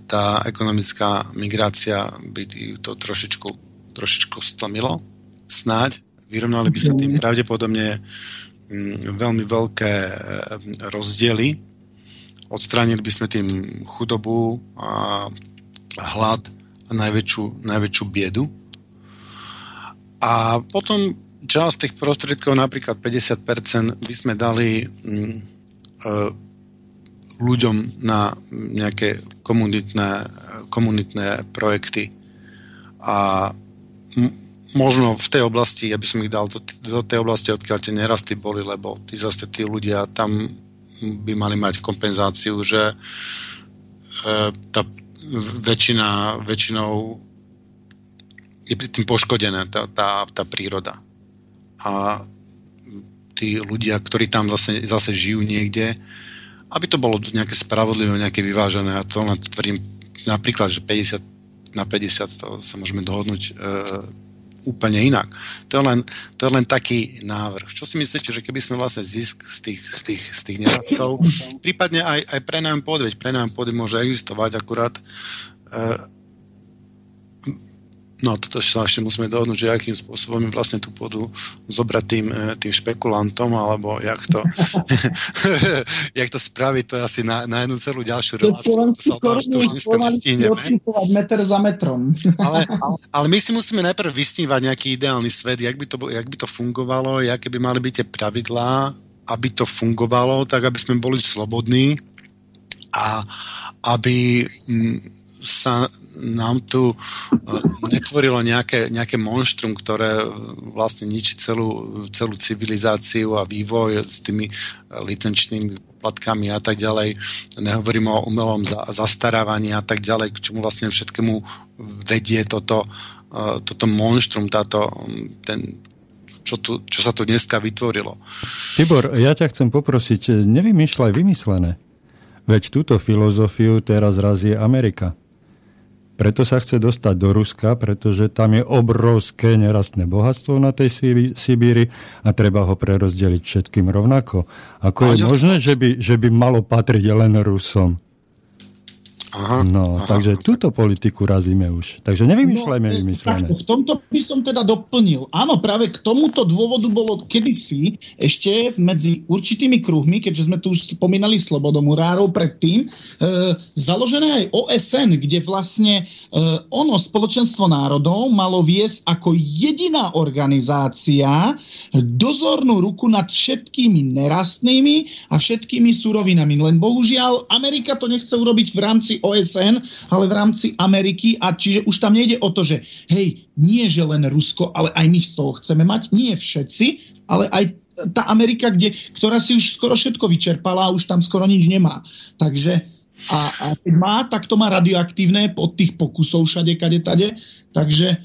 tá ekonomická migrácia by to trošičku, trošičku stlmilo, snáď. Vyrovnali by sa tým pravdepodobne mm, veľmi veľké e, rozdiely. Odstránili by sme tým chudobu a hlad a najväčšiu, najväčšiu biedu. A potom časť tých prostriedkov, napríklad 50%, by sme dali mm, e, ľuďom na nejaké komunitné, komunitné projekty. A m- možno v tej oblasti, ja by som ich dal do, do tej oblasti, odkiaľ tie nerasty boli, lebo tí zase tí ľudia tam by mali mať kompenzáciu, že e, tá väčšina, väčšinou je tým poškodená tá, tá, tá príroda. A tí ľudia, ktorí tam zase, zase žijú niekde, aby to bolo nejaké spravodlivé, nejaké vyvážené. A to len tvrdím napríklad, že 50 na 50 to sa môžeme dohodnúť e, úplne inak. To je, len, to je len taký návrh. Čo si myslíte, že keby sme vlastne zisk z tých, z tých, z tých nerastov, prípadne aj, aj prenajom pôdy, veď prenajom pôdy môže existovať, akurát No toto sa ešte musíme dohodnúť, že akým spôsobom vlastne tú pôdu zobrať tým, e, tým špekulantom, alebo jak to, jak to spraviť, to je asi na, na jednu celú ďalšiu reláciu. To sa to, to už dneska nestihneme. meter za metrom. ale, ale my si musíme najprv vysnívať nejaký ideálny svet, jak by to, jak by to fungovalo, aké by mali byť tie pravidlá, aby to fungovalo, tak aby sme boli slobodní a aby mm, sa nám tu e, netvorilo nejaké, nejaké monštrum, ktoré vlastne ničí celú, celú civilizáciu a vývoj s tými licenčnými platkami a tak ďalej. Nehovorím o umelom za, zastarávaní a tak ďalej, k čomu vlastne všetkému vedie toto, e, toto monštrum, táto, ten, čo, tu, čo sa tu dneska vytvorilo. Tibor, ja ťa chcem poprosiť, nevymýšľaj vymyslené. Veď túto filozofiu teraz razí Amerika. Preto sa chce dostať do Ruska, pretože tam je obrovské nerastné bohatstvo na tej Sibíri a treba ho prerozdeliť všetkým rovnako. Ako je možné, že by, že by malo patriť len Rusom? Aha, no, aha, takže aha. túto politiku razíme už. Takže nevymýšľajme no, vymyslené. v tomto by som teda doplnil. Áno, práve k tomuto dôvodu bolo kedysi ešte medzi určitými kruhmi, keďže sme tu už spomínali slobodomurárov predtým, e, založené aj OSN, kde vlastne e, ono, spoločenstvo národov, malo viesť ako jediná organizácia dozornú ruku nad všetkými nerastnými a všetkými surovinami. Len bohužiaľ Amerika to nechce urobiť v rámci OSN, ale v rámci Ameriky a čiže už tam nejde o to, že hej, nie že len Rusko, ale aj my z toho chceme mať, nie všetci, ale aj tá Amerika, kde, ktorá si už skoro všetko vyčerpala a už tam skoro nič nemá. Takže a, a keď má, tak to má radioaktívne pod tých pokusov všade, kade, tade. Takže e,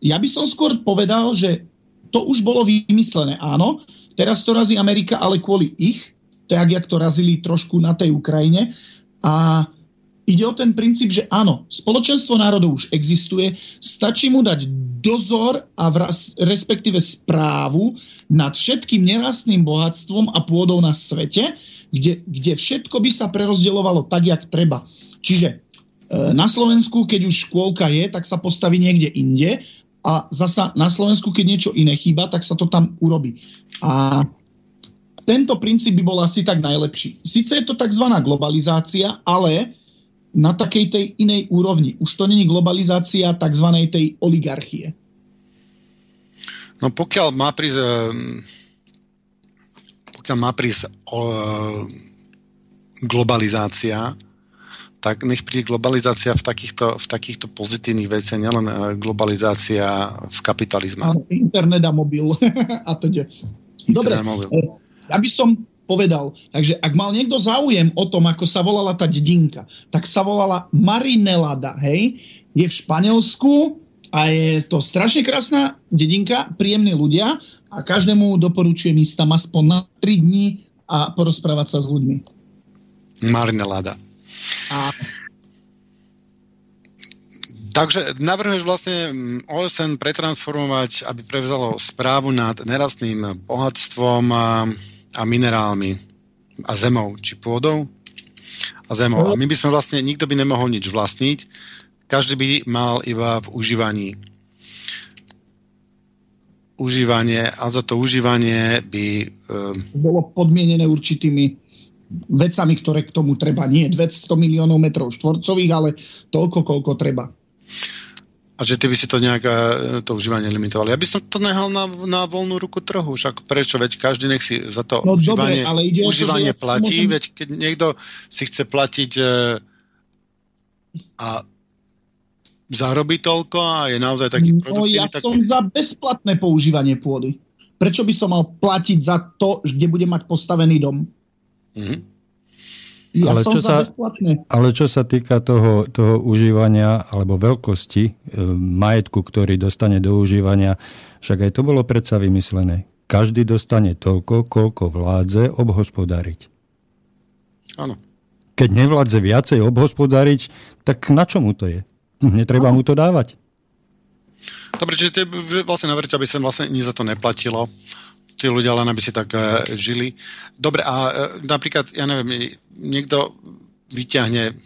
ja by som skôr povedal, že to už bolo vymyslené, áno. Teraz to razí Amerika, ale kvôli ich, tak jak to razili trošku na tej Ukrajine. A ide o ten princíp, že áno, spoločenstvo národov už existuje, stačí mu dať dozor a vraz, respektíve správu nad všetkým nerastným bohatstvom a pôdou na svete, kde, kde všetko by sa prerozdeľovalo tak, jak treba. Čiže e, na Slovensku, keď už škôlka je, tak sa postaví niekde inde a zasa na Slovensku, keď niečo iné chýba, tak sa to tam urobí. A tento princíp by bol asi tak najlepší. Sice je to tzv. globalizácia, ale na takej tej inej úrovni. Už to není globalizácia tzv. tej oligarchie. No pokiaľ má prísť pokiaľ má prísť globalizácia, tak nech príde globalizácia v takýchto, v takýchto pozitívnych veciach, nielen e, globalizácia v kapitalizme. Áno, internet a mobil a teda. Dobre, mobil. E, ja by som povedal, takže ak mal niekto záujem o tom, ako sa volala tá dedinka, tak sa volala Marinelada, hej? Je v Španielsku a je to strašne krásna dedinka, príjemní ľudia a každému doporučujem ísť tam aspoň na 3 dní a porozprávať sa s ľuďmi. Marinelada. A... Takže navrhuješ vlastne mm, OSN pretransformovať, aby prevzalo správu nad nerastným bohatstvom a, minerálmi a zemou, či pôdou a zemou. A my by sme vlastne, nikto by nemohol nič vlastniť, každý by mal iba v užívaní užívanie a za to užívanie by... Um... Bolo podmienené určitými vecami, ktoré k tomu treba. Nie 200 miliónov metrov štvorcových, ale toľko, koľko treba. A že ty by si to nejak e, to užívanie limitoval. Ja by som to nehal na, na voľnú ruku trhu. Však prečo? Veď každý nech si za to no, užívanie, dobre, ale ide užívanie to, platí. Môžem... Veď keď niekto si chce platiť e, a zarobí toľko a je naozaj taký produktívny. No ja tak... som za bezplatné používanie pôdy. Prečo by som mal platiť za to, kde bude mať postavený dom? Mm-hmm. Ja ale, čo sa, ale čo sa týka toho, toho užívania alebo veľkosti e, majetku, ktorý dostane do užívania, však aj to bolo predsa vymyslené. Každý dostane toľko, koľko vládze obhospodáriť. Áno. Keď nevládze viacej obhospodáriť, tak na čo mu to je? Netreba ano. mu to dávať. Dobre, čiže vlastne navrte, aby sa vlastne ani za to neplatilo tí ľudia len aby si tak uh, žili. Dobre, a uh, napríklad, ja neviem, niekto vyťahne,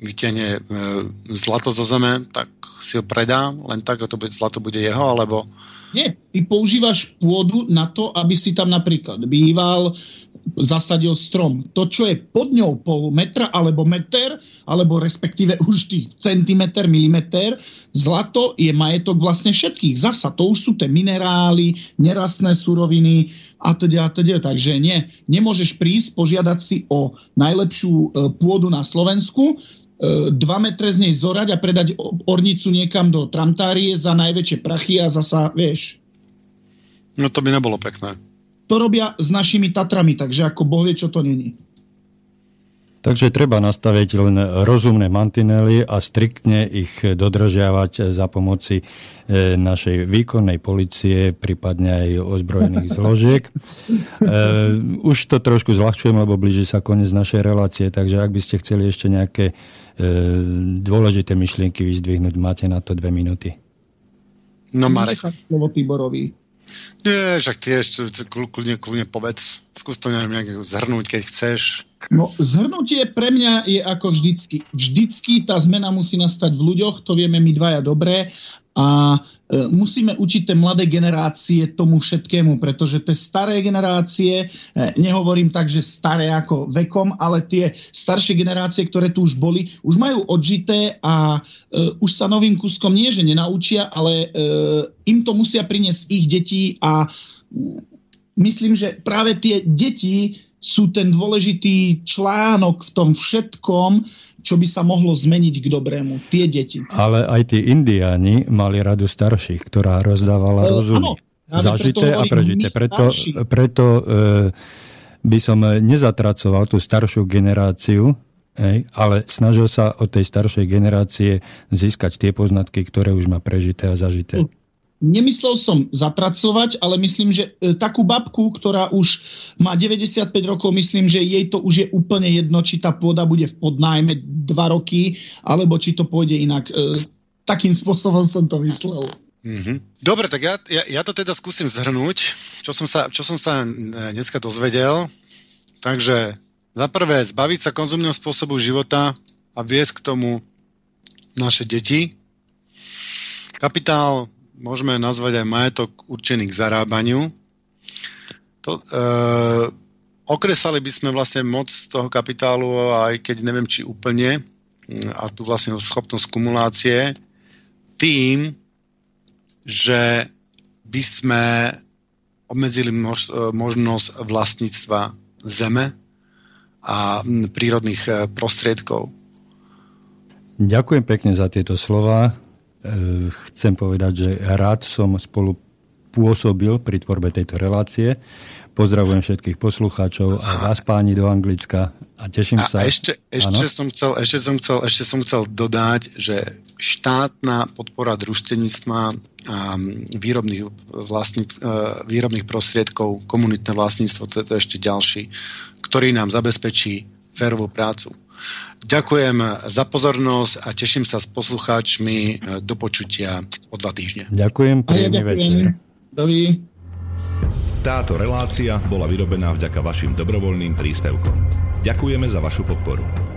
vyťahne uh, zlato zo zeme, tak si ho predá, len tak, to bude, zlato bude jeho, alebo... Nie, ty používaš pôdu na to, aby si tam napríklad býval, zasadil strom. To, čo je pod ňou pol metra alebo meter, alebo respektíve už tých centimeter, milimeter, zlato je majetok vlastne všetkých. Zasa, to už sú tie minerály, nerastné suroviny a teda, a teda. Takže nie, nemôžeš prísť, požiadať si o najlepšiu e, pôdu na Slovensku, e, dva metre z nej zorať a predať ornicu niekam do tramtárie za najväčšie prachy a zasa, vieš. No to by nebolo pekné to robia s našimi Tatrami, takže ako Boh vie, čo to není. Takže treba nastaviť len rozumné mantinely a striktne ich dodržiavať za pomoci e, našej výkonnej policie, prípadne aj ozbrojených zložiek. E, už to trošku zľahčujem, lebo blíži sa koniec našej relácie, takže ak by ste chceli ešte nejaké e, dôležité myšlienky vyzdvihnúť, máte na to dve minúty. No Marek. Slovo Tiborovi. Nie, však ty ešte kľudne, kľudne povedz. Skús to neviem nejak zhrnúť, keď chceš. No, zhrnutie pre mňa je ako vždycky. Vždycky tá zmena musí nastať v ľuďoch, to vieme my dvaja dobre a e, musíme učiť tie mladé generácie tomu všetkému, pretože tie staré generácie, e, nehovorím tak, že staré ako vekom, ale tie staršie generácie, ktoré tu už boli, už majú odžité a e, už sa novým kúskom nie, že nenaučia, ale im to musia priniesť ich deti a myslím, že práve tie deti sú ten dôležitý článok v tom všetkom, čo by sa mohlo zmeniť k dobrému. Tie deti. Ale aj tí indiáni mali radu starších, ktorá rozdávala e, rozumy. Áno, zažité a prežité. Preto, preto e, by som nezatracoval tú staršiu generáciu, Hej, ale snažil sa od tej staršej generácie získať tie poznatky, ktoré už má prežité a zažité. Nemyslel som zatracovať, ale myslím, že e, takú babku, ktorá už má 95 rokov, myslím, že jej to už je úplne jedno, či tá pôda bude v podnájme 2 roky, alebo či to pôjde inak. E, takým spôsobom som to myslel. Mm-hmm. Dobre, tak ja, ja, ja to teda skúsim zhrnúť, čo som sa, čo som sa e, dneska dozvedel. Takže za prvé, zbaviť sa konzumného spôsobu života a viesť k tomu naše deti. Kapitál môžeme nazvať aj majetok určený k zarábaniu. To, e, okresali by sme vlastne moc toho kapitálu, aj keď neviem, či úplne, a tu vlastne schopnosť kumulácie, tým, že by sme obmedzili mož, možnosť vlastníctva zeme a prírodných e, prostriedkov. Ďakujem pekne za tieto slova. E, chcem povedať, že rád som spolu pôsobil pri tvorbe tejto relácie. Pozdravujem všetkých poslucháčov a vás páni do Anglicka a teším sa. A ešte, ešte, som chcel, ešte, som chcel, ešte som chcel dodať, že štátna podpora družstevníctva a výrobných, vlastní, e, výrobných prostriedkov, komunitné vlastníctvo, to je to ešte ďalší, ktorý nám zabezpečí férovú prácu. Ďakujem za pozornosť a teším sa s poslucháčmi e, do počutia o dva týždne. Ďakujem, príjemný večer. Dovi. Táto relácia bola vyrobená vďaka vašim dobrovoľným príspevkom. Ďakujeme za vašu podporu.